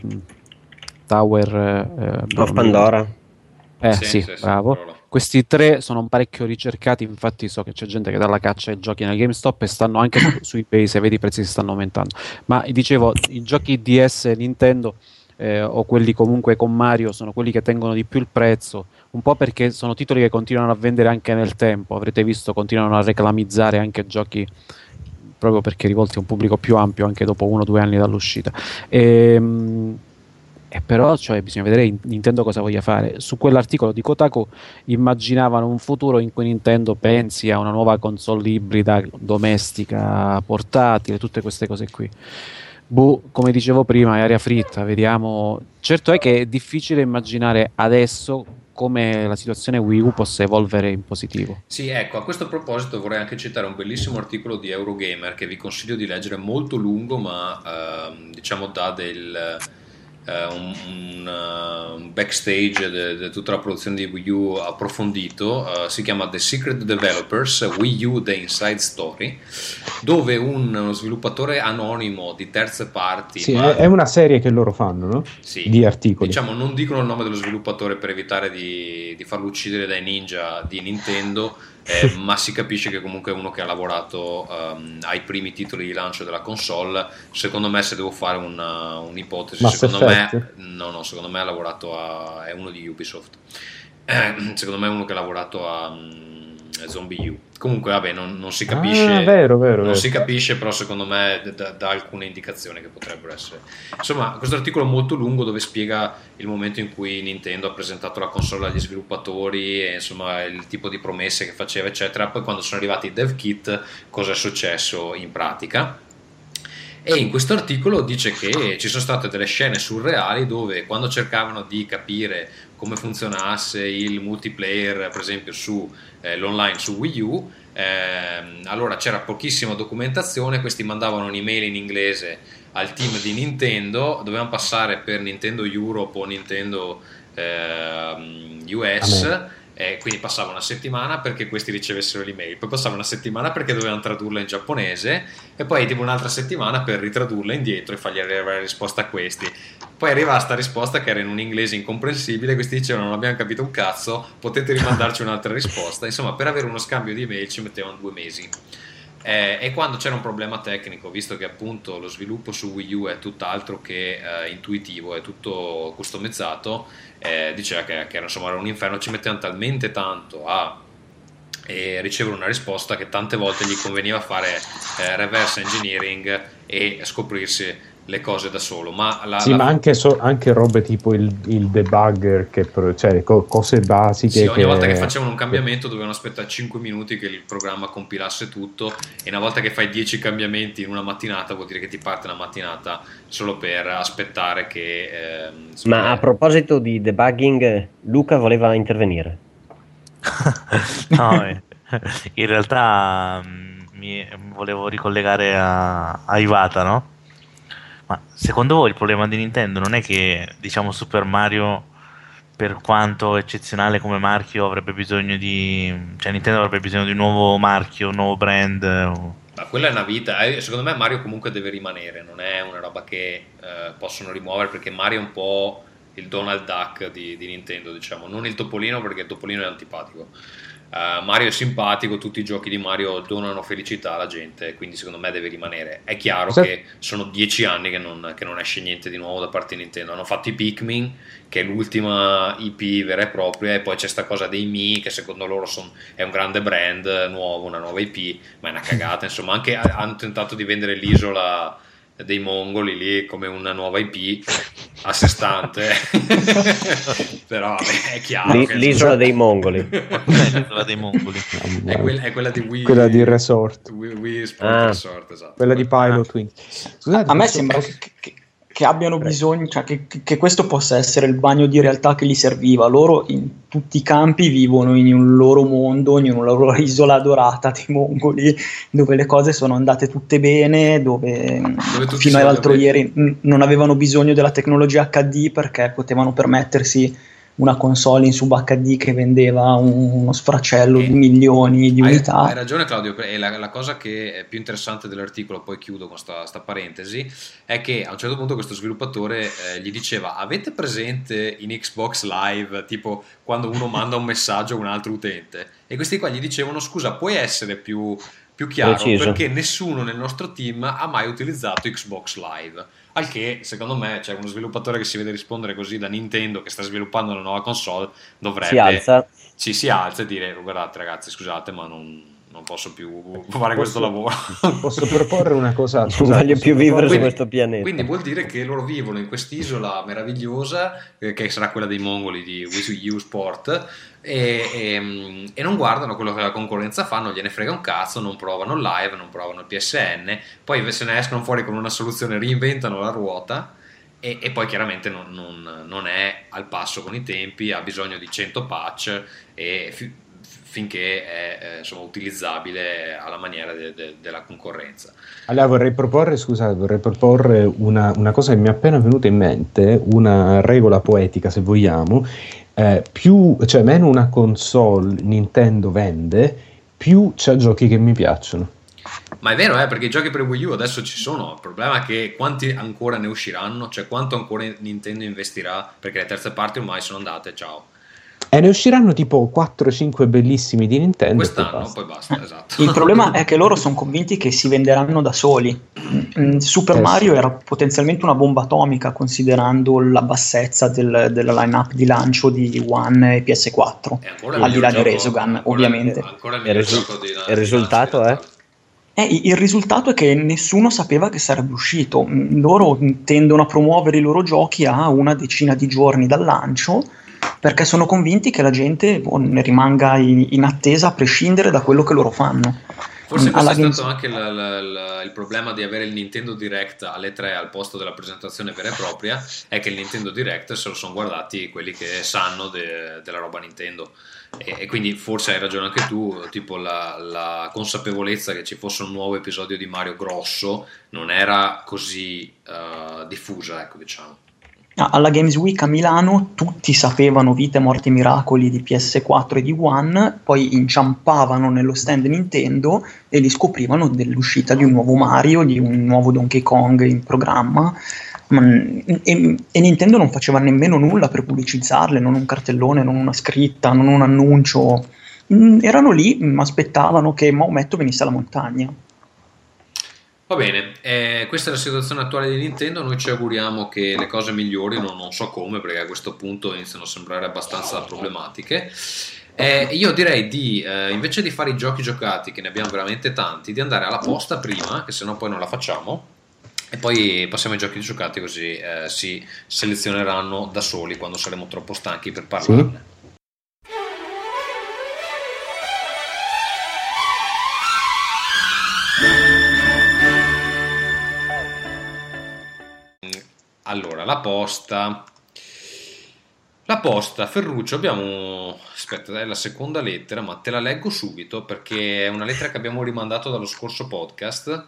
Tower eh, Of Pandora. Eh Sì, sì, sì, sì, bravo. Questi tre sono parecchio ricercati, infatti so che c'è gente che dà la caccia ai giochi nel GameStop e stanno anche su, su eBay, se vedi i prezzi si stanno aumentando. Ma dicevo, i giochi DS e Nintendo eh, o quelli comunque con Mario sono quelli che tengono di più il prezzo, un po' perché sono titoli che continuano a vendere anche nel tempo, avrete visto continuano a reclamizzare anche giochi proprio perché rivolti a un pubblico più ampio anche dopo uno o due anni dall'uscita. Ehm, e però cioè, bisogna vedere in- Nintendo cosa voglia fare. Su quell'articolo di Kotaku immaginavano un futuro in cui Nintendo pensi a una nuova console ibrida domestica, portatile, tutte queste cose qui. Boh, come dicevo prima, è aria fritta, vediamo. Certo è che è difficile immaginare adesso come la situazione Wii U possa evolvere in positivo. Sì, ecco, a questo proposito vorrei anche citare un bellissimo articolo di Eurogamer che vi consiglio di leggere, molto lungo, ma ehm, diciamo dà del, eh, un, un, eh, un backstage di tutta la produzione di Wii U approfondito. eh, si chiama The Secret Developers Wii U The Inside Story, dove un- uno sviluppatore anonimo di terze parti, Sì, ma- è, è una serie che loro fanno, no? Sì. Di articoli. Diciamo, non dicono il nome dello sviluppatore per evitare di, di farlo uccidere dai ninja di Nintendo, eh, ma si capisce che comunque è uno che ha lavorato ehm, ai primi titoli di lancio della console. Secondo me, se devo fare una- un'ipotesi, Mass secondo me, Effect? no, no, secondo me ha lavorato a. è uno di Ubisoft. Eh, secondo me è uno che ha lavorato a mm, Zombie U. Comunque, vabbè, non, non si capisce. Ah, vero, vero, non vero. si capisce, però secondo me dà, dà alcune indicazioni che potrebbero essere. Insomma, questo articolo è molto lungo dove spiega il momento in cui Nintendo ha presentato la console agli sviluppatori e insomma il tipo di promesse che faceva, eccetera. Poi quando sono arrivati i dev kit, cosa è successo in pratica. E in questo articolo dice che ci sono state delle scene surreali dove quando cercavano di capire come funzionasse il multiplayer, per esempio su eh, l'online su Wii U, ehm, allora c'era pochissima documentazione, questi mandavano un'email in inglese al team di Nintendo, dovevano passare per Nintendo Europe o Nintendo ehm, US. Amen. E quindi passava una settimana perché questi ricevessero l'email, poi passava una settimana perché dovevano tradurla in giapponese e poi tipo un'altra settimana per ritradurla indietro e fargli arrivare la risposta a questi. Poi arriva sta risposta che era in un inglese incomprensibile, questi dicevano non abbiamo capito un cazzo, potete rimandarci un'altra risposta. Insomma, per avere uno scambio di email ci mettevano due mesi. Eh, e quando c'era un problema tecnico, visto che appunto lo sviluppo su Wii U è tutt'altro che eh, intuitivo, è tutto customizzato, eh, diceva che, che era, insomma, era un inferno, ci mettevano talmente tanto a ricevere una risposta che tante volte gli conveniva fare eh, reverse engineering e scoprirsi le cose da solo. Ma la, Sì, la- ma anche, so- anche robe tipo il, il debugger, che cioè co- cose basiche. Sì, ogni che- volta che facevano un cambiamento dovevano aspettare 5 minuti che il programma compilasse tutto e una volta che fai 10 cambiamenti in una mattinata vuol dire che ti parte una mattinata solo per aspettare che... insomma, Ma a proposito di debugging, Luca voleva intervenire. No, eh, in realtà mm, mi volevo ricollegare a, a Iwata, no? Ma secondo voi il problema di Nintendo non è che, diciamo, Super Mario, per quanto eccezionale come marchio, avrebbe bisogno di... cioè Nintendo avrebbe bisogno di un nuovo marchio, un nuovo brand? Ma quella è una vita, eh, secondo me Mario comunque deve rimanere, non è una roba che eh, possono rimuovere perché Mario è un po' il Donald Duck di, di Nintendo, diciamo, non il Topolino perché il Topolino è antipatico. Eh, Mario è simpatico, tutti i giochi di Mario donano felicità alla gente, quindi secondo me deve rimanere. È chiaro Cosa- che sono dieci anni che non, che non esce niente di nuovo da parte di Nintendo. Hanno fatto i Pikmin, che è l'ultima IP vera e propria, e poi c'è sta cosa dei Mi, che secondo loro son- è un grande brand nuovo, una nuova IP, ma è una cagata. Insomma, anche hanno tentato di vendere l'isola dei mongoli lì come una nuova IP a sé stante però è chiaro che l'isola dei mongoli. L'isola dei mongoli. è, quella, è quella di Wii Quella di Resort. Wii, Wii Sport Ah. Resort esatto Quella di Pilot Wing. Scusate, A me sembra che- che abbiano bisogno, cioè che, che questo possa essere il bagno di realtà che gli serviva. Loro in tutti i campi vivono in un loro mondo, in una loro isola dorata dei mongoli, dove le cose sono andate tutte bene, dove, tutti fino all'altro ieri non avevano bisogno della tecnologia HD perché potevano permettersi una console in sub HD che vendeva un- uno sfracello di milioni di Hai, unità. hai ragione Claudio, e la, la cosa che è più interessante dell'articolo, poi chiudo con sta, sta parentesi, è che a un certo punto questo sviluppatore eh, gli diceva avete presente in Xbox Live, tipo quando uno manda un messaggio a un altro utente? E questi qua gli dicevano scusa puoi essere più più chiaro Preciso. perché nessuno nel nostro team ha mai utilizzato Xbox Live. Al che, secondo me, c'è uno sviluppatore che si vede rispondere così da Nintendo che sta sviluppando una nuova console, dovrebbe Si alza. ci si alza e dire guardate ragazzi scusate ma non, non posso più fare questo Posso- lavoro Posso proporre una cosa? Non scusate, voglio più vivere su proporre- questo pianeta. quindi vuol dire che loro vivono in quest'isola meravigliosa eh, che sarà quella dei mongoli di Wii U Sport e, e- e non guardano quello che la concorrenza fa non gliene frega un cazzo non provano il live non provano il PSN poi se ne escono fuori con una soluzione reinventano la ruota e, e poi chiaramente non, non- non è al passo con i tempi, ha bisogno di 100 patch e fi- finché è eh, insomma, utilizzabile alla maniera de- de- della concorrenza. Allora vorrei proporre, scusate, vorrei proporre una, una cosa che mi è appena venuta in mente, una regola poetica se vogliamo, eh, più, cioè meno una console Nintendo vende, più c'ha giochi che mi piacciono. Ma è vero, eh, perché i giochi per Wii U adesso ci sono, il problema è che quanti ancora ne usciranno, cioè quanto ancora Nintendo investirà, perché le terze parti ormai sono andate, ciao. E ne usciranno tipo 4-5 bellissimi di Nintendo. poi Quest'anno, basta. poi basta, esatto. Il problema è che loro sono convinti che si venderanno da soli. Mm, Super Eh, Mario sì. era potenzialmente una bomba atomica considerando la bassezza del- della line-up di lancio di One e PS4. È ancora il Al di là di Resogun, ancora- ovviamente. Ancora il risu- il risultato è? Eh, il risultato è che nessuno sapeva che sarebbe uscito. Mm, Loro tendono a promuovere i loro giochi a una decina di giorni dal lancio perché sono convinti che la gente boh, ne rimanga in, in attesa a prescindere da quello che loro fanno. Forse Mm, questo alla è stato anche la- la- la- il problema di avere il Nintendo Direct alle 3 al posto della presentazione vera e propria, è che il Nintendo Direct se lo sono guardati quelli che sanno de- della roba Nintendo. E, e quindi forse hai ragione anche tu, tipo la, la consapevolezza che ci fosse un nuovo episodio di Mario grosso non era così eh, diffusa, ecco diciamo. Alla Games Week a Milano tutti sapevano vite, morti miracoli di PS4 e di One, poi inciampavano nello stand Nintendo e li scoprivano dell'uscita di un nuovo Mario, di un nuovo Donkey Kong in programma. Mm, E, e Nintendo non faceva nemmeno nulla per pubblicizzarle, non un cartellone, non una scritta, non un annuncio. Mm, Erano lì, mm, aspettavano che Maometto venisse alla montagna. Va bene, eh, questa è la situazione attuale di Nintendo, noi ci auguriamo che le cose migliorino, non so come perché a questo punto iniziano a sembrare abbastanza problematiche. Eh, io direi di, eh, invece di fare i giochi giocati, che ne abbiamo veramente tanti, di andare alla posta prima, che sennò poi non la facciamo, e poi passiamo ai giochi giocati così eh, si selezioneranno da soli quando saremo troppo stanchi per parlarne. Allora, la posta. La posta, Ferruccio, abbiamo... Aspetta, è la seconda lettera, ma te la leggo subito perché è una lettera che abbiamo rimandato dallo scorso podcast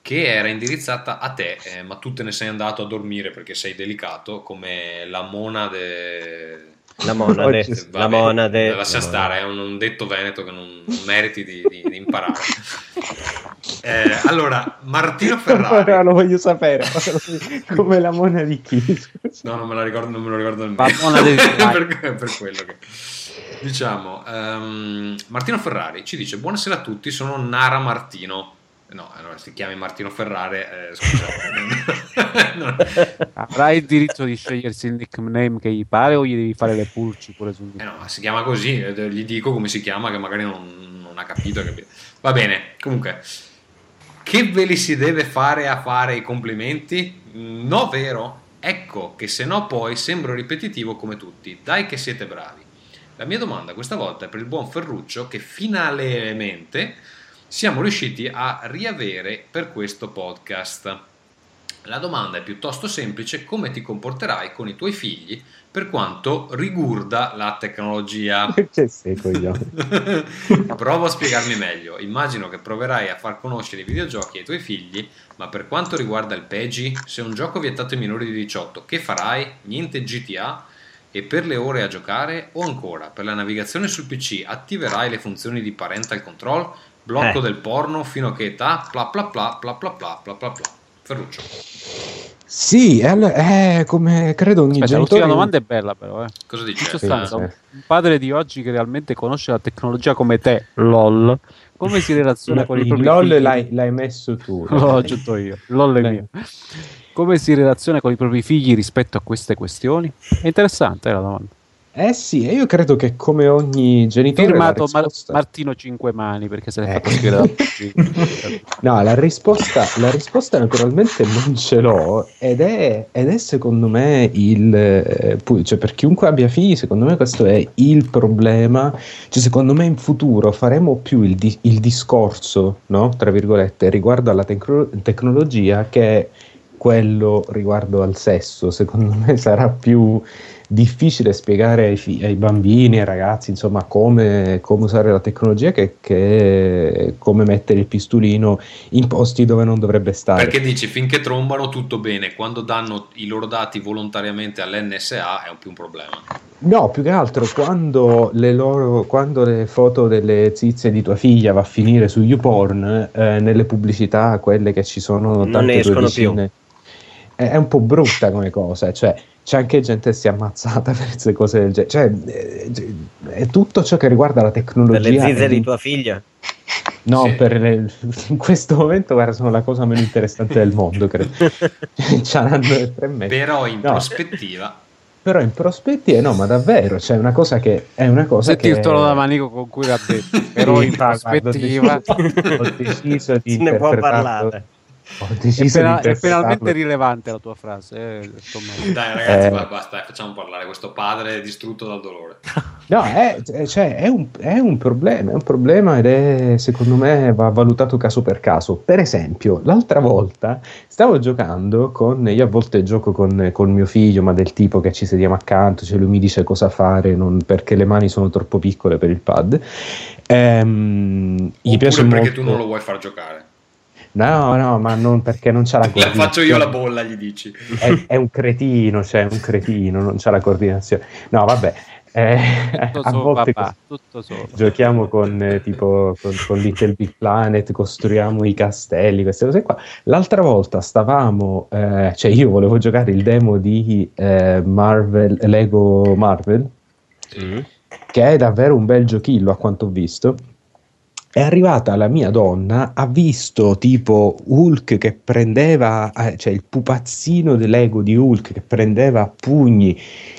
che era indirizzata a te, eh, ma tu te ne sei andato a dormire perché sei delicato come la mona de... La monade, la monade. Lascia la stare, è un, un detto veneto che non, meriti di, di- di imparare. Eh, allora, Martino Ora Ferrari. lo voglio sapere, come la mona di chi? No, non me la ricordo, non me lo ricordo nemmeno. del- per, per quello che... Diciamo, ehm, Martino Ferrari ci dice Buonasera a tutti, sono Nara Martino. No, allora si chiami Martino Ferrari, eh, scusa. Non- Avrai il diritto di scegliersi il nickname che gli pare o gli devi fare le pulci pure sul Eh no, ma si chiama così, eh, gli dico come si chiama, che magari non, non ha capito. capito. Va bene, comunque, che ve li si deve fare a fare i complimenti? No, vero? Ecco che se no poi sembro ripetitivo come tutti. Dai che siete bravi. La mia domanda questa volta è per il buon Ferruccio che finalmente siamo riusciti a riavere per questo podcast. La domanda è piuttosto semplice, come ti comporterai con i tuoi figli per quanto riguarda la tecnologia? Che sei coglione. Provo a spiegarmi meglio. Immagino che proverai a far conoscere i videogiochi ai tuoi figli, ma per quanto riguarda il PEGI, se un gioco vietato ai minori di 18, che farai? Niente GTA? E per le ore a giocare? O ancora, per la navigazione sul PC, attiverai le funzioni di parental control? Blocco Eh. del porno? Fino a che età? Pla pla pla pla pla pla pla pla pla. Ferruccio. Sì, è, all- è come credo ogni Aspetta, genitore... l'ultima domanda è bella però, eh. Cosa dice? sostanza, Sì, un un padre di oggi che realmente conosce la tecnologia come te, LOL, come si relaziona con i propri LOL figli? l'hai, l'hai messo tu. L'ho aggiunto io, LOL è mio. Come si relaziona con i propri figli rispetto a queste questioni? È interessante eh, la domanda. Eh sì, e io credo che come ogni genitore... Firmato Mar- risposta- Martino Cinquemani perché se l'è Eh. fatto scrivere. No, la risposta, la risposta naturalmente non ce l'ho ed è, ed è secondo me il... eh, cioè per chiunque abbia figli, secondo me questo è il problema. Cioè secondo me in futuro faremo più il, di- il discorso, no? Tra virgolette, riguardo alla tecno- tecnologia che quello riguardo al sesso. Secondo me sarà più difficile spiegare ai, fi- ai bambini, ai ragazzi, insomma, come, come usare la tecnologia che, che come mettere il pistolino in posti dove non dovrebbe stare. Perché dici finché trombano tutto bene, quando danno i loro dati volontariamente all'NSA è un più un problema. No, più che altro quando le, loro, quando le foto delle zizie di tua figlia va a finire su YouPorn, eh, nelle pubblicità, quelle che ci sono Non tante ne escono vicine, è, è un po' brutta come cosa, cioè c'è anche gente che si è ammazzata per queste cose del genere, cioè eh, è tutto ciò che riguarda la Per tecnologia. le zizze di tua figlia? No, Sì. per le- in questo momento guarda, sono la cosa meno interessante del mondo, credo. C'ha un anno e tre mesi. Però in No. prospettiva Però in prospettiva, no, ma davvero, c'è una cosa che è una cosa Senti che il tono da manico con cui l'ha detto, però in prospettiva ho deciso, di Se ne può parlare. Ho è, deciso pena- di è penalmente rilevante la tua frase. eh. Dai ragazzi, Eh. ba- basta, facciamo parlare questo padre distrutto dal dolore. No, è, cioè, è, un, è un problema, è un problema ed è secondo me va valutato caso per caso. Per esempio, l'altra volta stavo giocando con, io a volte gioco con, con mio figlio, ma del tipo che ci sediamo accanto, cioè lui mi dice cosa fare non- perché le mani sono troppo piccole per il pad. Ehm, gli piace perché molto... tu non lo vuoi far giocare. No, no, ma non perché non c'ha la La coordinazione. faccio io la bolla, gli dici. è, è un cretino, cioè è un cretino, non c'ha la coordinazione. No, vabbè. eh, Tutto a solo, volte papà, tutto solo. giochiamo con eh, tipo con, con Little Big Planet, costruiamo i castelli, queste cose qua. L'altra volta stavamo, eh, cioè io volevo giocare il demo di eh, Marvel, Lego Marvel, che è davvero un bel giochillo a quanto ho visto. È arrivata la mia donna, ha visto tipo Hulk che prendeva, eh, cioè il pupazzino dell'ego di Hulk che prendeva a pugni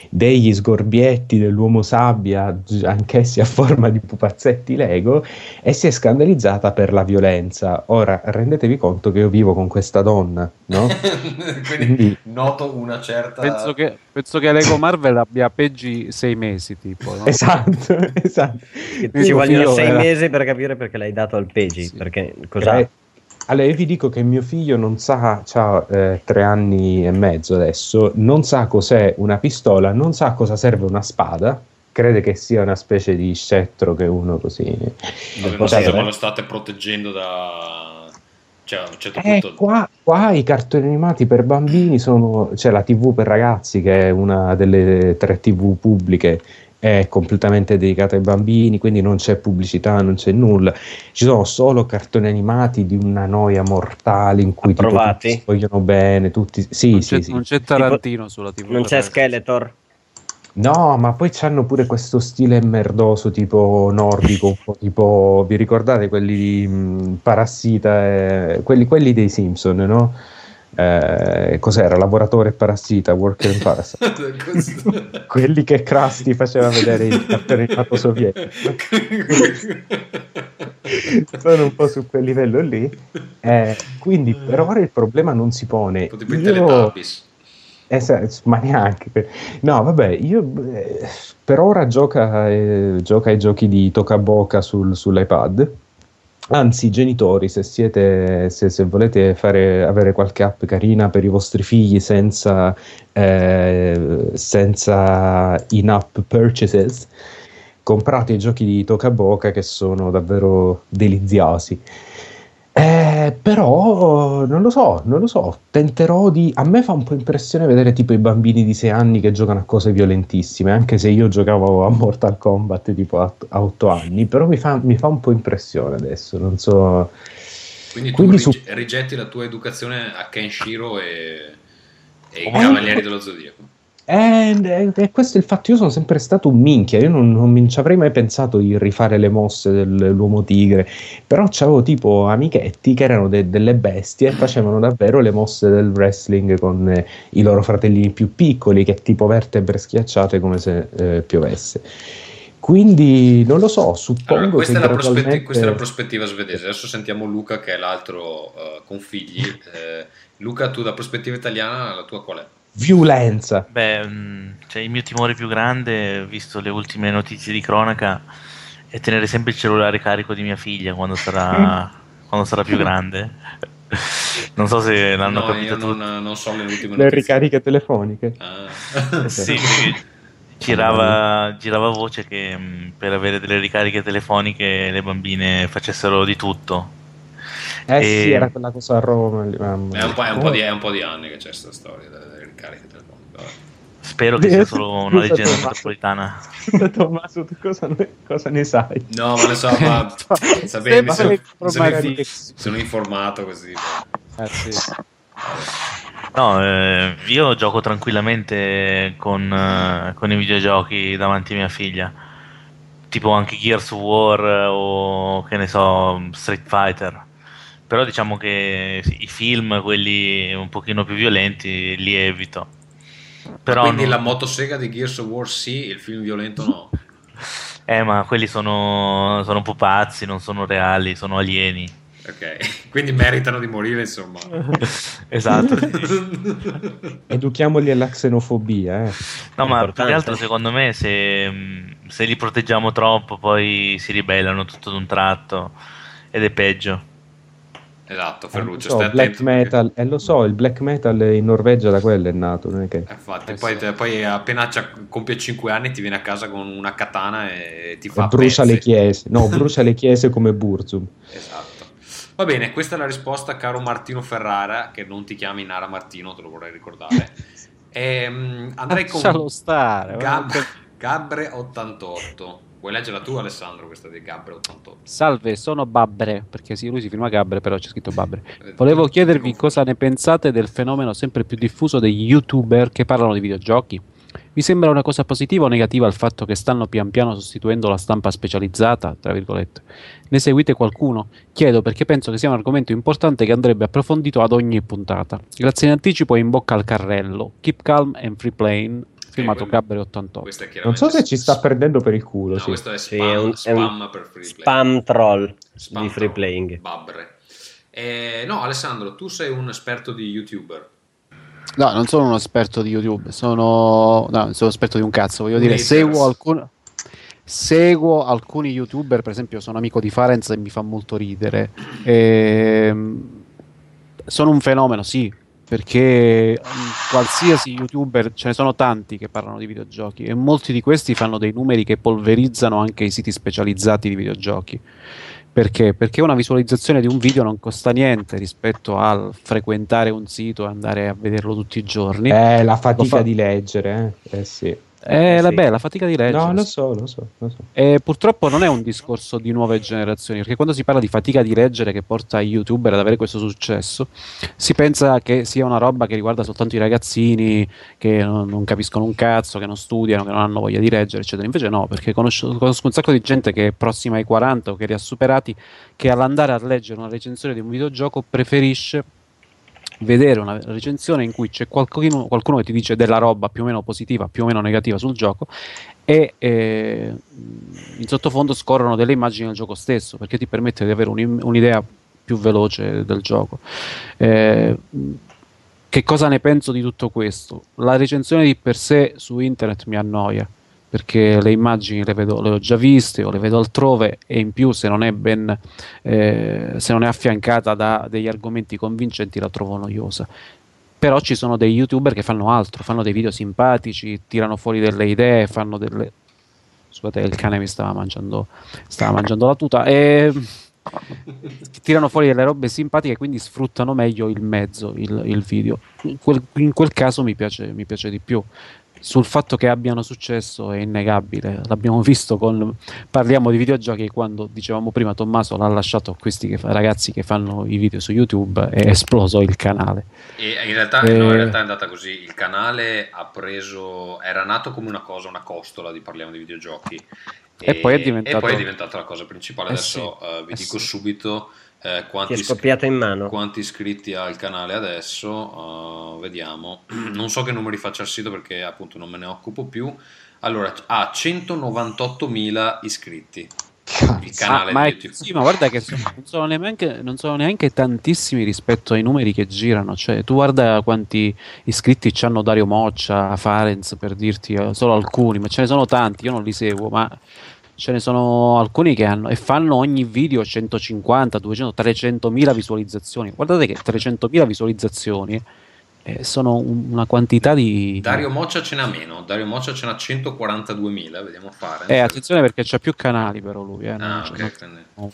degli sgorbietti dell'uomo sabbia, anch'essi a forma di pupazzetti Lego, e si è scandalizzata per la violenza. Ora rendetevi conto che io vivo con questa donna, no? Quindi Quindi- noto una certa... Penso che, penso che Lego Marvel abbia peggi sei mesi, tipo. no? Esatto, esatto. Ci vogliono sei era- mesi per capire perché l'hai dato al Pegi. Sì. Perché cosa? Eh, allora, io vi dico che mio figlio non sa, ha tre anni e mezzo adesso, non sa cos'è una pistola, non sa cosa serve una spada, crede che sia una specie di scettro che uno così... Vabbè, ma potere. insomma, lo state proteggendo da... Cioè, a un certo Eh, punto... qua, qua i cartoni animati per bambini sono, c'è la TV per ragazzi che è una delle tre TV pubbliche, è completamente dedicata ai bambini, quindi non c'è pubblicità, non c'è nulla. Ci sono solo cartoni animati di una noia mortale in cui tipo, tutti si vogliono bene, tutti... Sì, non, sì, c'è, sì. non c'è Tarantino sulla TV. Non c'è Skeletor. No, ma poi c'hanno pure questo stile merdoso tipo nordico, un po' tipo, vi ricordate quelli di mh, Parassita, e- quelli, quelli dei Simpson, no? Eh, cos'era? Lavoratore Parassita, Worker and Parasite. quelli che Krusty faceva vedere il cartone animato sovietico. Sono un po' su quel livello lì. Eh, quindi per ora il problema non si pone. Tipo i Teletubbies. Esatto, ma neanche. No, vabbè, io eh, per ora gioca, eh, gioca ai giochi di Tokaboka sul, sull'iPad. Anzi, genitori, se siete, se, se volete fare, avere qualche app carina per i vostri figli senza, eh, senza in-app purchases, comprate i giochi di Tokaboka che sono davvero deliziosi. Eh, però non lo so, non lo so, tenterò di... A me fa un po' impressione vedere tipo i bambini di 6 anni che giocano a cose violentissime, anche se io giocavo a Mortal Kombat tipo a, a 8 anni, però mi fa, mi fa un po' impressione adesso, non so... Quindi tu Quindi su- rig- rigetti la tua educazione a Kenshiro e... E i Cavalieri dello Zodiaco. E, e- e questo è il fatto, io sono sempre stato un minchia, io non, non ci avrei mai pensato di rifare le mosse dell'uomo tigre, però c'avevo tipo amichetti che erano de- delle bestie e facevano davvero le mosse del wrestling con eh, i loro fratellini più piccoli, che tipo vertebre schiacciate come se eh, piovesse. Quindi non lo so, suppongo Allora, questa, che è gradualmente- questa è la prospettiva svedese. Adesso sentiamo Luca, che è l'altro eh, con figli. Eh, Luca, tu da prospettiva italiana, la tua qual è? Violenza. Beh, mh, cioè, il mio timore più grande, visto le ultime notizie di cronaca, è tenere sempre il cellulare carico di mia figlia quando sarà, quando sarà più grande. Non so se l'hanno No, capito non, non so le ultime Le notizie. ricariche telefoniche. Ah. Sì, girava, girava voce che mh, per avere delle ricariche telefoniche le bambine facessero di tutto. Eh E- sì, era quella cosa a Roma. È un, po', è, un di, è un po' di anni che c'è questa storia ricariche telefoniche. vabbè. Spero che sia solo una leggenda Tommaso. metropolitana. Tommaso, tu cosa ne, cosa ne sai? No, ma ne so, ma sapete, mi sono, sono sono informato così. Eh, sì. No, eh, io gioco tranquillamente con, eh, con i videogiochi davanti a mia figlia, tipo anche Gears of War eh, o che ne so, Street Fighter. Però diciamo che i film, quelli un pochino più violenti, li evito. Però Quindi non- la motosega di Gears of War sì, il film violento no. Eh, ma quelli sono, sono pupazzi, non sono reali, sono alieni. Ok, quindi meritano di morire, insomma. Esatto. Educhiamoli alla xenofobia, eh. No, È ma più importante. che altro secondo me se, se li proteggiamo troppo poi si ribellano tutto d'un tratto ed è peggio. Esatto, Eh, Ferruccio, lo so, stai black metal, eh, lo so, il black metal in Norvegia da quello è nato, non è che... Eh, Infatti, poi, poi appena c'ha- compie 5 anni ti viene a casa con una katana e ti fa E brucia pezzi. le chiese, no, brucia le chiese come Burzum. Esatto. Va bene, questa è la risposta, caro Martino Ferrara, che non ti chiami Nara Martino, te lo vorrei ricordare. Ehm, andrei con Lascialo stare. Gab-. Gabbre 88. Vuoi leggerla tu, Alessandro, questa di Gabbre 88? Salve, sono Babbre, perché sì, lui si firma Gabbre, però c'è scritto Babbre. Eh, Volevo chiedervi cosa ne pensate del fenomeno sempre più diffuso degli youtuber che parlano di videogiochi. Vi sembra una cosa positiva o negativa il fatto che stanno pian piano sostituendo la stampa specializzata, tra virgolette? Ne seguite qualcuno? Chiedo perché penso che sia un argomento importante che andrebbe approfondito ad ogni puntata. Grazie in anticipo e in bocca al carrello. Keep calm and free playing. Firmato quello- Gabbre 88. Questa è Non so se ci sta prendendo per il culo, No, sì. questo è Sì, spam, è un- è spam un per free play. Spam troll Spam di free troll. playing. Babbre. Eh, no, Alessandro, tu sei un esperto di YouTuber. No, non sono uno esperto di YouTube, sono, no, non sono esperto di un cazzo, voglio dire, seguo, alcun- seguo alcuni YouTuber, per esempio sono amico di Farenz e mi fa molto ridere. Ehm, sono un fenomeno, sì, perché mm, qualsiasi YouTuber, ce ne sono tanti che parlano di videogiochi e molti di questi fanno dei numeri che polverizzano anche i siti specializzati di videogiochi. Perché? Perché una visualizzazione di un video non costa niente rispetto al frequentare un sito e andare a vederlo tutti i giorni. Eh, la fatica fa- di leggere, eh. Eh sì. Eh, sì. vabbè, la fatica di leggere. No, lo so, lo so, lo so. E purtroppo non è un discorso di nuove generazioni, perché quando si parla di fatica di leggere che porta i youtuber ad avere questo successo, si pensa che sia una roba che riguarda soltanto i ragazzini che non, non capiscono un cazzo, che non studiano, che non hanno voglia di leggere, eccetera. Invece no, perché conosco, conosco un sacco di gente che è prossima ai 40 o che li ha superati, che all'andare a leggere una recensione di un videogioco preferisce vedere una recensione in cui c'è qualcuno, qualcuno che ti dice della roba più o meno positiva, più o meno negativa sul gioco e eh, in sottofondo scorrono delle immagini del gioco stesso perché ti permette di avere un'im- un'idea più veloce del gioco. Eh, che cosa ne penso di tutto questo? La recensione di per sé su internet mi annoia perché le immagini le, vedo, le ho già viste o le vedo altrove e in più se non è ben eh, se non è affiancata da degli argomenti convincenti la trovo noiosa. Però ci sono dei youtuber che fanno altro fanno dei video simpatici tirano fuori delle idee fanno delle scusate il cane mi stava mangiando stava mangiando la tuta e tirano fuori delle robe simpatiche quindi sfruttano meglio il mezzo il, il video. In quel, in quel caso mi piace, mi piace di più sul fatto che abbiano successo è innegabile. L'abbiamo visto con. Parliamo di videogiochi quando dicevamo prima Tommaso l'ha lasciato a questi che ragazzi che fanno i video su YouTube e è esploso il canale. E in realtà, Eh. no, in realtà è andata così. Il canale ha preso. Era nato come una cosa, una costola di parliamo di videogiochi. E poi è diventato- e poi è diventata la cosa principale. Eh Adesso sì, eh, vi eh dico sì. subito eh, Ti quanti, è scoppiato in mano. quanti iscritti ha il canale adesso. eh, vediamo. Non so che numeri faccia il sito perché appunto non me ne occupo più. Allora, ha 198.000 iscritti. Il canale Ah, ma YouTube. sì, ma guarda che sono- non, sono neanche, non sono neanche tantissimi rispetto ai numeri che girano. Cioè, tu guarda quanti iscritti c'hanno Dario Moccia, Farenz per dirti eh, solo alcuni, ma ce ne sono tanti, io non li seguo, ma ce ne sono alcuni che hanno e fanno ogni video 150, 200, 300 mila visualizzazioni. Guardate che 300 mila visualizzazioni eh, sono un- una quantità di. Dario Moccia ce n'ha meno. Dario Moccia ce n'ha 142.000. Vediamo fare. Eh, attenzione perché c'ha più canali però lui. Eh, Ah, c'è- ok, quindi-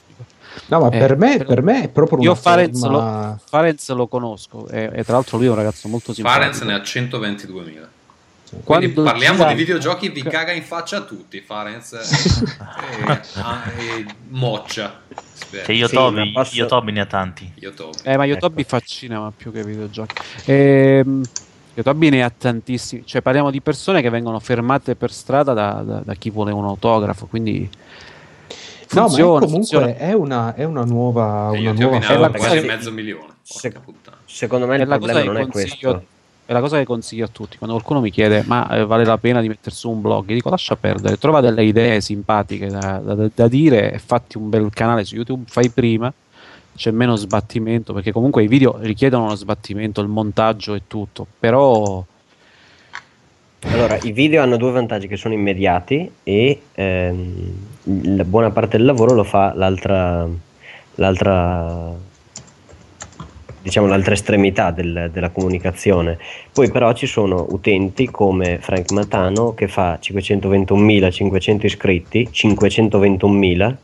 No, ma Eh, per, me, per me è proprio una Io Farenz, forma- lo, Farenz lo conosco e, e tra l'altro lui è un ragazzo molto simpatico. Farenz ne ha 122.000. Quando Quindi parliamo gira- di videogiochi, vi caga in faccia a tutti. Farenz e, ah, e Moccia. Spero. Io, Sì, Toby, ma posso- io Toby ne ha tanti. Io Toby. Eh, ma Yotobi fa cinema più che videogiochi. Ehm, Yotobi ne ha tantissimi. Cioè, parliamo di persone che vengono fermate per strada da, da- da chi vuole un autografo. Quindi No, ma è funziona, comunque funziona. è una, è una nuova, una nuova forma. cosa quasi mezzo milione. Se-. Secondo me È il la cosa problema non è questo. È la cosa che consiglio a tutti. Quando qualcuno mi chiede, ma eh, vale la pena di mettere su un blog? Dico, lascia perdere, trova delle idee simpatiche da, da- da dire e fatti un bel canale su YouTube. Fai prima, c'è meno sbattimento perché comunque i video richiedono uno sbattimento, il montaggio e tutto. Però Allora, i video hanno due vantaggi che sono immediati e ehm, la buona parte del lavoro lo fa l'altra, l'altra diciamo l'altra estremità del- della comunicazione. Poi però ci sono utenti come Frank Matano che fa 521.500 iscritti, 521.000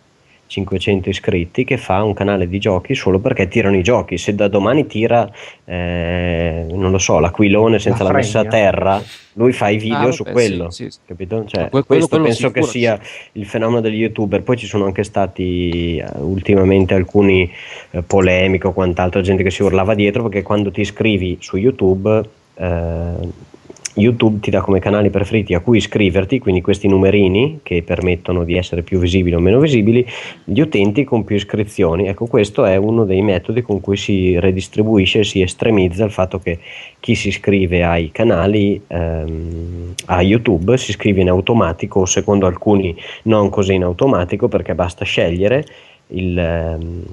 500 iscritti che fa un canale di giochi solo perché tirano i giochi. Se da domani tira, eh, non lo so, l'aquilone senza la, La messa a terra, lui fa i video Ah, su vabbè, quello. sì, sì, sì. Capito? Cioè, Que- quello- questo quello penso che sicuro, sia il fenomeno degli youtuber. Poi ci sono anche stati eh, ultimamente alcuni eh, polemiche o quant'altro, gente che si urlava dietro perché quando ti iscrivi su YouTube. eh, YouTube ti dà come canali preferiti a cui iscriverti, quindi questi numerini che permettono di essere più visibili o meno visibili, gli utenti con più iscrizioni. Ecco, questo è uno dei metodi con cui si redistribuisce si estremizza il fatto che chi si iscrive ai canali ehm, a YouTube si iscrive in automatico, o secondo alcuni non così in automatico, perché basta scegliere il, ehm,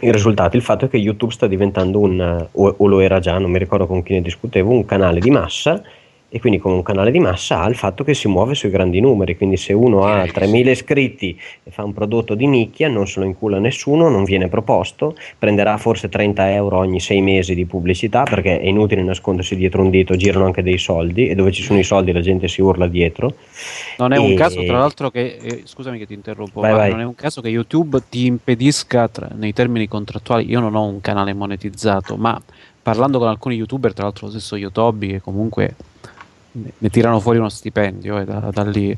il risultato. Il fatto è che YouTube sta diventando un, eh, o, o lo era già, non mi ricordo con chi ne discutevo, un canale di massa. E quindi come un canale di massa ha il fatto che si muove sui grandi numeri, quindi se uno ha Direi di 3.000 iscritti e fa un prodotto di nicchia non se lo incula nessuno, non viene proposto, prenderà forse 30 euro ogni sei mesi di pubblicità perché è inutile nascondersi dietro un dito, girano anche dei soldi e dove ci sono i soldi la gente si urla dietro. Non è un E- caso, tra l'altro, che eh, scusami che ti interrompo, Vai, vai. non è un caso che YouTube ti impedisca tra- nei termini contrattuali. Io non ho un canale monetizzato, ma parlando con alcuni YouTuber, tra l'altro lo stesso Yotobi, che comunque ne, tirano fuori uno stipendio e da, da lì.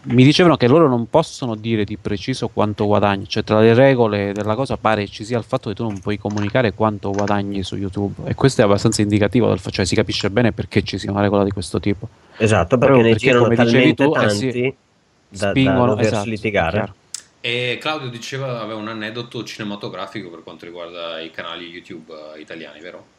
Mi dicevano che loro non possono dire di preciso quanto guadagni, cioè tra le regole della cosa pare ci sia il fatto che tu non puoi comunicare quanto guadagni su YouTube e questo è abbastanza indicativo del cioè si capisce bene perché ci sia una regola di questo tipo. Esatto, perché Proprio ne perché, girano come dicevi talmente tu, eh sì, tanti da, da spingono doversi esatto, litigare. E Claudio diceva aveva un aneddoto cinematografico per quanto riguarda i canali YouTube eh, italiani, vero?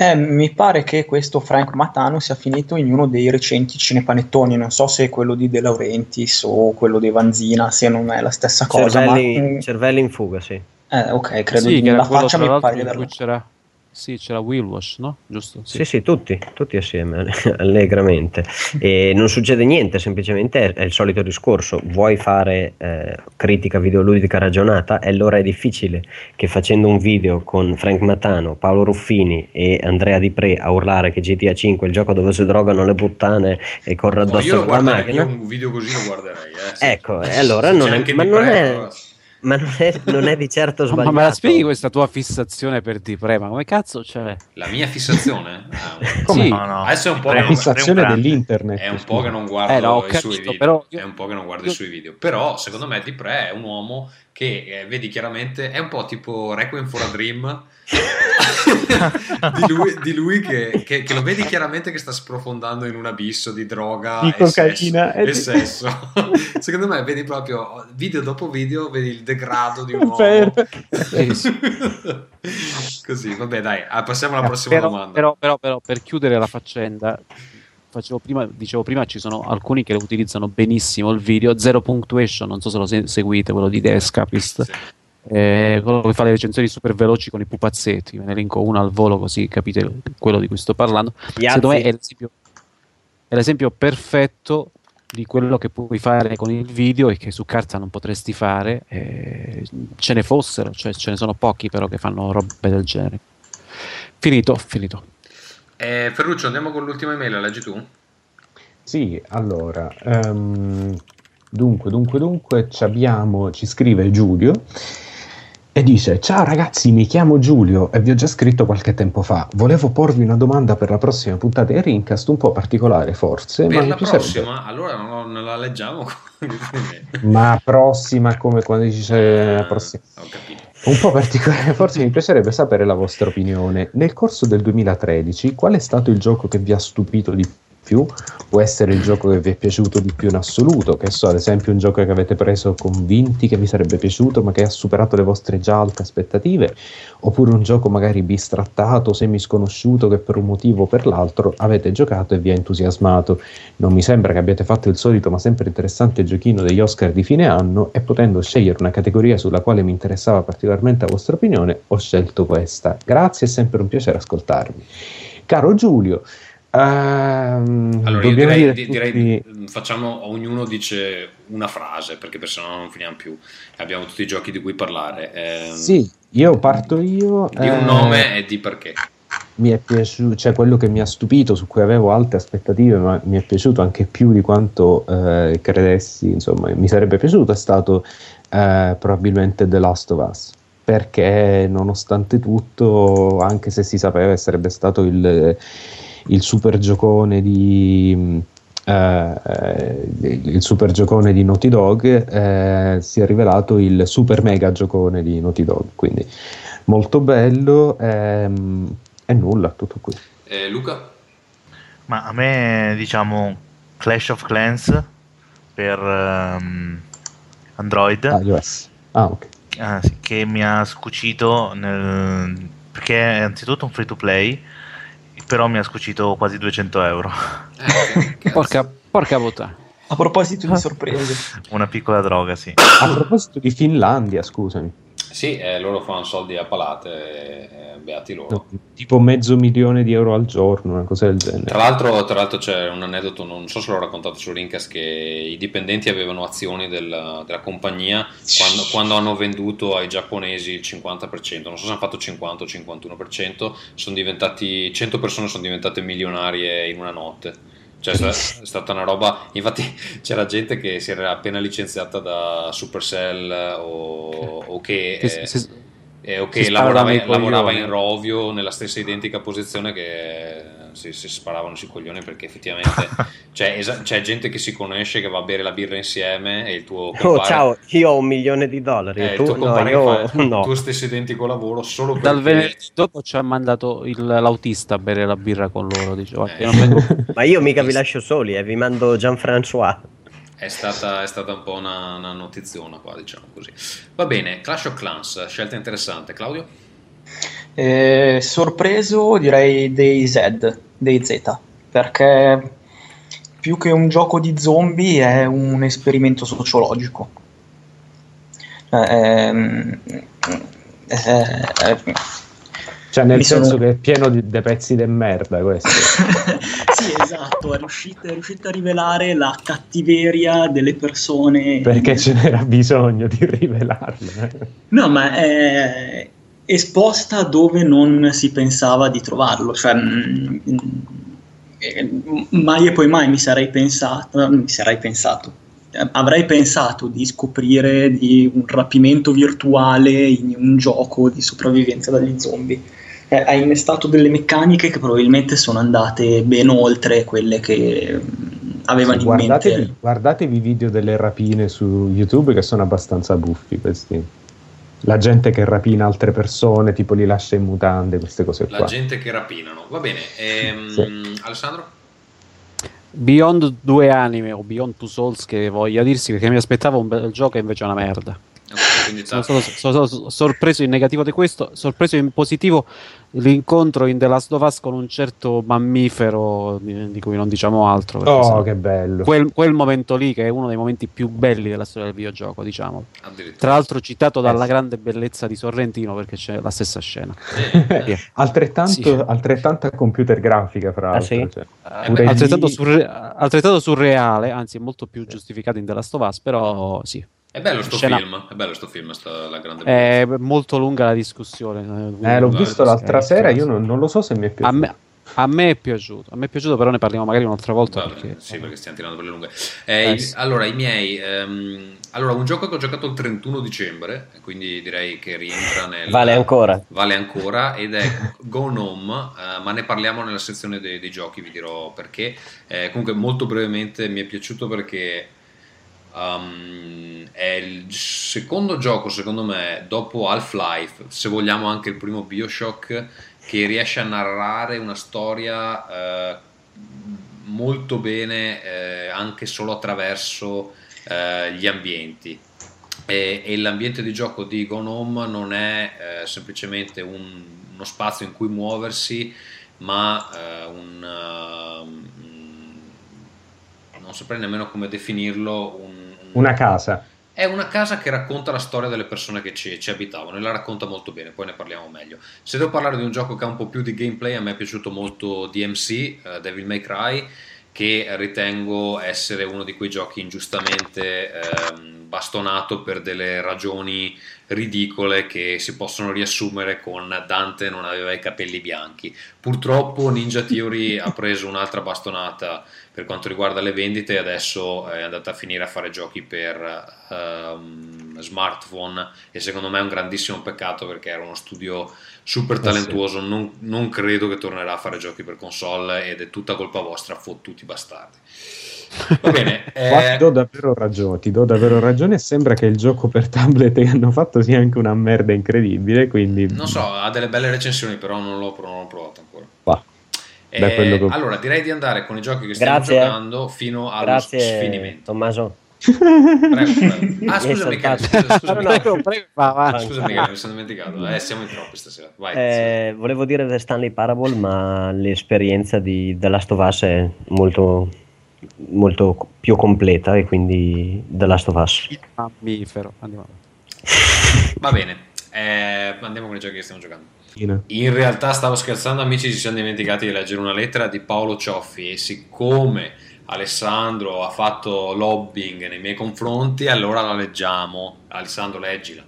Eh, mi pare che questo Frank Matano sia finito in uno dei recenti cinepanettoni, non so se è quello di De Laurentiis o quello di Vanzina, se non è la stessa cosa, cervelli, ma... cervelli in fuga, sì. Eh, ok, credo Sì, di che la faccia mi pare di cui c'era sì, c'era Will Wash, no? Giusto? Sì, sì, tutti, tutti assieme, allegramente. E non succede niente, semplicemente è, il solito discorso. Vuoi fare eh, critica videoludica ragionata? E allora è difficile che facendo un video con Frank Matano, Paolo Ruffini e Andrea Di Pre a urlare che GTA 5 è il gioco dove si drogano le puttane e corre No, io addosso lo la guarderei, macchina. io un video così lo guarderei. Eh, sì. Ecco, e allora non è- non è- Ma non è, non è di certo Ma sbagliato. me la spieghi questa tua fissazione per Dipre? Ma come cazzo c'è? La mia fissazione? Ah, Come? sì. No, no. Adesso è un po' La non- fissazione è un- dell'internet. È un po' che non guardo Eh, no, i capito, suoi video. però io- È un po' che non guardo i suoi video. Però, secondo me, Dipre è un uomo che eh, vedi chiaramente, è un po' tipo Requiem for a Dream. di lui, di lui che, che- che lo vedi chiaramente che sta sprofondando in un abisso di droga Di e cocaina sesso, e di- sesso. secondo me vedi proprio video dopo video vedi il degrado di un uomo così vabbè dai passiamo alla Eh, prossima però, domanda Però, però, però, per chiudere la faccenda, facevo prima, dicevo prima, ci sono alcuni che utilizzano benissimo il video. Zero Punctuation, non so se lo se- seguite, quello di The Escapist. eh, quello che fa le recensioni super veloci con i pupazzetti. Ve ne elenco uno al volo così capite quello di cui sto parlando. Yazzi. Secondo me è l'esempio, è l'esempio perfetto di quello che puoi fare con il video e che su carta non potresti fare. eh, ce ne fossero, cioè ce ne sono pochi però che fanno robe del genere. Finito, finito. Eh, Ferruccio andiamo con l'ultima email la leggi tu? Sì, allora, ehm, dunque, dunque, dunque, ci abbiamo, ci scrive Giulio e dice: Ciao ragazzi, mi chiamo Giulio e vi ho già scritto qualche tempo fa. Volevo porvi una domanda per la prossima puntata di Rincast, un po' particolare forse, ma per mi la prossima allora non, non la leggiamo Ma prossima come quando dice la prossima. ho capito Un po' particolare, forse mi piacerebbe sapere la vostra opinione. Nel corso del 2013, qual è stato il gioco che vi ha stupito di più? Può essere il gioco che vi è piaciuto di più in assoluto, che so, ad esempio un gioco che avete preso convinti che vi sarebbe piaciuto, ma che ha superato le vostre già alte aspettative, oppure un gioco magari bistrattato, semi sconosciuto che per un motivo o per l'altro avete giocato e vi ha entusiasmato. Non mi sembra che abbiate fatto il solito ma sempre interessante giochino degli Oscar di fine anno e potendo scegliere una categoria sulla quale mi interessava particolarmente la vostra opinione, ho scelto questa. Grazie, è sempre un piacere ascoltarvi. Caro Giulio, ehm, allora io direi, dire di- tutti- direi, facciamo ognuno dice una frase perché per sennò non finiamo più abbiamo tutti i giochi di cui parlare Ehm, Sì, io parto io. di un eh, nome e di perché mi è piaciuto, cioè quello che mi ha stupito, su cui avevo alte aspettative, ma mi è piaciuto anche più di quanto eh, credessi, insomma, mi sarebbe piaciuto, è stato eh, probabilmente The Last of Us. Perché nonostante tutto, anche se si sapeva che sarebbe stato il, il super giocone di. eh, il super giocone di Naughty Dog eh, si è rivelato il super mega giocone di Naughty Dog. Quindi molto bello ehm, e nulla tutto qui. Eh, Luca? Ma a me, diciamo, Clash of Clans per ehm, Android, iOS. Ah ok. ah, sì, che mi ha scucito nel- perché è anzitutto un free to play, però mi ha scucito quasi 200 euro. Porca, porca puttana. A proposito di sorprese, Una piccola droga, sì. a proposito di Finlandia scusami sì eh, loro fanno soldi a palate eh, beati loro. No, tipo mezzo milione di euro al giorno una cosa del genere. Tra l'altro, tra l'altro c'è un aneddoto, non so se l'ho raccontato su Rincast, che i dipendenti avevano azioni del- della compagnia quando, quando hanno venduto ai giapponesi il 50%, non so se hanno fatto 50 o 51%, sono diventati, 100 persone sono diventate milionarie in una notte. Cioè, è sta- è stata una roba. Infatti, c'era gente che si era appena licenziata da Supercell o, o che. Che eh, si- si- eh, o si che lavorava, lavorava in Rovio nella stessa identica posizione che si, si sparavano sui coglioni perché effettivamente c'è, esa- c'è gente che si conosce che va a bere la birra insieme e il tuo Oh, compare, ciao, io ho un milione di dollari. eh, il tu, tuo no, io fa il no. tuo stesso identico lavoro solo perché Dal venerdì dopo ci ha mandato il- l'autista a bere la birra con loro. Dice, "Guarda, Eh. vengo Ma io mica vi lascio soli, eh, vi mando Jean-François. è stata, è stata un po' una, una notiziona qua diciamo così va bene Clash of Clans scelta interessante Claudio Eh, sorpreso direi dei Z, dei Z, perché più che un gioco di zombie è un esperimento sociologico. Ehm, eh, eh, cioè nel sono- senso che è pieno di, di pezzi di merda questo sì, esatto, è riuscita, è riuscita a rivelare la cattiveria delle persone. perché ce n'era bisogno di rivelarlo eh. No, ma è esposta dove non si pensava di trovarlo, cioè mm, mm, eh, mai e poi mai mi sarei pensato, mi sarei pensato eh, avrei pensato di scoprire di un rapimento virtuale in un gioco di sopravvivenza dagli zombie. Eh, ha innestato delle meccaniche che probabilmente sono andate ben oltre quelle che mh, avevano Sì, in mente. guardatevi i video delle rapine su YouTube che sono abbastanza buffi questi. La gente che rapina altre persone, tipo li lascia in mutande, queste cose La qua. gente che rapinano. Va bene. ehm, Sì. Alessandro? Beyond due anime o Beyond Two Souls che voglia dirsi perché mi aspettavo un bel gioco e invece è una merda. Quindi Sono ta- stato so- so- sorpreso in negativo di questo, sorpreso in positivo l'incontro in The Last of Us con un certo mammifero di, di cui non diciamo altro. Oh, che bello. Quel, quel momento lì che è uno dei momenti più belli della storia del videogioco, diciamo. Tra l'altro citato dalla Eh grande bellezza di Sorrentino perché c'è la stessa scena. Eh, altrettanto, Sì. altrettanta computer grafica, fra Ah, l'altro. sì? cioè. Eh, altrettanto, surre- altrettanto surreale, anzi è molto più giustificato in The Last of Us, però sì. È bello sto Scena- film. È bello sto film, sta, la grande È molto lunga la discussione. Eh, l'ho Guarda, visto l'altra Eh, sera, io non, non lo so se mi è A piaciuto. me, a me è piaciuto, a me è piaciuto, però ne parliamo magari un'altra volta. Vabbè, perché, sì, perché stiamo tirando per le lunghe. Eh, Eh, i- sì. Allora, i miei. ehm, allora, un gioco che ho giocato il 31 dicembre, quindi direi che rientra nel. Vale ancora. Vale ancora ed è Gone Home, eh, ma ne parliamo nella sezione dei, dei giochi, vi dirò perché. Eh, comunque, molto brevemente mi è piaciuto perché. Um, è il secondo gioco, secondo me, dopo Half-Life, se vogliamo anche il primo Bioshock, che riesce a narrare una storia eh, molto bene eh, anche solo attraverso eh, gli ambienti. E, e l'ambiente di gioco di Gone Home non è eh, semplicemente un- uno spazio in cui muoversi, ma eh, un, um, non saprei nemmeno come definirlo, un- Una casa. è una casa che racconta la storia delle persone che ci, ci abitavano e la racconta molto bene, poi ne parliamo meglio. Se devo parlare di un gioco che ha un po' più di gameplay, a me è piaciuto molto DMC, eh, Devil May Cry, che ritengo essere uno di quei giochi ingiustamente ehm, bastonato per delle ragioni ridicole che si possono riassumere con Dante non aveva i capelli bianchi. Purtroppo Ninja Theory ha preso un'altra bastonata per quanto riguarda le vendite adesso è andata a finire a fare giochi per ehm, smartphone e secondo me è un grandissimo peccato perché era uno studio super talentuoso, non, non credo che tornerà a fare giochi per console ed è tutta colpa vostra, fottuti bastardi. Va bene, eh, ti do davvero ragione, ti do davvero ragione sembra che il gioco per tablet che hanno fatto sia anche una merda incredibile, quindi... non so, ha delle belle recensioni però non l'ho, non l'ho provato ancora. Eh, Allora direi di andare con i giochi che stiamo Grazie. giocando fino allo Grazie, sfinimento. Tommaso. Prego, prego. Ah, Mi hai scusa Michele, saltato. scusa, scusa, No, Michele. Prego, prego, va. Scusa Michele, mi sono dimenticato. Eh, siamo in troppi stasera. Vai. Eh, volevo dire The Stanley Parable, ma l'esperienza di The Last of Us è molto, molto più completa e quindi The Last of Us. Mammifero. Andiamo. Va bene, eh, andiamo con i giochi che stiamo giocando. Fine. In realtà stavo scherzando, amici, ci siamo dimenticati di leggere una lettera di Paolo Cioffi e siccome Alessandro ha fatto lobbying nei miei confronti, allora la leggiamo. Alessandro, leggila.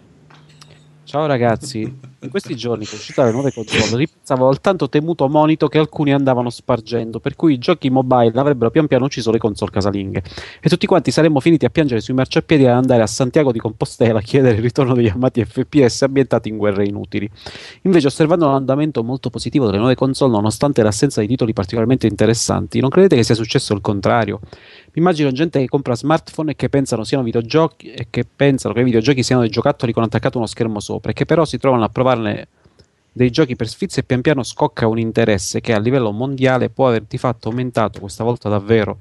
Ciao ragazzi, in questi giorni che è uscita le nuove console ripensavo al tanto temuto monito che alcuni andavano spargendo, per cui i giochi mobile avrebbero pian piano ucciso le console casalinghe e tutti quanti saremmo finiti a piangere sui marciapiedi e ad andare a Santiago di Compostela a chiedere il ritorno degli amati FPS ambientati in guerre inutili. Invece, osservando l'andamento molto positivo delle nuove console, nonostante l'assenza di titoli particolarmente interessanti, non credete che sia successo il contrario? Mi immagino gente che compra smartphone e che pensano siano videogiochi e che pensano che i videogiochi siano dei giocattoli con attaccato uno schermo sopra e che però si trovano a provarne dei giochi per sfizio e pian piano scocca un interesse che a livello mondiale può aver di fatto aumentato questa volta davvero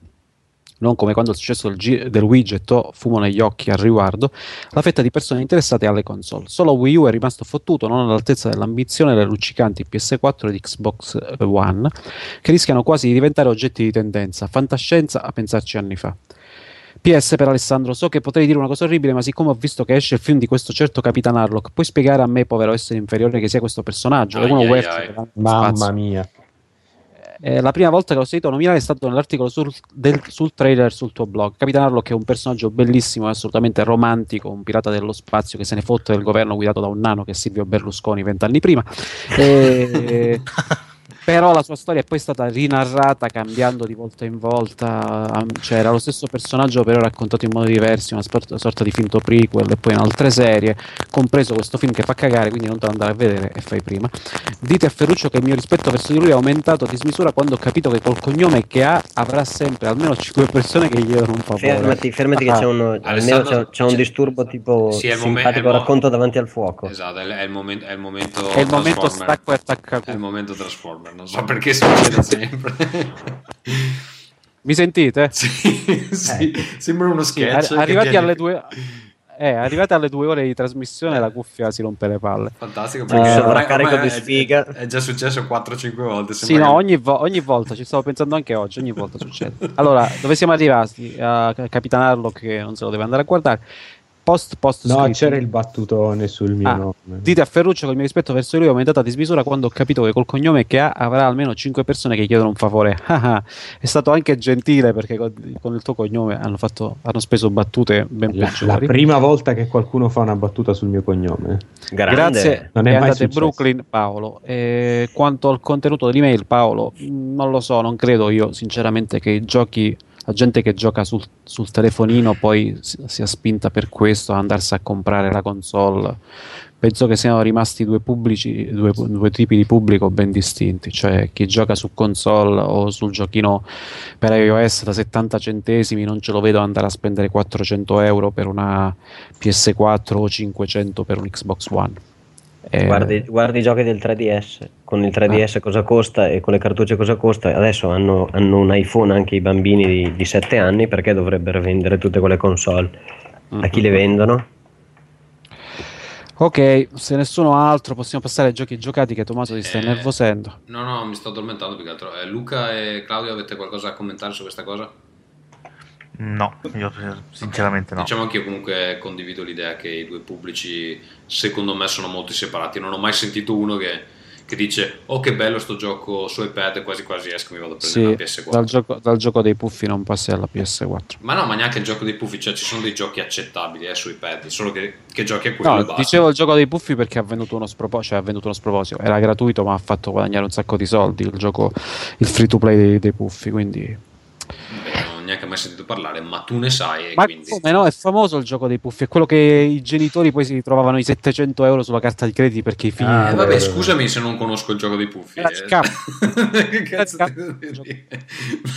non come quando il successo del, G- del Wii gettò fumo negli occhi al riguardo, la fetta di persone interessate alle console. Solo Wii U è rimasto fottuto, non all'altezza dell'ambizione delle luccicanti PS4 ed Xbox One, che rischiano quasi di diventare oggetti di tendenza. Fantascienza a pensarci anni fa. PS per Alessandro, so che potrei dire una cosa orribile, ma siccome ho visto che esce il film di questo certo Capitan Harlock, puoi spiegare a me, povero essere inferiore, che sia questo personaggio? È uno Ai, ai, ai. Mamma spazio. mia. Eh, la prima volta che l'ho sentito nominare è stato nell'articolo sul, del- sul trailer sul tuo blog. Capitan Harlock è un personaggio bellissimo e assolutamente romantico, un pirata dello spazio che se ne fotte del governo guidato da un nano che è Silvio Berlusconi vent'anni prima. E- Però la sua storia è poi stata rinarrata cambiando di volta in volta, cioè era lo stesso personaggio però raccontato in modi diversi, una sorta di finto prequel e poi in altre serie, compreso questo film che fa cagare, quindi non te lo andare a vedere e fai prima. Dite a Ferruccio che il mio rispetto verso di lui è aumentato a dismisura quando ho capito che col cognome che ha avrà sempre almeno 5 persone che gli chiedono un favore. Fermati, fermati che Ah. c'è, uno, almeno Alessandro, c'è, c'è un c'è- disturbo tipo Sì, è il momen- simpatico mo- racconto davanti al fuoco. Esatto, è, è il momento, è il momento È il momento stacco e attacca È il momento Transformer, non so perché succede sempre. Mi sentite? sì, sì, sembra uno Sì, sketch. arri- che arrivati viene- alle due eh, arrivate alle due ore di trasmissione la cuffia si rompe le palle. Fantastico Eh, perché sovraccarico ormai di è- sfiga. È, già successo 4-5 volte. Sì, no, che- ogni, vo- ogni volta, ci stavo pensando anche oggi, ogni volta succede. Allora, dove siamo arrivati? A Capitan Harlock che non se lo deve andare a guardare. Post, post No, c'era il battutone sul mio Ah, nome. Dite a Ferruccio che il mio rispetto verso di lui è aumentato a dismisura quando ho capito che col cognome che ha avrà almeno 5 persone che chiedono un favore. Ah, ah. è stato anche gentile perché con, il tuo cognome hanno, fatto, hanno speso battute ben La, la prima volta che qualcuno fa una battuta sul mio cognome. Grande. Grazie, Non è e mai andate. Brooklyn Paolo. E quanto al contenuto dell'email, Paolo, non lo so, non credo io sinceramente che i giochi, la gente che gioca sul, sul telefonino poi si- sia spinta per questo a andarsi a comprare la console. Penso che siano rimasti due, pubblici, due, due tipi di pubblico ben distinti, cioè chi gioca su console o sul giochino per iOS da 70 centesimi non ce lo vedo andare a spendere 400 euro per una PS4 o 500 per un Xbox One. Eh, Guardi, guardi i giochi del 3DS, con il 3DS Ah. cosa costa e con le cartucce cosa costa. Adesso hanno, hanno un iPhone anche i bambini di, di 7 anni perché dovrebbero vendere tutte quelle console. A chi le vendono? Ok, se nessuno ha altro possiamo passare ai giochi giocati che Tommaso ti sta Eh, innervosendo. No, no, mi sto addormentando più che altro. Eh, Luca e Claudio avete qualcosa da commentare su questa cosa? No, io sinceramente no. Diciamo che io comunque condivido l'idea che i due pubblici secondo me sono molto separati. Non ho mai sentito uno che, che dice oh che bello sto gioco su iPad e quasi quasi esco mi vado a prendere Sì, una PS4. dal gioco, dal gioco dei puffi non passi alla PS4. Ma no, ma neanche il gioco dei puffi, cioè ci sono dei giochi accettabili eh, su iPad, solo che, che giochi a quello No, basta. dicevo il gioco dei puffi perché ha venduto uno sproposito, cioè ha venduto uno sproposito, era gratuito ma ha fatto guadagnare un sacco di soldi il gioco, il free to play dei, dei puffi, quindi... Neanche mai sentito parlare, ma tu ne sai e Ma quindi... come no, è famoso il gioco dei puffi, è quello che i genitori poi si ritrovavano i 700 euro sulla carta di crediti perché i figli... Eh, vabbè, scusami se non conosco il gioco dei puffi. Eh. che cazzo Era ti devo dire?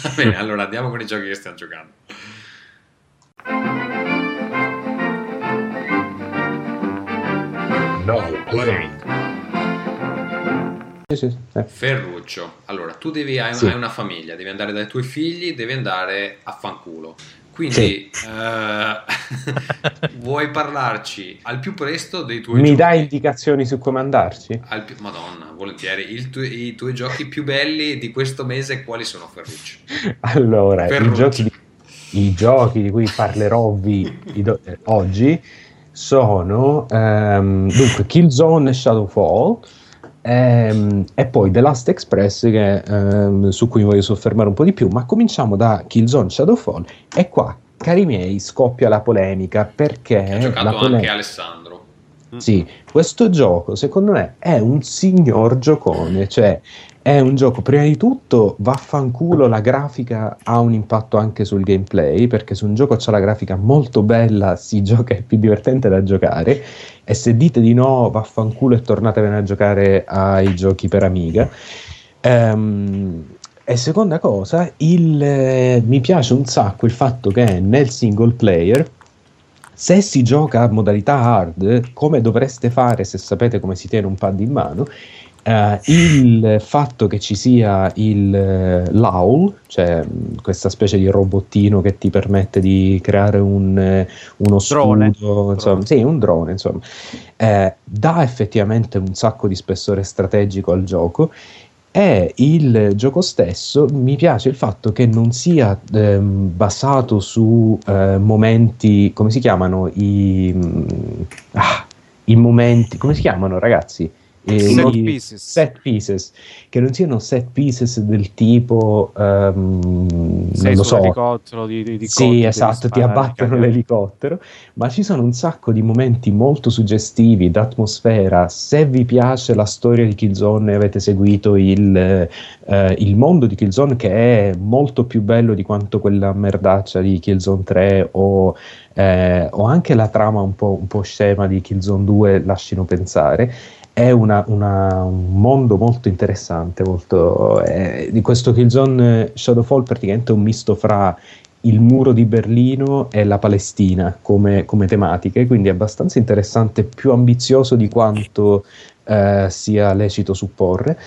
Va bene, allora andiamo con i giochi che stiamo giocando. Now playing. Sì, sì. Ferruccio, allora tu devi, hai, Sì. hai una famiglia, devi andare dai tuoi figli, devi andare a fanculo. Quindi eh, vuoi parlarci al più presto dei tuoi Mi giochi? dai indicazioni su come andarci? Più- Madonna, volentieri. Tu- I tuoi giochi più belli di questo mese quali sono, Ferruccio? Allora, i Ferruccio. giochi, di, i giochi di cui parleròvi i do- eh, oggi sono ehm, dunque Killzone e Shadowfall ehm, e poi The Last Express che, ehm, su cui mi voglio soffermare un po' di più, ma cominciamo da Killzone Shadowfall e qua, cari miei, scoppia la polemica perché Ha giocato la anche polemica Alessandro. sì, questo gioco secondo me è un signor giocone, cioè è un gioco, prima di tutto, vaffanculo, la grafica ha un impatto anche sul gameplay, perché se un gioco ha la grafica molto bella si gioca, è più divertente da giocare, e se dite di no, vaffanculo e tornatevene a giocare ai giochi per Amiga. Ehm, e seconda cosa, il, eh, mi piace un sacco il fatto che nel single player se si gioca a modalità hard, come dovreste fare se sapete come si tiene un pad in mano, eh, il fatto che ci sia il eh, l'AUL, cioè mh, questa specie di robottino che ti permette di creare un, eh, uno Drone. scudo, insomma, sì, un drone, insomma, eh, dà effettivamente un sacco di spessore strategico al gioco e il gioco stesso mi piace il fatto che non sia ehm, basato su eh, momenti, come si chiamano? I, mm, ah, i momenti, come si chiamano ragazzi? Eh, Set pieces. set pieces, che non siano set pieces del tipo non Sei lo so sull'elicottero di, di, di sì, esatto, ti abbattono l'elicottero, ma ci sono un sacco di momenti molto suggestivi d'atmosfera. Se vi piace la storia di Killzone e avete seguito il, eh, il mondo di Killzone, che è molto più bello di quanto quella merdaccia di Killzone 3 o, eh, o anche la trama un po', un po' scema di Killzone 2 lasciano pensare. È una- una- un mondo molto interessante. Molto, eh, di questo Killzone eh, Shadowfall, praticamente è un misto fra il muro di Berlino e la Palestina come, come tematiche, quindi è abbastanza interessante, più ambizioso di quanto eh, sia lecito supporre.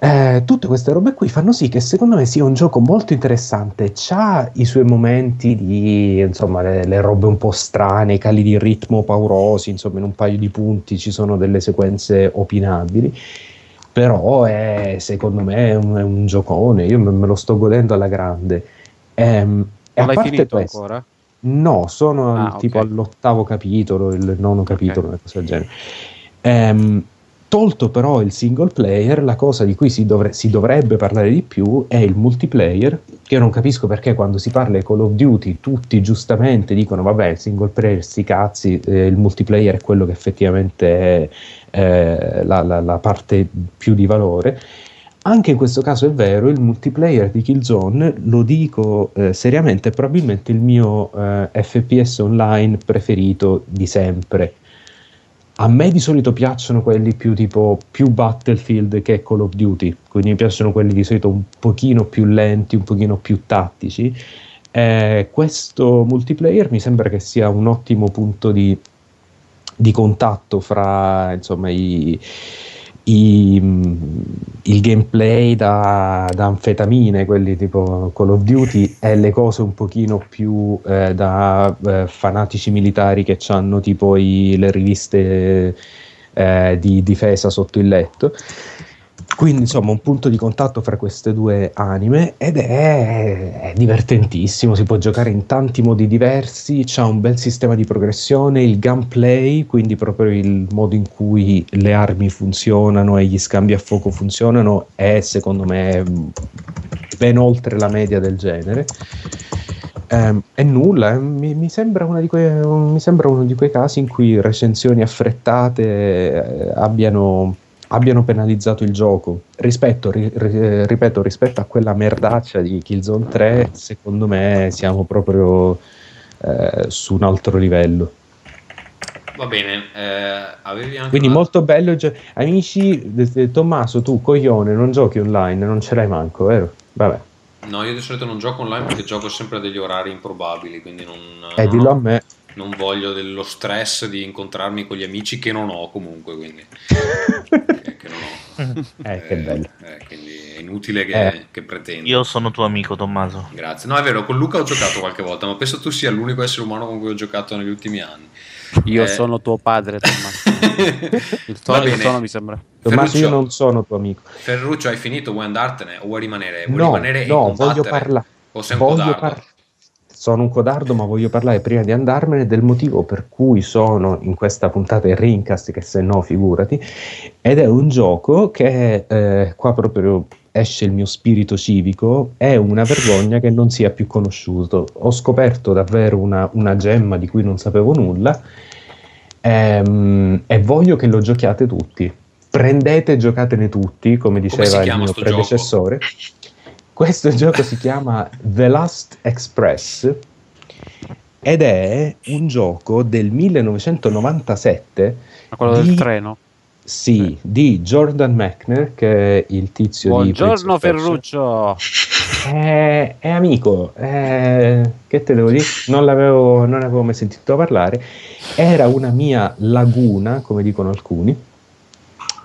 Eh, tutte queste robe qui fanno sì che secondo me sia un gioco molto interessante. C'ha i suoi momenti di insomma, le, le robe un po' strane, i cali di ritmo paurosi. Insomma, in un paio di punti ci sono delle sequenze opinabili. Però è, secondo me è un, è un giocone. Io me, me lo sto godendo alla grande. Ehm, e l'hai finito questo, ancora? No, sono Ah, tipo all'ottavo capitolo, il nono capitolo, una cosa del genere. Ehm, tolto però il single player, la cosa di cui si, dovre- si dovrebbe parlare di più è il multiplayer, che io non capisco perché quando si parla di Call of Duty tutti giustamente dicono vabbè il single player sti cazzi, eh, il multiplayer è quello che effettivamente è eh, la, la- la parte più di valore. Anche in questo caso è vero, il multiplayer di Killzone, lo dico eh, seriamente, è probabilmente il mio eh, FPS online preferito di sempre. A me di solito piacciono quelli più tipo più Battlefield che Call of Duty, quindi mi piacciono quelli di solito un pochino più lenti, un pochino più tattici. Eh, questo multiplayer mi sembra che sia un ottimo punto di, di contatto fra insomma i, i- il gameplay da, da anfetamine, quelli tipo Call of Duty, e le cose un pochino più eh, da eh, fanatici militari che hanno tipo i- le riviste eh, di difesa sotto il letto. Quindi insomma un punto di contatto fra queste due anime ed è, è divertentissimo, si può giocare in tanti modi diversi, c'ha un bel sistema di progressione, il gunplay, quindi proprio il modo in cui le armi funzionano e gli scambi a fuoco funzionano è secondo me ben oltre la media del genere. Ehm, è nulla, eh, mi, mi sembra quei- mi sembra uno di quei casi in cui recensioni affrettate eh, abbiano, abbiano penalizzato il gioco. Rispetto, ri- ri- ripeto, rispetto a quella merdaccia di Killzone 3, secondo me siamo proprio eh, su un altro livello. Va bene, eh, Quindi molto bello. gio- Amici, eh, Tommaso, tu coglione, non giochi online, non ce l'hai manco, vero? Vabbè, No, io di solito non gioco online perché gioco sempre a degli orari improbabili, quindi non, eh, non dillo ho- a me. Non voglio dello stress di incontrarmi con gli amici che non ho comunque, quindi che, che non ho. Eh, che bello. eh, quindi è inutile che, Eh. che pretendo. Io sono tuo amico, Tommaso. Grazie. No, è vero, con Luca ho giocato qualche volta, ma penso tu sia l'unico essere umano con cui ho giocato negli ultimi anni. Io Eh, sono tuo padre, Tommaso. Il Va tono, il bene. tono mi sembra. Tommaso, io non sono tuo amico. Ferruccio, hai finito? Vuoi andartene o vuoi rimanere? Vuoi No, rimanere e no, combattere? voglio parlare. O sei un Voglio codardo? par- sono un codardo, ma voglio parlare prima di andarmene del motivo per cui sono in questa puntata in Rincast, che se no, figurati. Ed è un gioco che eh, qua proprio esce il mio spirito civico. È una vergogna che non sia più conosciuto. Ho scoperto davvero una, una gemma di cui non sapevo nulla. ehm, e voglio che lo giochiate tutti. Prendete e giocatene tutti, come diceva il chiama mio sto gioco? Questo gioco si chiama The Last Express ed è un gioco del 1997 Ma quello di, del treno. Sì, di Jordan Mechner, che è il tizio Buongiorno di of Ferruccio. È, è amico, è- che te devo dire? Non, l'avevo, non avevo mai sentito parlare. Era una mia laguna, come dicono alcuni.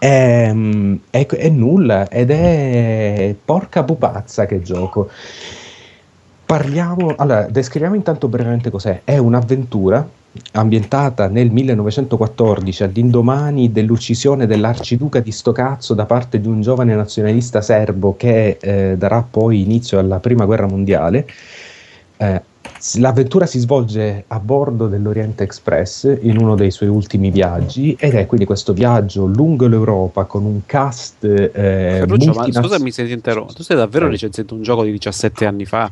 Ehm, È, è nulla ed è porca pupazza che gioco. Parliamo, allora, descriviamo intanto brevemente cos'è. È un'avventura ambientata nel 1914 all'indomani dell'uccisione dell'arciduca di Stocazzo da parte di un giovane nazionalista serbo che eh, darà poi inizio alla prima guerra mondiale. Eh, L'avventura si svolge a bordo dell'Oriente Express in uno dei suoi ultimi viaggi ed è quindi questo viaggio lungo l'Europa con un cast eh, Ferruccio, ma multinaz- scusami se ti interrompo. Tu stai davvero recensendo un gioco di 17 anni fa?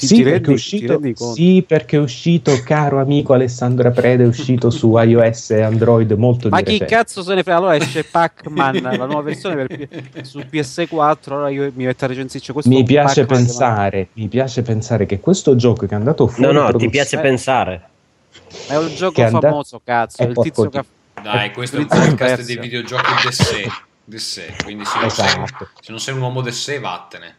Ti, Sì, ti perché rendi, è uscito, ti rendi conto? sì, perché è uscito, caro amico Alessandro Preda, è uscito su iOS e Android molto Ma di chi recente. cazzo se ne frega? Allora esce Pac-Man, la nuova versione per su PS4. Allora io mi metto a recensirci questo Mi piace Pac-Man pensare, mi piace pensare che questo gioco che è andato fuori No, no, ti piace pensare. ma- È un gioco che è and- famoso, cazzo. è Il tizio che Dai, questo è un podcast dei videogiochi de sé. De sé. Quindi se non, sei, Esatto. se non sei un uomo de sé, vattene.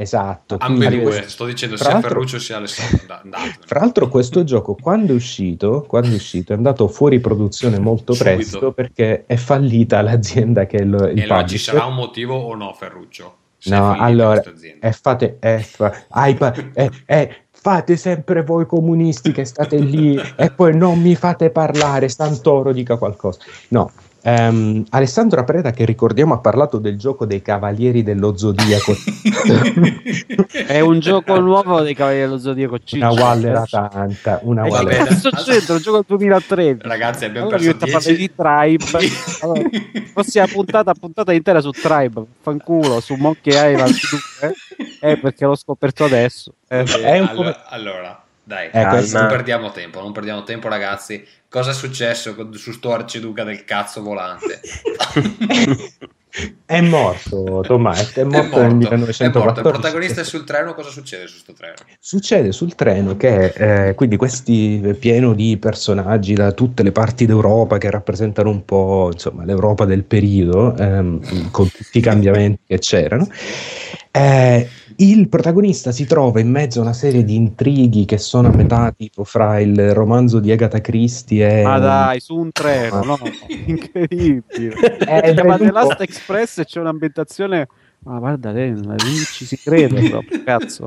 Esatto. Ambedue, questo- sto dicendo tra sia l'altro- Ferruccio sia Alessandro. Da-. Fra l'altro questo gioco quando è uscito, quando è uscito è andato fuori produzione molto Subito. presto perché è fallita l'azienda che è il, E allora ci sarà un motivo o no, Ferruccio? È No, allora, eh, fate, eh, fa- pa- eh, eh, fate sempre voi comunisti che state lì e poi non mi fate parlare, Santoro dica qualcosa. No, ehm, Alessandro Apreda che ricordiamo ha parlato del gioco dei Cavalieri dello Zodiaco, È un gioco nuovo dei Cavalieri dello Zodiaco Ciccio. una Wallera tanta, una E che Wallera. cazzo c'entra? Un gioco del 2013. Ragazzi, abbiamo Allora perso metto a parlare 10 di Tribe. Allora, prossima puntata, puntata intera su Tribe. Fanculo, su Monkey Island 2. Eh, perché l'ho scoperto adesso. Eh. È un po' allora, allora, dai, ragazzi, non calma. perdiamo tempo, non perdiamo tempo, ragazzi. Cosa è successo con- su sto arciduca del cazzo volante? È morto Tommaso, è È morto, nel è 1914. morto. Il protagonista è sul treno. Cosa succede su sto treno? Succede sul treno che eh, quindi questi è pieno di personaggi da tutte le parti d'Europa che rappresentano un po' insomma, l'Europa del periodo ehm, con tutti i cambiamenti che c'erano. Eh, il protagonista si trova in mezzo a una serie di intrighi che sono a metà tipo fra il romanzo di Agatha Christie e Ma dai, su un treno, no? Incredibile. Eh, chiama vedi The. Last Express e c'è un'ambientazione. Ma guarda, te, non ci si crede proprio, cazzo.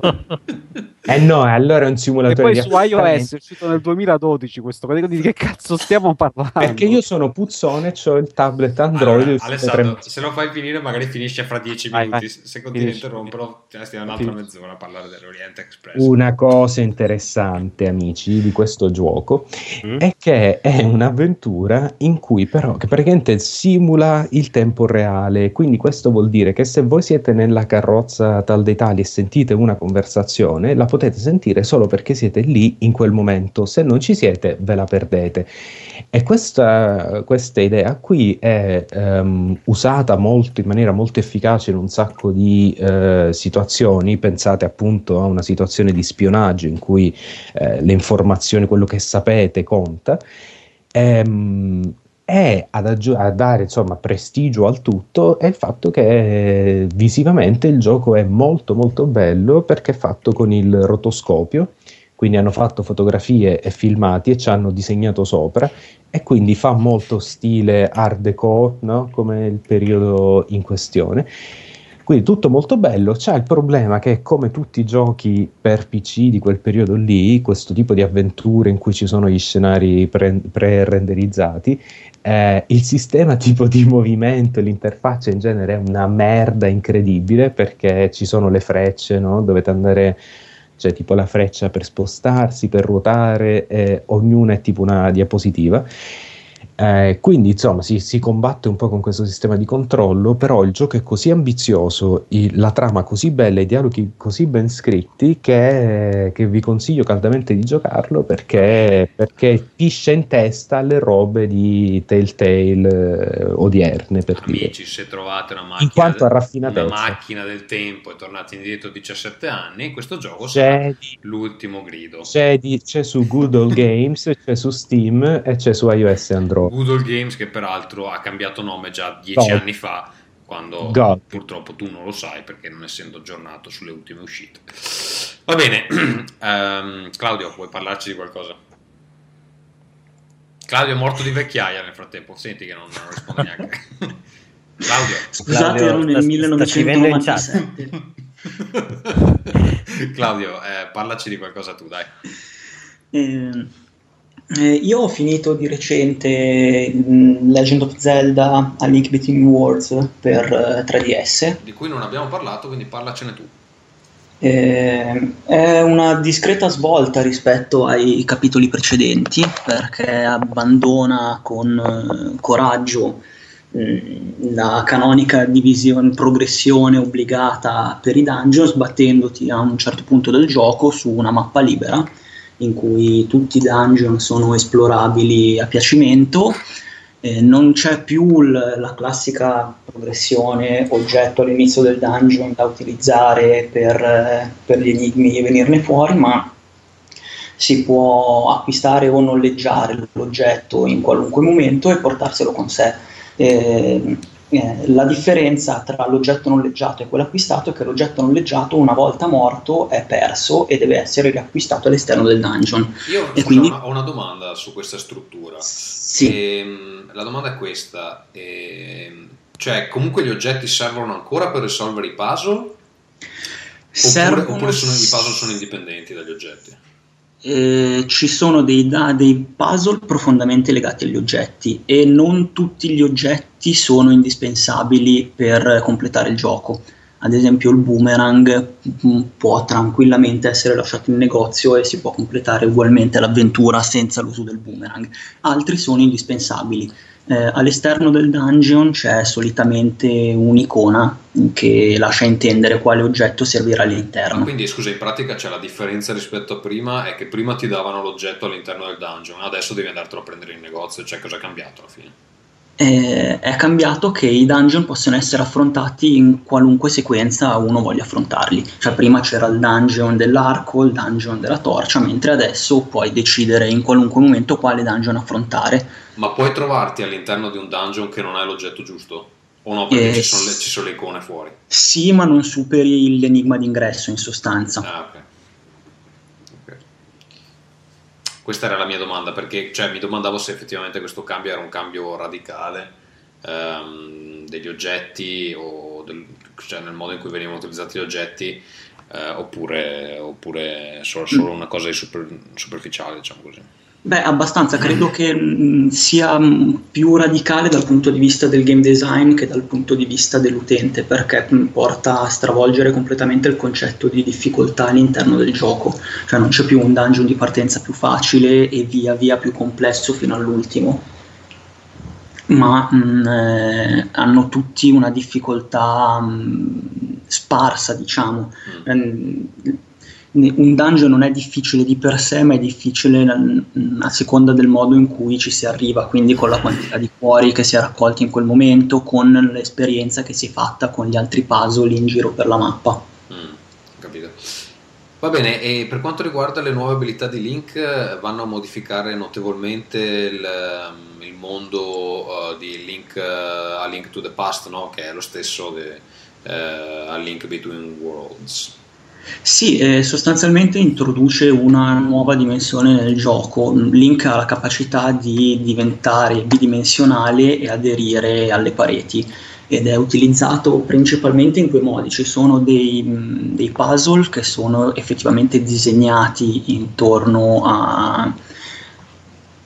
Eh no, allora è un E simulatore poi di su iOS è uscito nel 2012 questo. Di che cazzo stiamo parlando? Perché io sono puzzone, ho il tablet Android. Allora, uscito Alessandro, tre- se lo fai finire, magari finisce fra dieci Vai, minuti. vai. Se continui a interromperlo, ti stiamo un'altra Finisci. mezz'ora a parlare dell'Oriente Express. Una cosa interessante, amici, di questo gioco Mm? è che è un'avventura in cui però che praticamente simula il tempo reale. Quindi questo vuol dire che se voi siete nella carrozza tal dei tali e sentite una conversazione, la potete sentire solo perché siete lì in quel momento. Se non ci siete, ve la perdete. E questa, questa idea qui è ehm, usata molto, in maniera molto efficace in un sacco di eh, situazioni. Pensate appunto a una situazione di spionaggio in cui eh, le informazioni, quello che sapete conta. Ehm, e ad aggi- a dare insomma prestigio al tutto è il fatto che eh, visivamente il gioco è molto molto bello perché è fatto con il rotoscopio quindi hanno fatto fotografie e filmati e ci hanno disegnato sopra e quindi fa molto stile art deco no? come il periodo in questione quindi tutto molto bello, c'è il problema che come tutti i giochi per PC di quel periodo lì, questo tipo di avventure in cui ci sono gli scenari pre- pre-renderizzati, eh, il sistema tipo di movimento e l'interfaccia in genere è una merda incredibile perché ci sono le frecce, no? dovete andare, cioè tipo la freccia per spostarsi, per ruotare, e ognuna è tipo una diapositiva. Eh, quindi insomma si, si combatte un po' con questo sistema di controllo, però il gioco è così ambizioso, il- la trama così bella, i dialoghi così ben scritti che, che vi consiglio caldamente di giocarlo perché, perché piscia in testa alle robe di Telltale eh, odierne per dire. Amici, se trovate una macchina, In quanto a una macchina del tempo e tornate indietro 17 anni, questo gioco C'è sarà di- l'ultimo grido. C'è, di- c'è su Google Games, c'è su Steam e c'è su iOS e Android. Google Games che peraltro ha cambiato nome già dieci God. anni fa quando God. purtroppo tu non lo sai perché non essendo aggiornato sulle ultime uscite va bene Ehm, Claudio vuoi parlarci di qualcosa? Claudio è morto di vecchiaia nel frattempo senti che non, non risponde neanche Claudio Scusate, Claudio, ero nel sta- sta scrivendo in chat. 1997. Claudio eh, parlaci di qualcosa tu dai Eh, eh, io ho finito di recente Legend of Zelda A Link Between Worlds per eh, 3DS. di cui non abbiamo parlato quindi parlacene tu Eh, è una discreta svolta rispetto ai capitoli precedenti perché abbandona con eh, coraggio la canonica divisione, progressione obbligata per i dungeon, sbattendoti a un certo punto del gioco su una mappa libera in cui tutti i dungeon sono esplorabili a piacimento. Eh, non c'è più l- la classica progressione oggetto all'inizio del dungeon da utilizzare per, per gli enigmi e venirne fuori, ma si può acquistare o noleggiare l'oggetto in qualunque momento e portarselo con sé. Eh, eh, la differenza tra l'oggetto noleggiato e quello acquistato è che l'oggetto noleggiato una volta morto è perso e deve essere riacquistato all'esterno del dungeon. Io scusa, quindi- ho una- domanda su questa struttura. Sì. Ehm, la domanda è questa: ehm, cioè, comunque gli oggetti servono ancora per risolvere i puzzle? Oppure, Servono- oppure sono- i puzzle sono indipendenti dagli oggetti? Eh, ci sono dei, da- dei puzzle profondamente legati agli oggetti e non tutti gli oggetti sono indispensabili per completare il gioco. Ad esempio il boomerang mm, può tranquillamente essere lasciato in negozio e si può completare ugualmente l'avventura senza l'uso del boomerang. Altri sono indispensabili. Eh, all'esterno del dungeon c'è solitamente un'icona che lascia intendere quale oggetto servirà all'interno. Ma quindi, scusa, in pratica c'è la differenza rispetto a prima, è che prima ti davano l'oggetto all'interno del dungeon, adesso devi andartelo a prendere in negozio, cioè cosa è cambiato alla fine? Eh, è cambiato che i dungeon possono essere affrontati in qualunque sequenza uno voglia affrontarli. Cioè, prima c'era il dungeon dell'arco, il dungeon della torcia, mentre adesso puoi decidere in qualunque momento quale dungeon affrontare. Ma puoi trovarti all'interno di un dungeon che non hai l'oggetto giusto? O no, perché Eh, ci, sono le, ci sono le icone fuori? Sì, ma non superi l'enigma d'ingresso in sostanza. Ah, ok. Ok. Questa era la mia domanda, perché cioè, mi domandavo se effettivamente questo cambio era un cambio radicale ehm, degli oggetti o del- cioè nel modo in cui venivano utilizzati gli oggetti eh, oppure, oppure solo, solo una cosa di super- superficiale, diciamo così. Beh, abbastanza, credo che mh, sia mh, più radicale dal punto di vista del game design che dal punto di vista dell'utente, perché mh, porta a stravolgere completamente il concetto di difficoltà all'interno del gioco, cioè non c'è più un dungeon di partenza più facile e via via più complesso fino all'ultimo, ma eh, hanno tutti una difficoltà sparsa, diciamo. Ehm, un dungeon non è difficile di per sé, ma è difficile mm, a seconda del modo in cui ci si arriva, quindi con la quantità di cuori che si è raccolti in quel momento, con l'esperienza che si è fatta con gli altri puzzle in giro per la mappa. Mm, capito. Va bene, e per quanto riguarda le nuove abilità di Link, vanno a modificare notevolmente il, ehm, il mondo eh, di Link eh, a Link to the Past, no? che è lo stesso de- eh, a Link Between Worlds. Sì, eh, sostanzialmente introduce una nuova dimensione nel gioco. Link ha la capacità di diventare bidimensionale e aderire alle pareti ed è utilizzato principalmente in due modi. Ci sono dei, mh, dei puzzle che sono effettivamente disegnati intorno a,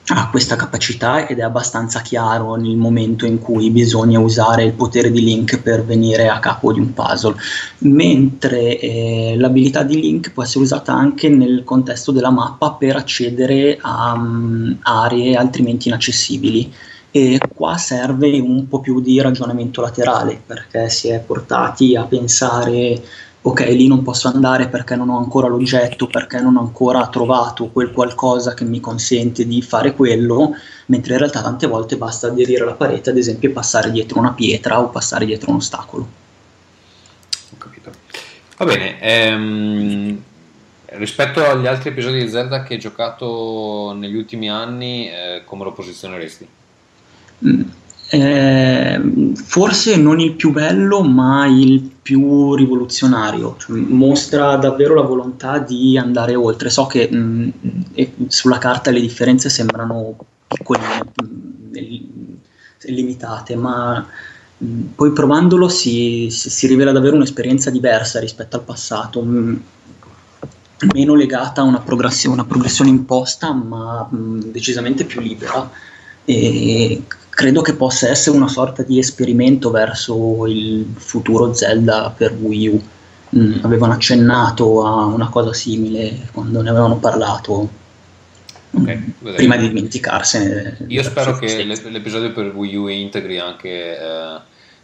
ha questa capacità ed è abbastanza chiaro nel momento in cui bisogna usare il potere di Link per venire a capo di un puzzle, mentre eh, l'abilità di Link può essere usata anche nel contesto della mappa per accedere a mm, aree altrimenti inaccessibili. E qua serve un po' più di ragionamento laterale perché si è portati a pensare ok, lì non posso andare perché non ho ancora l'oggetto, perché non ho ancora trovato quel qualcosa che mi consente di fare quello, mentre in realtà tante volte basta aderire alla parete, ad esempio, e passare dietro una pietra o passare dietro un ostacolo. Va bene, ehm, rispetto agli altri episodi di Zelda che hai giocato negli ultimi anni, eh, come lo posizioneresti? Mm, eh, forse non il più bello, ma il più rivoluzionario. Cioè, mostra davvero la volontà di andare oltre. So che mh, e sulla carta le differenze sembrano piccoline, li- limitate, ma mh, poi provandolo si, si- rivela davvero un'esperienza diversa rispetto al passato. mh, Meno legata a una progressione, una progressione imposta, ma decisamente più libera e credo che possa essere una sorta di esperimento verso il futuro Zelda per Wii U. mh, avevano accennato a una cosa simile quando ne avevano parlato mh, vedremo. prima di dimenticarsene. Io spero che l'ep- l'episodio per Wii U integri anche eh,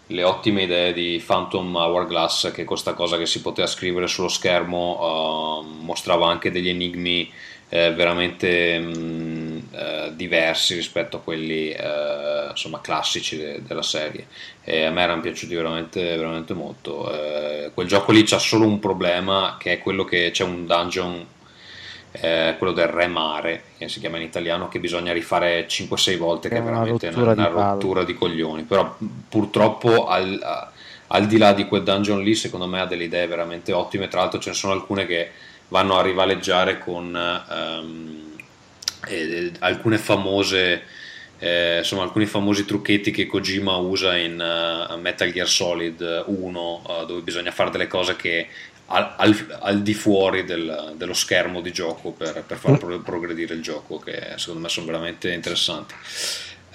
le ottime idee di Phantom Hourglass, che questa cosa che si poteva scrivere sullo schermo eh, mostrava anche degli enigmi eh, veramente mh, eh, diversi rispetto a quelli eh, insomma, classici de- della serie. E a me erano piaciuti veramente, veramente molto. Eh, quel gioco lì c'ha solo un problema, che è quello che c'è un dungeon eh, quello del re mare, che si chiama in italiano, che bisogna rifare 5-6 volte, che È è una veramente rottura una, di una palle. rottura di coglioni. Però purtroppo al, a- al di là di quel dungeon lì, secondo me ha delle idee veramente ottime. Tra l'altro ce ne sono alcune che vanno a rivaleggiare con ehm, eh, alcune famose... eh, insomma, alcuni famosi trucchetti che Kojima usa in eh, Metal Gear Solid 1, eh, dove bisogna fare delle cose che al, al- al di fuori del- dello schermo di gioco per, per far pro- progredire il gioco, che secondo me sono veramente interessanti.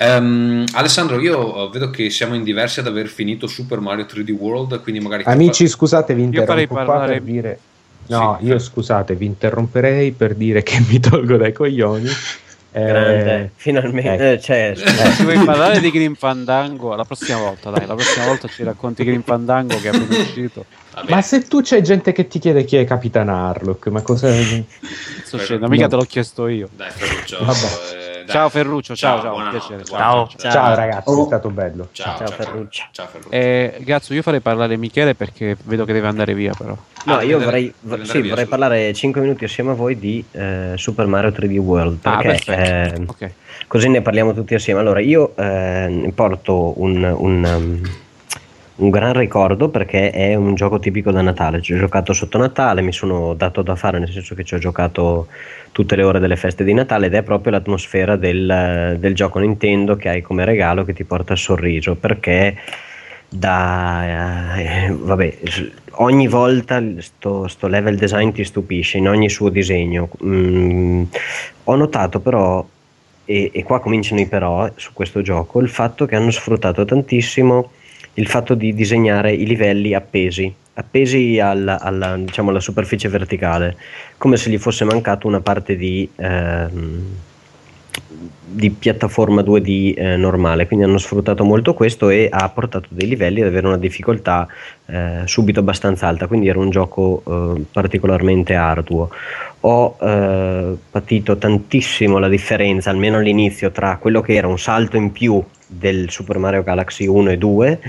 Ehm, Alessandro, io eh, vedo che siamo in diversi ad aver finito Super Mario 3D World, quindi magari Amici, fa- scusate, vi Io farei interrompo qua parlare- per dire... No, io scusate, vi interromperei per dire che mi tolgo dai coglioni. Eh, Grande, finalmente. ecco. eh, cioè, Se vuoi parlare di Green Fandango, la prossima volta, dai, la prossima volta ci racconti Green Fandango che è appena uscito. Ma se tu c'è gente che ti chiede chi è Capitan Harlock, ma cosa... Sto scendendo, mica te l'ho chiesto io. Dai, Ferruccio, Vabbè. eh, dai. Ciao Ferruccio, ciao, ciao, buonanotte, piacere. buonanotte. Ciao. Ciao, ragazzi, Oh. è stato bello. Ciao, Ciao, ciao, ciao. Ferruccio. Ciao, Ferruccio. Eh, Gazzo, io farei parlare Michele perché vedo che deve andare via però. No, Ah, io vorrei, andare sì, via, vorrei parlare 5 minuti assieme a voi di eh, Super Mario 3D World. Ah, Perché, perfetto. eh, Ok. così ne parliamo tutti assieme. Allora, io eh, porto un, un, um, un gran ricordo perché è un gioco tipico da Natale. Ci ho giocato sotto Natale, mi sono dato da fare, nel senso che ci ho giocato tutte le ore delle feste di Natale ed è proprio l'atmosfera del, del gioco Nintendo che hai come regalo che ti porta il sorriso perché da eh, vabbè ogni volta sto, sto level design ti stupisce in ogni suo disegno Mm, ho notato però e, e qua cominciano i però su questo gioco il fatto che hanno sfruttato tantissimo il fatto di disegnare i livelli appesi appesi alla, alla, diciamo, alla superficie verticale come se gli fosse mancato una parte di ehm, di piattaforma 2D eh, normale, quindi hanno sfruttato molto questo e ha portato dei livelli ad avere una difficoltà eh, subito abbastanza alta, quindi era un gioco eh, particolarmente arduo. Ho eh, patito tantissimo la differenza, almeno all'inizio, tra quello che era un salto in più del Super Mario Galaxy 1 e 2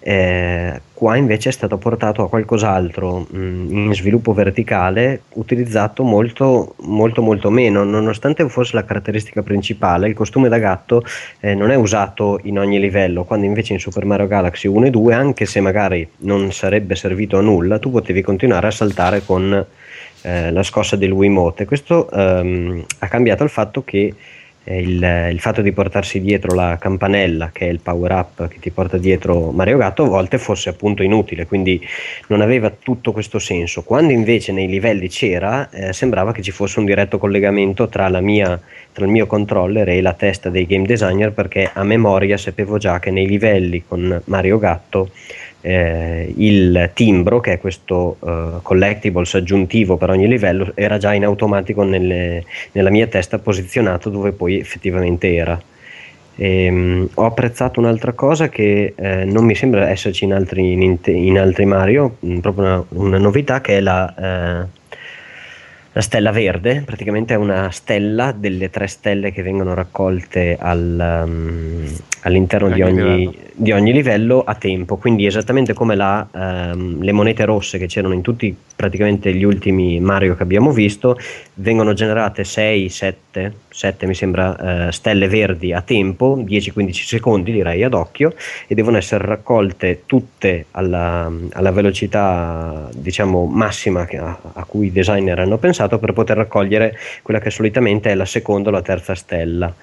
eh, qua invece è stato portato a qualcos'altro mh, in sviluppo verticale utilizzato molto molto molto meno. Nonostante fosse la caratteristica principale il costume da gatto eh, non è usato in ogni livello. Quando invece in Super Mario Galaxy 1 e 2 anche se magari non sarebbe servito a nulla tu potevi continuare a saltare con eh, la scossa del Wiimote. Questo ehm, ha cambiato il fatto che il, il fatto di portarsi dietro la campanella, che è il power up che ti porta dietro Mario Gatto, a volte fosse appunto inutile, quindi non aveva tutto questo senso. Quando invece nei livelli c'era, eh, sembrava che ci fosse un diretto collegamento tra, mia, tra il mio controller e la testa dei game designer, perché a memoria sapevo già che nei livelli con Mario Gatto eh, il timbro, che è questo eh, collectibles aggiuntivo per ogni livello, era già in automatico nelle- nella mia testa posizionato dove poi effettivamente era. Ehm, ho apprezzato un'altra cosa che eh, non mi sembra esserci in altri, Ninte- in altri Mario, mh, proprio una, una novità che è la, eh, la stella verde, praticamente è una stella delle tre stelle che vengono raccolte al, um, all'interno di Ogni di ogni livello a tempo, quindi esattamente come la, ehm, le monete rosse che c'erano in tutti praticamente gli ultimi Mario che abbiamo visto, vengono generate 6, 7, 7 mi sembra eh, stelle verdi a tempo, 10-15 secondi direi ad occhio, e devono essere raccolte tutte alla, alla velocità diciamo massima a, a cui i designer hanno pensato per poter raccogliere quella che solitamente è la seconda o la terza stella.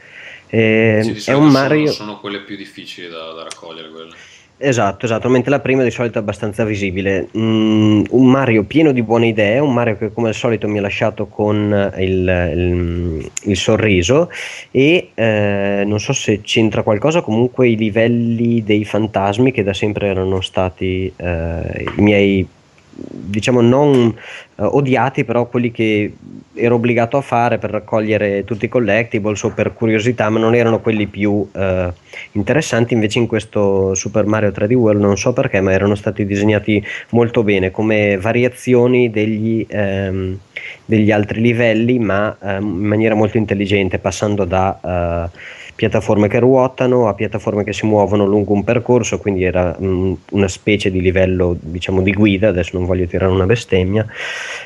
Eh, Sì, è un sono- Mario Sono, quelle più difficili da, da raccogliere. Quelle. Esatto, esatto, mentre la prima di solito è abbastanza visibile. Mm, un Mario pieno di buone idee, un Mario che come al solito mi ha lasciato con il, il- il sorriso e eh, non so se c'entra qualcosa, comunque i livelli dei fantasmi che da sempre erano stati eh, i miei diciamo non eh, odiati, però quelli che ero obbligato a fare per raccogliere tutti i collectibles o per curiosità, ma non erano quelli più eh, interessanti. Invece in questo Super Mario 3D World non so perché, ma erano stati disegnati molto bene come variazioni degli, ehm, degli altri livelli, ma ehm, in maniera molto intelligente, passando da eh, piattaforme che ruotano a piattaforme che si muovono lungo un percorso, quindi era mm, una specie di livello diciamo di guida, adesso non voglio tirare una bestemmia.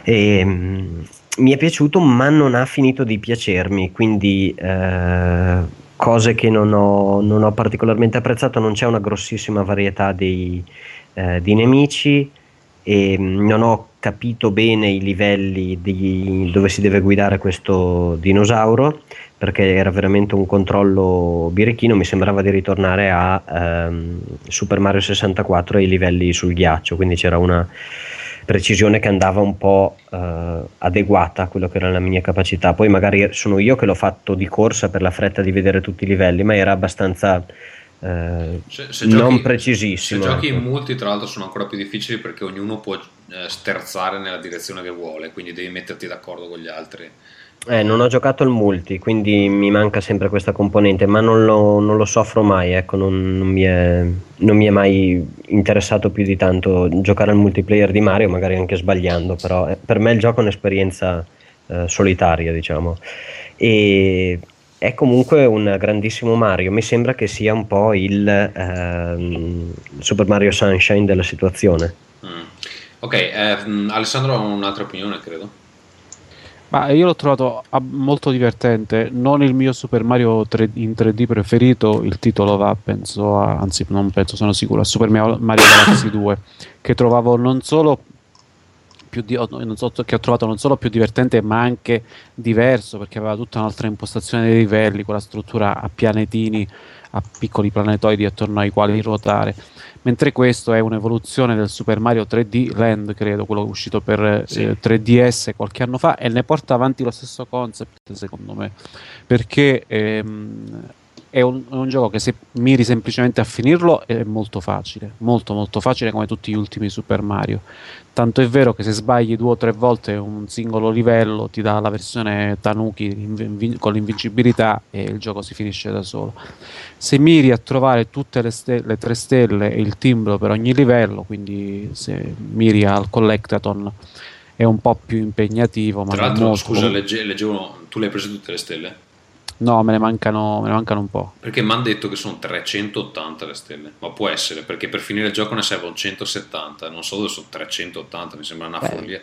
E, mm, mi è piaciuto, ma non ha finito di piacermi, quindi eh, cose che non ho, non ho particolarmente apprezzato, non c'è una grossissima varietà dei, eh, di nemici e mm, non ho capito bene i livelli di dove si deve guidare questo dinosauro perché era veramente un controllo birichino, mi sembrava di ritornare a ehm, Super Mario 64 e i livelli sul ghiaccio, quindi c'era una precisione che andava un po' eh, adeguata a quello che era la mia capacità. Poi magari sono io che l'ho fatto di corsa per la fretta di vedere tutti i livelli, ma era abbastanza eh, Se, se non giochi- precisissimo. Se giochi in multi, tra l'altro, sono ancora più difficili perché ognuno può eh, sterzare nella direzione che vuole, quindi devi metterti d'accordo con gli altri. Eh, non ho giocato il multi, quindi mi manca sempre questa componente, ma non lo, non lo soffro mai, ecco, non, non mi è, non mi è mai interessato più di tanto giocare al multiplayer di Mario, magari anche sbagliando, però eh, per me il gioco è un'esperienza eh, solitaria, diciamo. E è comunque un grandissimo Mario, mi sembra che sia un po' il ehm, Super Mario Sunshine della situazione. Mm. Ok, eh, mm, Alessandro ha un'altra opinione, credo. Ma io l'ho trovato ah, molto divertente, non il mio Super Mario 3 in 3D preferito, il titolo va, penso a, anzi non penso, sono sicuro, a Super Mario Galaxy 2, che trovavo non solo di, non so, che ho trovato non solo più divertente ma anche diverso perché aveva tutta un'altra impostazione dei livelli, quella struttura a pianetini, a piccoli planetoidi attorno ai quali ruotare. Mentre questo è un'evoluzione del Super Mario 3D Land, credo, quello uscito per Sì. eh, 3DS qualche anno fa, e ne porta avanti lo stesso concept, secondo me, perché ehm, è un, è un gioco che se miri semplicemente a finirlo è molto facile, molto molto facile come tutti gli ultimi Super Mario. Tanto è vero che se sbagli due o tre volte un singolo livello ti dà la versione Tanuki inv- invi- con l'invincibilità e il gioco si finisce da solo. Se miri a trovare tutte le, ste- le tre stelle e il timbro per ogni livello, quindi se miri al Collectathon è un po' più impegnativo, ma Tra l'altro, molto. scusa, legge- leggevo, tu le hai prese tutte le stelle? No, me ne mancano, me ne mancano un po'. Perché mi hanno detto che sono 380 le stelle, ma può essere, perché per finire il gioco ne servono 170, non so dove sono 380, mi sembra una Beh. follia.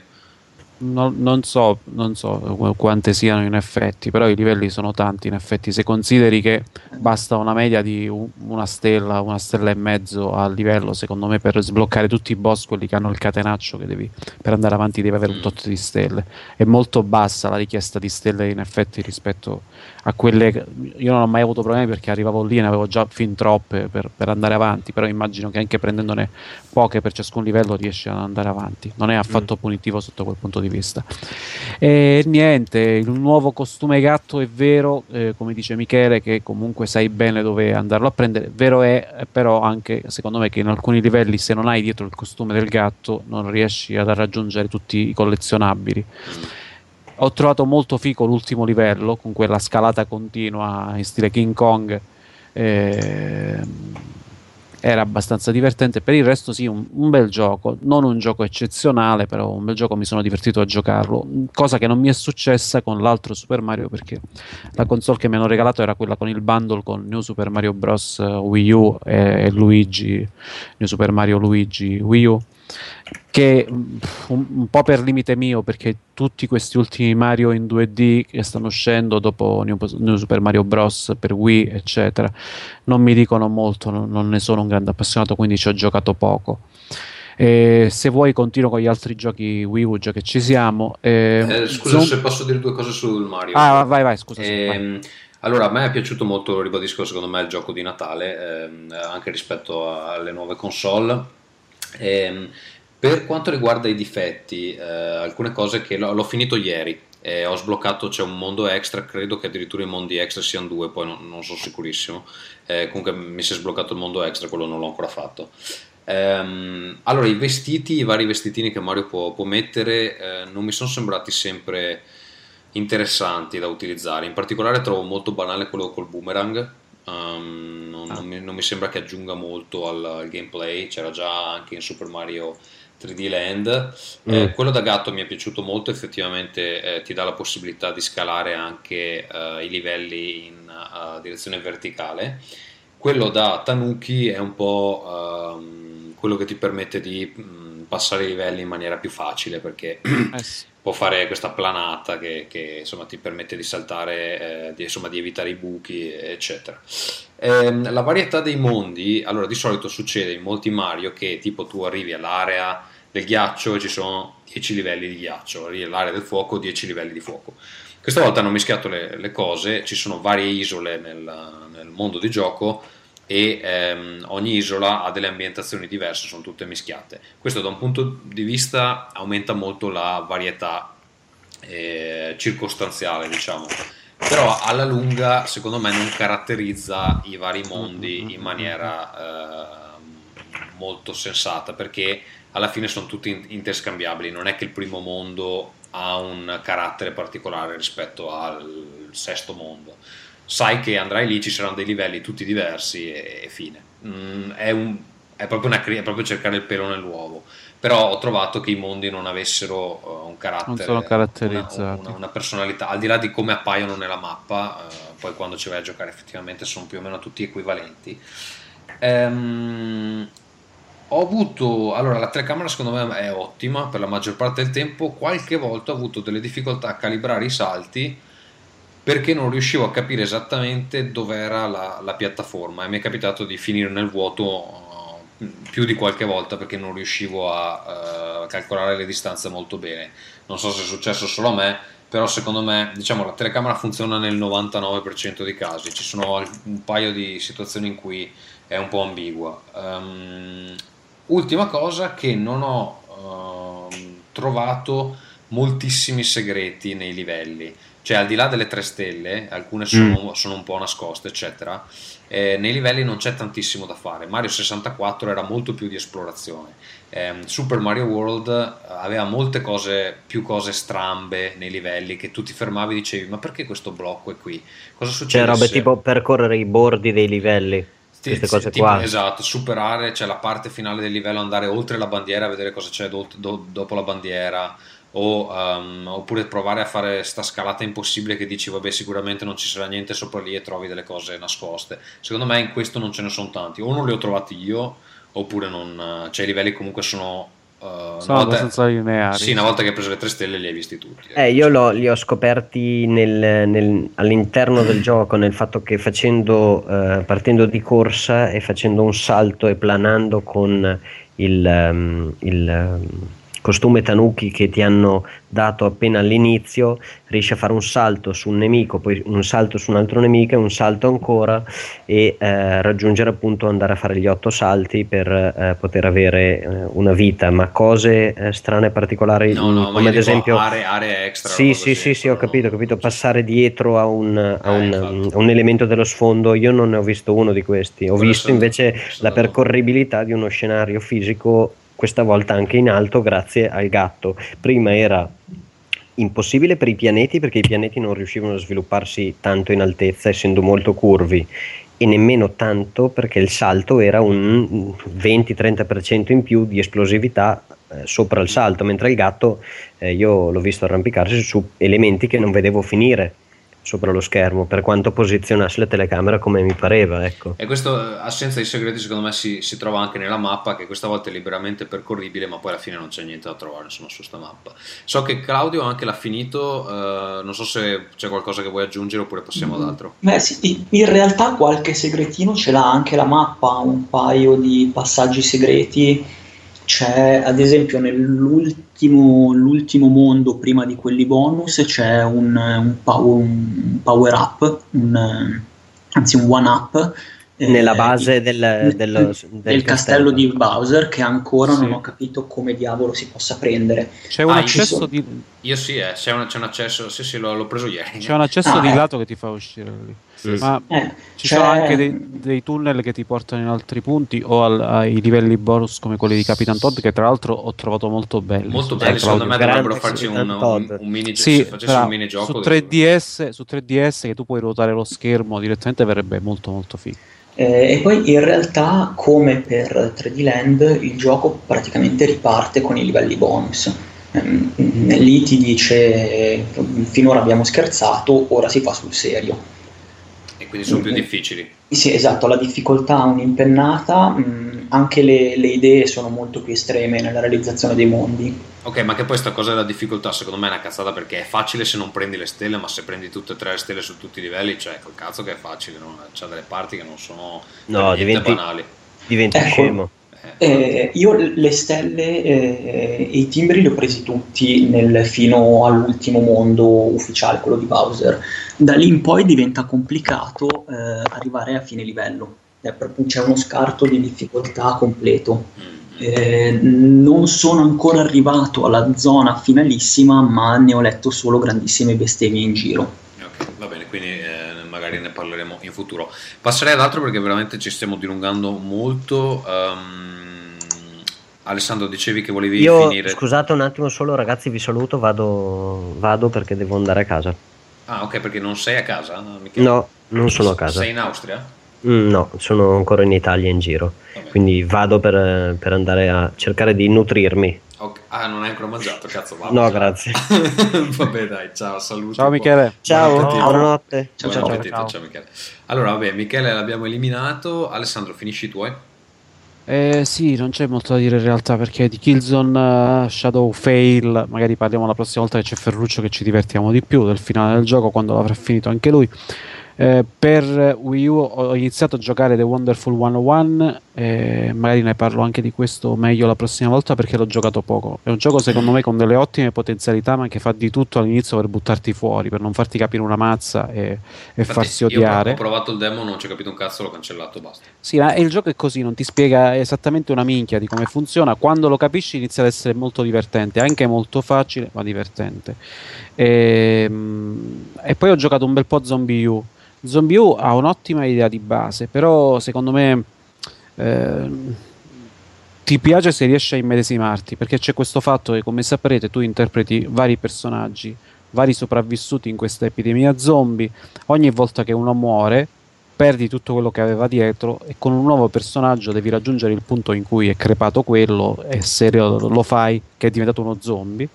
Non, non so, non so qu- quante siano in effetti, però i livelli sono tanti in effetti. Se consideri che basta una media di una stella, una stella e mezzo al livello, secondo me, per sbloccare tutti i boss, quelli che hanno il catenaccio, che devi, per andare avanti devi avere un tot di stelle. È molto bassa la richiesta di stelle in effetti rispetto a quelle che io non ho mai avuto problemi perché arrivavo lì e ne avevo già fin troppe per, per andare avanti, però immagino che anche prendendone poche per ciascun livello riesci ad andare avanti. Non è affatto punitivo sotto quel punto di vista. E niente, il nuovo costume gatto è vero, eh, come dice Michele, che comunque sai bene dove andarlo a prendere. Vero è però anche, secondo me, che in alcuni livelli se non hai dietro il costume del gatto non riesci ad raggiungere tutti i collezionabili. Ho trovato molto fico l'ultimo livello con quella scalata continua in stile King Kong. ehm, era abbastanza divertente. Per il resto, sì, un, un bel gioco. Non un gioco eccezionale, però un bel gioco. Mi sono divertito a giocarlo. Cosa che non mi è successa con l'altro Super Mario perché la console che mi hanno regalato era quella con il bundle con New Super Mario Bros. eh, Wii U e, e Luigi, New Super Mario Luigi Wii U che un, un po' per limite mio perché tutti questi ultimi Mario in 2D che stanno uscendo dopo New, New Super Mario Bros per Wii eccetera non mi dicono molto non, non ne sono un grande appassionato quindi ci ho giocato poco e se vuoi continuo con gli altri giochi Wii U già che ci siamo eh, Eh, scusa Zom- se posso dire due cose sul Mario. ah vai vai scusa sì, vai. Ehm, allora, a me è piaciuto molto, lo ribadisco, secondo me il gioco di Natale, ehm, anche rispetto alle nuove console. Per quanto riguarda i difetti, eh, alcune cose che l'ho, l'ho finito ieri. e ho sbloccato, c'è un mondo extra, credo che addirittura i mondi extra siano due, poi non, non sono sicurissimo. Eh, comunque mi si è sbloccato il mondo extra, quello non l'ho ancora fatto. Ehm, allora, i vestiti, i vari vestitini che Mario può, può mettere, eh, non mi sono sembrati sempre interessanti da utilizzare. In particolare trovo molto banale quello col boomerang. Ehm, non, non mi, non mi sembra che aggiunga molto al, al gameplay. C'era già anche in Super Mario 3D Land. Eh, Mm. quello da gatto mi è piaciuto molto, effettivamente eh, ti dà la possibilità di scalare anche eh, i livelli in eh, direzione verticale. Quello da Tanuki è un po' ehm, quello che ti permette di mm, passare i livelli in maniera più facile perché Eh sì. può fare questa planata che, che, insomma, ti permette di saltare, eh, di, insomma, di evitare i buchi, eccetera. Ehm, la varietà dei mondi, allora di solito succede in molti Mario che tipo tu arrivi all'area del ghiaccio ci sono 10 livelli di ghiaccio, all'area del fuoco 10 livelli di fuoco. Questa volta hanno mischiato le, le cose, ci sono varie isole nel, nel mondo di gioco e ehm, ogni isola ha delle ambientazioni diverse, sono tutte mischiate. Questo da un punto di vista aumenta molto la varietà eh, circostanziale, diciamo. Però alla lunga, secondo me, non caratterizza i vari mondi in maniera eh, molto sensata, perché alla fine sono tutti in- interscambiabili. Non è che il primo mondo ha un carattere particolare rispetto al sesto mondo. Sai che andrai lì, ci saranno dei livelli tutti diversi e, e fine. Mm, è, un- è proprio una è proprio cercare il pelo nell'uovo. Però ho trovato che i mondi non avessero eh, un carattere, Non caratterizzati. una, una- una personalità, al di là di come appaiono nella mappa, eh, poi quando ci vai a giocare effettivamente sono più o meno tutti equivalenti. Ehm, ho avuto, allora la telecamera secondo me è ottima per la maggior parte del tempo, qualche volta ho avuto delle difficoltà a calibrare i salti perché non riuscivo a capire esattamente dov'era la, la piattaforma e mi è capitato di finire nel vuoto eh, più di qualche volta perché non riuscivo a eh, calcolare le distanze molto bene. Non so se è successo solo a me, però secondo me diciamo, la telecamera funziona nel 99% dei casi, ci sono un paio di situazioni in cui è un po' ambigua. Ehm, ultima cosa che non ho ehm, trovato moltissimi segreti nei livelli, cioè al di là delle tre stelle, alcune sono, sono un po' nascoste, eccetera. eh, nei livelli non c'è tantissimo da fare. Mario 64 era molto più di esplorazione. Ehm, Super Mario World eh, aveva molte cose, più cose strambe nei livelli che tu ti fermavi e dicevi: Ma perché questo blocco è qui? Cosa succede? Cioè, robe se- tipo percorrere i bordi dei livelli, queste cose tipo, qua. Esatto, superare, cioè la parte finale del livello, andare oltre la bandiera, vedere cosa c'è do- do- dopo la bandiera, o, um, oppure provare a fare sta scalata impossibile che dici, vabbè, sicuramente non ci sarà niente sopra lì e trovi delle cose nascoste. Secondo me in questo non ce ne sono tanti, o non li ho trovati io, oppure non... cioè i livelli comunque sono... una Sono volta- abbastanza lineari. Sì, una volta che hai preso le tre stelle li hai visti tutti. Eh, io l'ho- li ho scoperti nel- nel- all'interno del gioco, nel fatto che facendo, eh, partendo di corsa e facendo un salto e planando con il, ehm, il, ehm, costume Tanuki che ti hanno dato appena all'inizio, riesci a fare un salto su un nemico, poi un salto su un altro nemico e un salto ancora e eh, raggiungere appunto andare a fare gli otto salti per eh, poter avere eh, una vita, ma cose eh, strane e particolari No, no, come ad esempio aree, aree extra. sì, sì, sì, sì, ho capito, ho capito. Passare dietro a un, a Eh, un- a un elemento dello sfondo, io non ne ho visto uno di questi. Ho Quello visto sono- invece sono la percorribilità di uno scenario fisico, questa volta anche in alto, grazie al gatto. Prima era impossibile per i pianeti perché i pianeti non riuscivano a svilupparsi tanto in altezza, essendo molto curvi. E nemmeno tanto perché il salto era un 20-30% in più di esplosività eh, sopra il salto, mentre il gatto eh, io l'ho visto arrampicarsi su elementi che non vedevo finire sopra lo schermo, per quanto posizionasse la telecamera come mi pareva, ecco. E questa assenza di segreti secondo me si, si trova anche nella mappa che questa volta è liberamente percorribile ma poi alla fine non c'è niente da trovare insomma, su sta mappa. So che Claudio anche l'ha finito, eh, non so se c'è qualcosa che vuoi aggiungere oppure passiamo ad altro. Beh, sì, in realtà qualche segretino ce l'ha anche la mappa, un paio di passaggi segreti. C'è, ad esempio, nell'ultimo l'ultimo mondo prima di quelli bonus c'è un, un un power up, un, eh, anzi un one up. eh, Nella base del, dello- del del castello di Bowser che ancora non ho capito come diavolo si possa prendere. C'è un Ah, accesso io- di, Io sì, eh, c'è, un, c'è un accesso, sì sì l'ho, l'ho preso ieri. c'è un accesso Ah, di eh. lato che ti fa uscire da lì. Ma Eh, ci c'è- sono anche dei, dei tunnel che ti portano in altri punti o al- ai livelli bonus come quelli di Capitan Todd che tra l'altro ho trovato molto belli. Molto Scusa, belli, secondo me dovrebbero farci un, un, un mini Sì, un minigioco. su dove- 3DS, su 3DS che tu puoi ruotare lo schermo direttamente verrebbe molto molto figo. Eh, e poi in realtà, come per 3D Land, il gioco praticamente riparte con i livelli bonus. Ehm, lì ti dice finora abbiamo scherzato, ora si fa sul serio. E quindi sono più difficili. Sì, esatto, la difficoltà ha un'impennata, mh, anche le, le idee sono molto più estreme nella realizzazione dei mondi. Ok, ma che poi sta cosa della difficoltà secondo me è una cazzata perché è facile se non prendi le stelle, ma se prendi tutte e tre le stelle su tutti i livelli, cioè col cazzo che è facile, no? c'è delle parti che non sono No, diventi- banali. Diventi Ecco. scemo. Eh, io le stelle eh, e i timbri li ho presi tutti nel- fino all'ultimo mondo ufficiale, quello di Bowser. Da lì in poi diventa complicato eh, arrivare a fine livello, proprio c'è uno scarto di difficoltà completo. Eh, non sono ancora arrivato alla zona finalissima, ma ne ho letto solo grandissime bestemmie in giro. Ok, va bene, quindi eh, magari ne parleremo in futuro. Passerei ad altro perché veramente ci stiamo dilungando molto. Ehm, Alessandro, dicevi che volevi Io, finire. scusate un attimo solo ragazzi, vi saluto, vado, vado perché devo andare a casa. Ah, ok, perché non sei a casa? Michele? No, non sono a casa. Sei in Austria? Mm, no, sono ancora in Italia in giro, quindi vado per, per andare a cercare di nutrirmi. Ok. Ah, non hai ancora mangiato, cazzo. Va, No, grazie. vabbè, dai, ciao, saluti. Ciao, Michele. Ciao, Buon buonanotte. Buon Ciao, ciao. appetito, ciao, Michele. Allora, vabbè, Michele l'abbiamo eliminato. Alessandro, finisci i tuoi? Eh, sì, non c'è molto da dire in realtà perché di Killzone eh, Shadow Fail, magari parliamo la prossima volta che c'è Ferruccio che ci divertiamo di più del finale del gioco quando l'avrà finito anche lui. Eh, per Wii U ho iniziato a giocare The Wonderful 101 e magari ne parlo anche di questo meglio la prossima volta perché l'ho giocato poco. È un gioco secondo me con delle ottime potenzialità ma che fa di tutto all'inizio per buttarti fuori, per non farti capire una mazza e, e Infatti, farsi io odiare. ho provato il demo, non ci ho capito un cazzo, l'ho cancellato, basta. Sì, ma il gioco è così, non ti spiega esattamente una minchia di come funziona. Quando lo capisci inizia ad essere molto divertente, anche molto facile, ma divertente. E, e poi ho giocato un bel po' Zombie U. Zombie U ha un'ottima idea di base, però secondo me ehm, ti piace se riesci a immedesimarti, perché c'è questo fatto che, come saprete, tu interpreti vari personaggi, vari sopravvissuti in questa epidemia zombie. Ogni volta che uno muore, perdi tutto quello che aveva dietro e con un nuovo personaggio devi raggiungere il punto in cui è crepato quello e se lo fai che è diventato uno zombie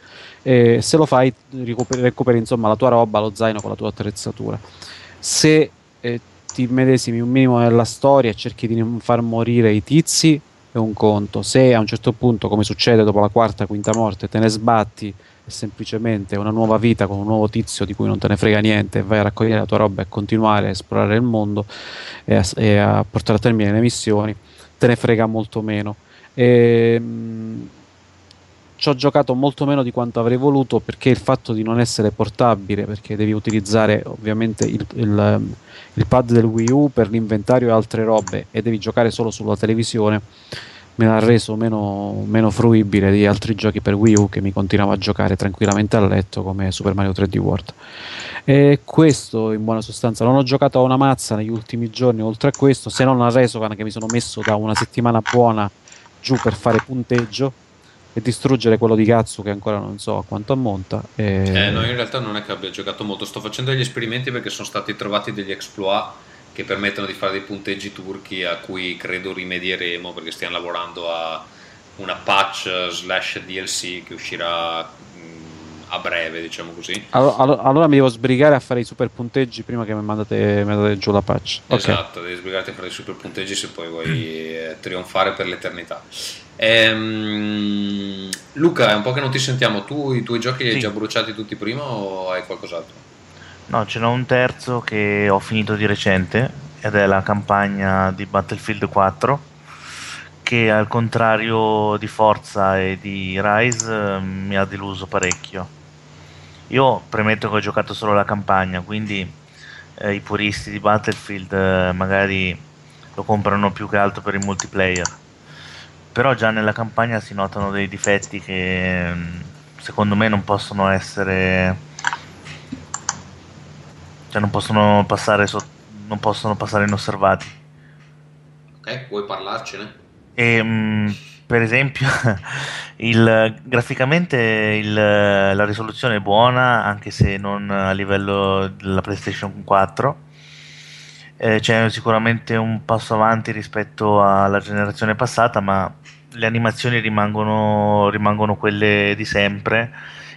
e se lo fai recuperi, recuperi, insomma la tua roba, lo zaino con la tua attrezzatura se eh, ti medesimi un minimo nella storia e cerchi di non far morire i tizi è un conto se a un certo punto come succede dopo la quarta quinta morte te ne sbatti è semplicemente una nuova vita con un nuovo tizio di cui non te ne frega niente e vai a raccogliere la tua roba e continuare a esplorare il mondo e a, e a portare a termine le missioni, te ne frega molto meno. E, mh, ci ho giocato molto meno di quanto avrei voluto perché il fatto di non essere portabile, perché devi utilizzare ovviamente il, il, il pad del Wii U per l'inventario e altre robe e devi giocare solo sulla televisione me l'ha reso meno, meno, fruibile di altri giochi per Wii U che mi continuavo a giocare tranquillamente a letto come Super Mario 3D World. E questo in buona sostanza non ho giocato a una mazza negli ultimi giorni oltre a questo, se non a Resogan che mi sono messo da una settimana buona giù per fare punteggio e distruggere quello di Gatsu che ancora non so a quanto ammonta. E... Eh, no, in realtà non è che abbia giocato molto, sto facendo degli esperimenti perché sono stati trovati degli exploit che permettono di fare dei punteggi turchi a cui credo rimedieremo perché stiamo lavorando a una patch slash DLC che uscirà mh, a breve, diciamo così. Allora, allora, mi devo sbrigare a fare i super punteggi prima che mi mandate, mi mandate giù la patch. Esatto, okay. devi sbrigarti a fare i super punteggi se poi vuoi trionfare per l'eternità. Ehm, Luca, è un po' che non ti sentiamo, tu i tuoi giochi li hai Sì. già bruciati tutti prima o hai qualcos'altro? No, ce n'è un terzo che ho finito di recente ed è la campagna di Battlefield 4 che al contrario di Forza e di Rise eh, mi ha deluso parecchio. Io premetto che ho giocato solo la campagna, quindi eh, i puristi di Battlefield eh, magari lo comprano più che altro per il multiplayer. Però già nella campagna si notano dei difetti che mm, secondo me non possono essere cioè non possono passare so- non possono passare inosservati. Ok, vuoi parlarcene? E, mh, per esempio, il- graficamente il- la risoluzione è buona, anche se non a livello della PlayStation 4. Eh, c'è sicuramente un passo avanti rispetto alla generazione passata, ma le animazioni rimangono, rimangono quelle di sempre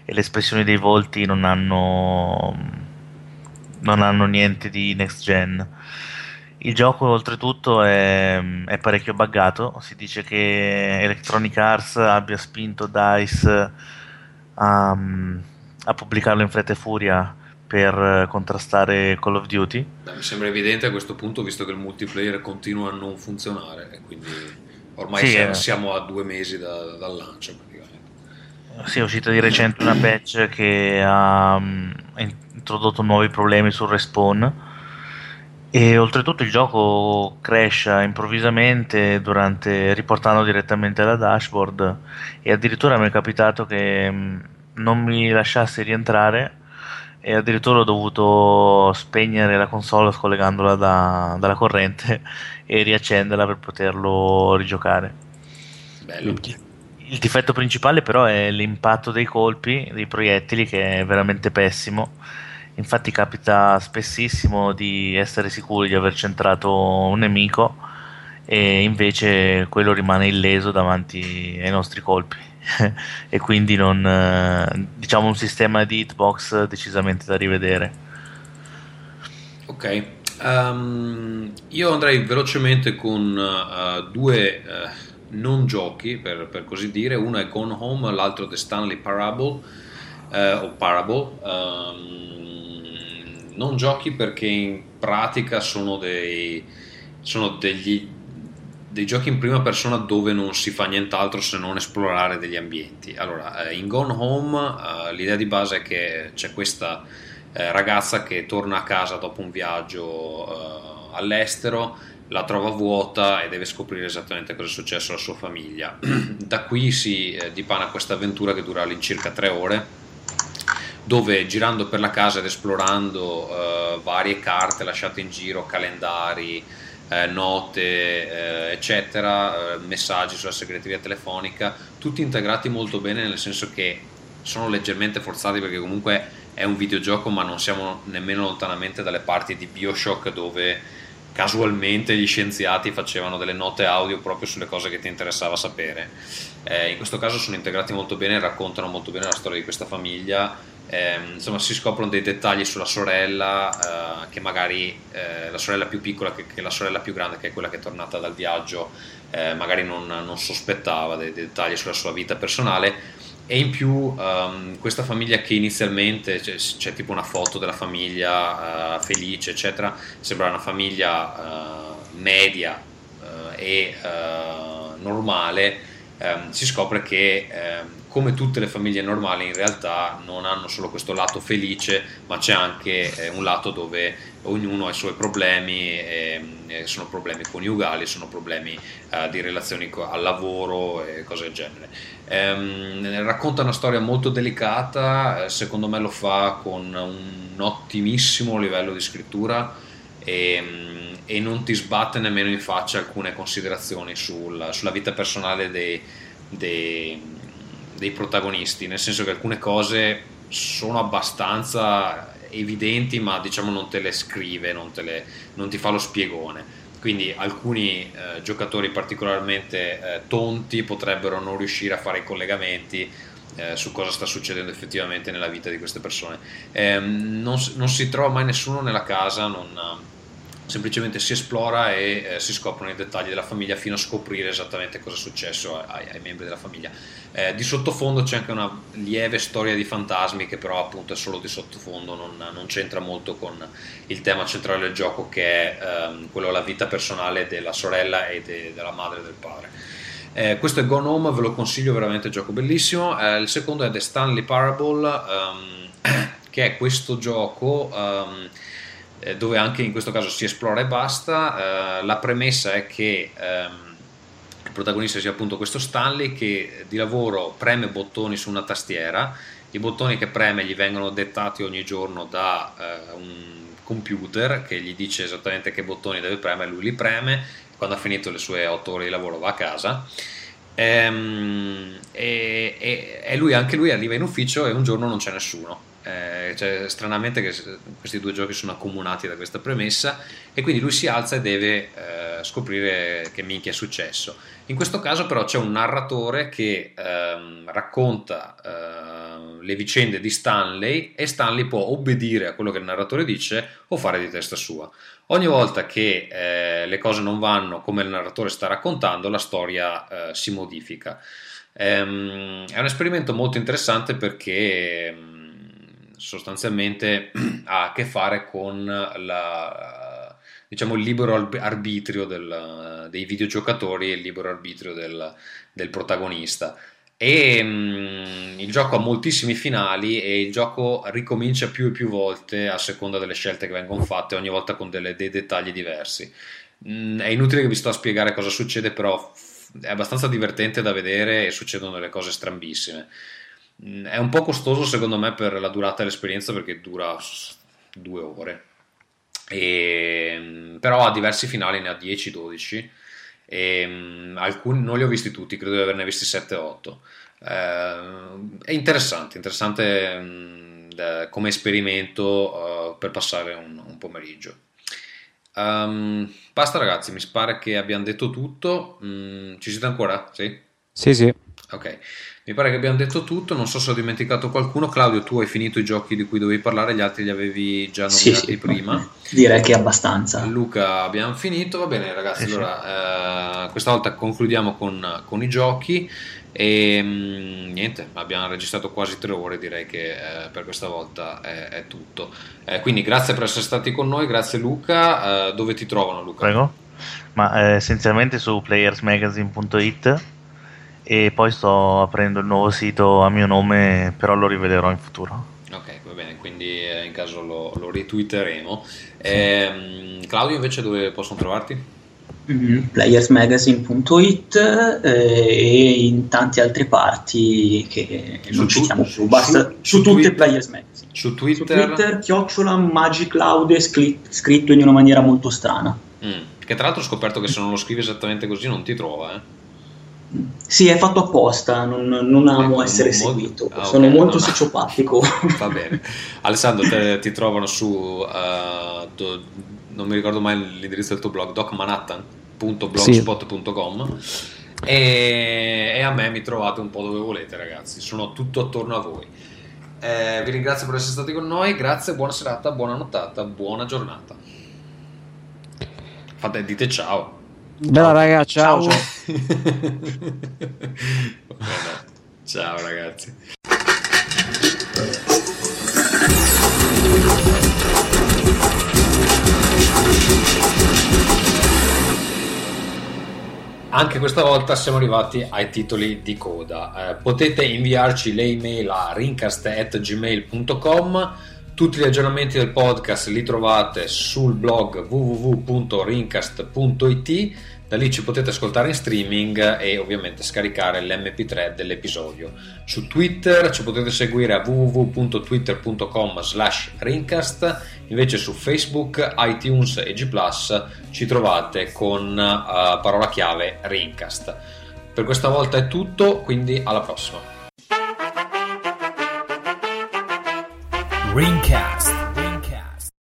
e le espressioni dei volti non hanno, non hanno niente di next gen. Il gioco oltretutto è, è parecchio buggato, si dice che Electronic Arts abbia spinto DICE a, a pubblicarlo in fretta e furia per contrastare Call of Duty. Mi sembra evidente a questo punto, visto che il multiplayer continua a non funzionare, e quindi ormai Sì, siamo, eh. siamo a due mesi da- dal lancio praticamente. Sì, è uscita di recente una patch che ha mm, introdotto nuovi problemi sul respawn e oltretutto il gioco crasha improvvisamente durante, riportando direttamente alla dashboard e addirittura mi è capitato che mm, non mi lasciasse rientrare e addirittura ho dovuto spegnere la console scollegandola da- dalla corrente e riaccenderla per poterlo rigiocare. Bello. Il difetto principale però è l'impatto dei colpi, dei proiettili, che è veramente pessimo. Infatti capita spessissimo di essere sicuri di aver centrato un nemico e invece quello rimane illeso davanti ai nostri colpi. e quindi non, eh, diciamo un sistema di hitbox decisamente da rivedere. Ok, ehm, io andrei velocemente con eh, due eh, non giochi, per, per così dire. Uno è Gone Home, l'altro The Stanley Parable, eh, o Parable. Ehm, non giochi perché in pratica sono dei, sono degli, dei giochi in prima persona dove non si fa nient'altro se non esplorare degli ambienti. Allora, eh, in Gone Home eh, l'idea di base è che c'è questa eh, ragazza che torna a casa dopo un viaggio all'estero, la trova vuota e deve scoprire esattamente cosa è successo alla sua famiglia. da qui si dipana questa avventura che dura all'incirca tre ore dove girando per la casa ed esplorando varie carte lasciate in giro, calendari, eh, note, eh, eccetera, eh, messaggi sulla segreteria telefonica, tutti integrati molto bene nel senso che sono leggermente forzati perché comunque è un videogioco ma non siamo nemmeno lontanamente dalle parti di Bioshock dove casualmente gli scienziati facevano delle note audio proprio sulle cose che ti interessava sapere. Eh, in questo caso sono integrati molto bene, raccontano molto bene la storia di questa famiglia. Ehm, insomma, si scoprono dei dettagli sulla sorella, eh, che magari eh, la sorella più piccola, che, che la sorella più grande, che è quella che è tornata dal viaggio, eh, magari non, non sospettava dei, dei dettagli sulla sua vita personale. E in più ehm, questa famiglia che inizialmente c'è, c'è tipo una foto della famiglia eh, felice, eccetera, sembra una famiglia eh, media eh, e eh, normale, ehm, si scopre che ehm, come tutte le famiglie normali in realtà non hanno solo questo lato felice, ma c'è anche eh, un lato dove ognuno ha i suoi problemi, e, e sono problemi coniugali, sono problemi eh, di relazioni co- al lavoro e cose del genere. Ehm, racconta una storia molto delicata, eh, secondo me lo fa con un ottimissimo livello di scrittura e, mm, e non ti sbatte nemmeno in faccia alcune considerazioni sul- sulla vita personale dei, dei- dei protagonisti, nel senso che alcune cose sono abbastanza evidenti, ma diciamo non te le scrive, non, te le- non ti fa lo spiegone. Quindi alcuni eh, giocatori particolarmente eh, tonti potrebbero non riuscire a fare i collegamenti eh, su cosa sta succedendo effettivamente nella vita di queste persone. Ehm, non, non si trova mai nessuno nella casa, non, semplicemente si esplora e eh, si scoprono i dettagli della famiglia fino a scoprire esattamente cosa è successo ai, ai membri della famiglia. Eh, di sottofondo c'è anche una lieve storia di fantasmi che però appunto è solo di sottofondo, non, non c'entra molto con il tema centrale del gioco che è ehm, quello della vita personale della sorella e de- della madre e del padre. Eh, questo è Gone Home, ve lo consiglio veramente, gioco bellissimo. Eh, il secondo è The Stanley Parable, ehm, che è questo gioco ehm, eh, dove anche in questo caso si esplora e basta. Eh, la premessa è che ehm, il protagonista sia appunto questo Stanley che di lavoro preme bottoni su una tastiera. I bottoni che preme gli vengono dettati ogni giorno da eh, un computer che gli dice esattamente che bottoni deve premere, lui li preme, quando ha finito le sue otto ore di lavoro va a casa. Ehm, e, e- e lui, anche lui arriva in ufficio e un giorno non c'è nessuno. Eh, cioè, stranamente che questi due giochi sono accomunati da questa premessa e quindi lui si alza e deve eh, scoprire che minchia è successo. In questo caso però c'è un narratore che ehm, racconta ehm, le vicende di Stanley e Stanley può obbedire a quello che il narratore dice o fare di testa sua. Ogni volta che eh, le cose non vanno come il narratore sta raccontando, la storia eh, si modifica. Ehm, è un esperimento molto interessante perché ehm, sostanzialmente ha a che fare con la, diciamo, il libero arbitrio del- dei videogiocatori e il libero arbitrio del, del protagonista. E mm, il gioco ha moltissimi finali e il gioco ricomincia più e più volte a seconda delle scelte che vengono fatte, ogni volta con delle- dei dettagli diversi. Mm, è inutile che vi sto a spiegare cosa succede, però è abbastanza divertente da vedere e succedono delle cose strambissime. Mm, È un po' costoso secondo me per la durata dell'esperienza perché dura due ore. E, mm, però ha diversi finali, ne ha 10-12 e mm, alcuni non li ho visti tutti, credo di averne visti 7-8. Eh, è interessante, interessante mm, come esperimento eh, per passare un, un pomeriggio. Ehm, basta ragazzi, mi pare che abbiamo detto tutto. Mm, ci siete ancora? Sì? Sì, sì. Ok, mi pare che abbiamo detto tutto, non so se ho dimenticato qualcuno. Claudio, tu hai finito i giochi di cui dovevi parlare, gli altri li avevi già Sì, nominati sì. prima. Direi che è abbastanza. Luca, abbiamo finito, va bene ragazzi, Sì, sì. allora eh, questa volta concludiamo con, con i giochi e mm, niente, abbiamo registrato quasi tre ore, direi che eh, per questa volta è, è tutto. Eh, quindi grazie per essere stati con noi, grazie Luca, Eh, dove ti trovano Luca? Prego. Ma eh, essenzialmente su playersmagazine.it e poi sto aprendo il nuovo sito a mio nome, però lo rivelerò in futuro. Ok, va bene, quindi eh, in caso lo, lo retweeteremo. Ehm, Claudio invece dove possono trovarti? Playersmagazine.it eh, e in tante altre parti che non Su- citiamo su- più. Basta, su- su, su tutte Twitter- Players Magazine. Su Su Twitter, Twitter, chiocciola Magicloud scri- scritto in una maniera molto strana. Mm, che tra l'altro ho scoperto che se non lo scrivi esattamente così non ti trova, eh. Sì, è fatto apposta, non, non amo Ecco, essere mo- seguito. ah, ok, Sono molto no, sociopatico. Va bene. Alessandro, te- ti trovano su, eh, do- non mi ricordo mai l'indirizzo del tuo blog, docmanhattan.blogspot.com e, e a me mi trovate un po' dove volete ragazzi, sono tutto attorno a voi. Eh, vi ringrazio per essere stati con noi, grazie, buona serata, buona nottata, buona giornata. Fate, dite ciao. Bella raga, ciao. ciao. Ciao ragazzi. Anche questa volta siamo arrivati ai titoli di coda. Eh, potete inviarci le email a rincast.gmail.com. Tutti gli aggiornamenti del podcast li trovate sul blog www.rincast.it. Da lì ci potete ascoltare in streaming e ovviamente scaricare l'MP3 dell'episodio. Su Twitter ci potete seguire a www.twitter.com slash rincast. Invece su Facebook, iTunes e G ci trovate con eh, parola chiave Rincast. Per questa volta è tutto, quindi alla prossima. Greencast.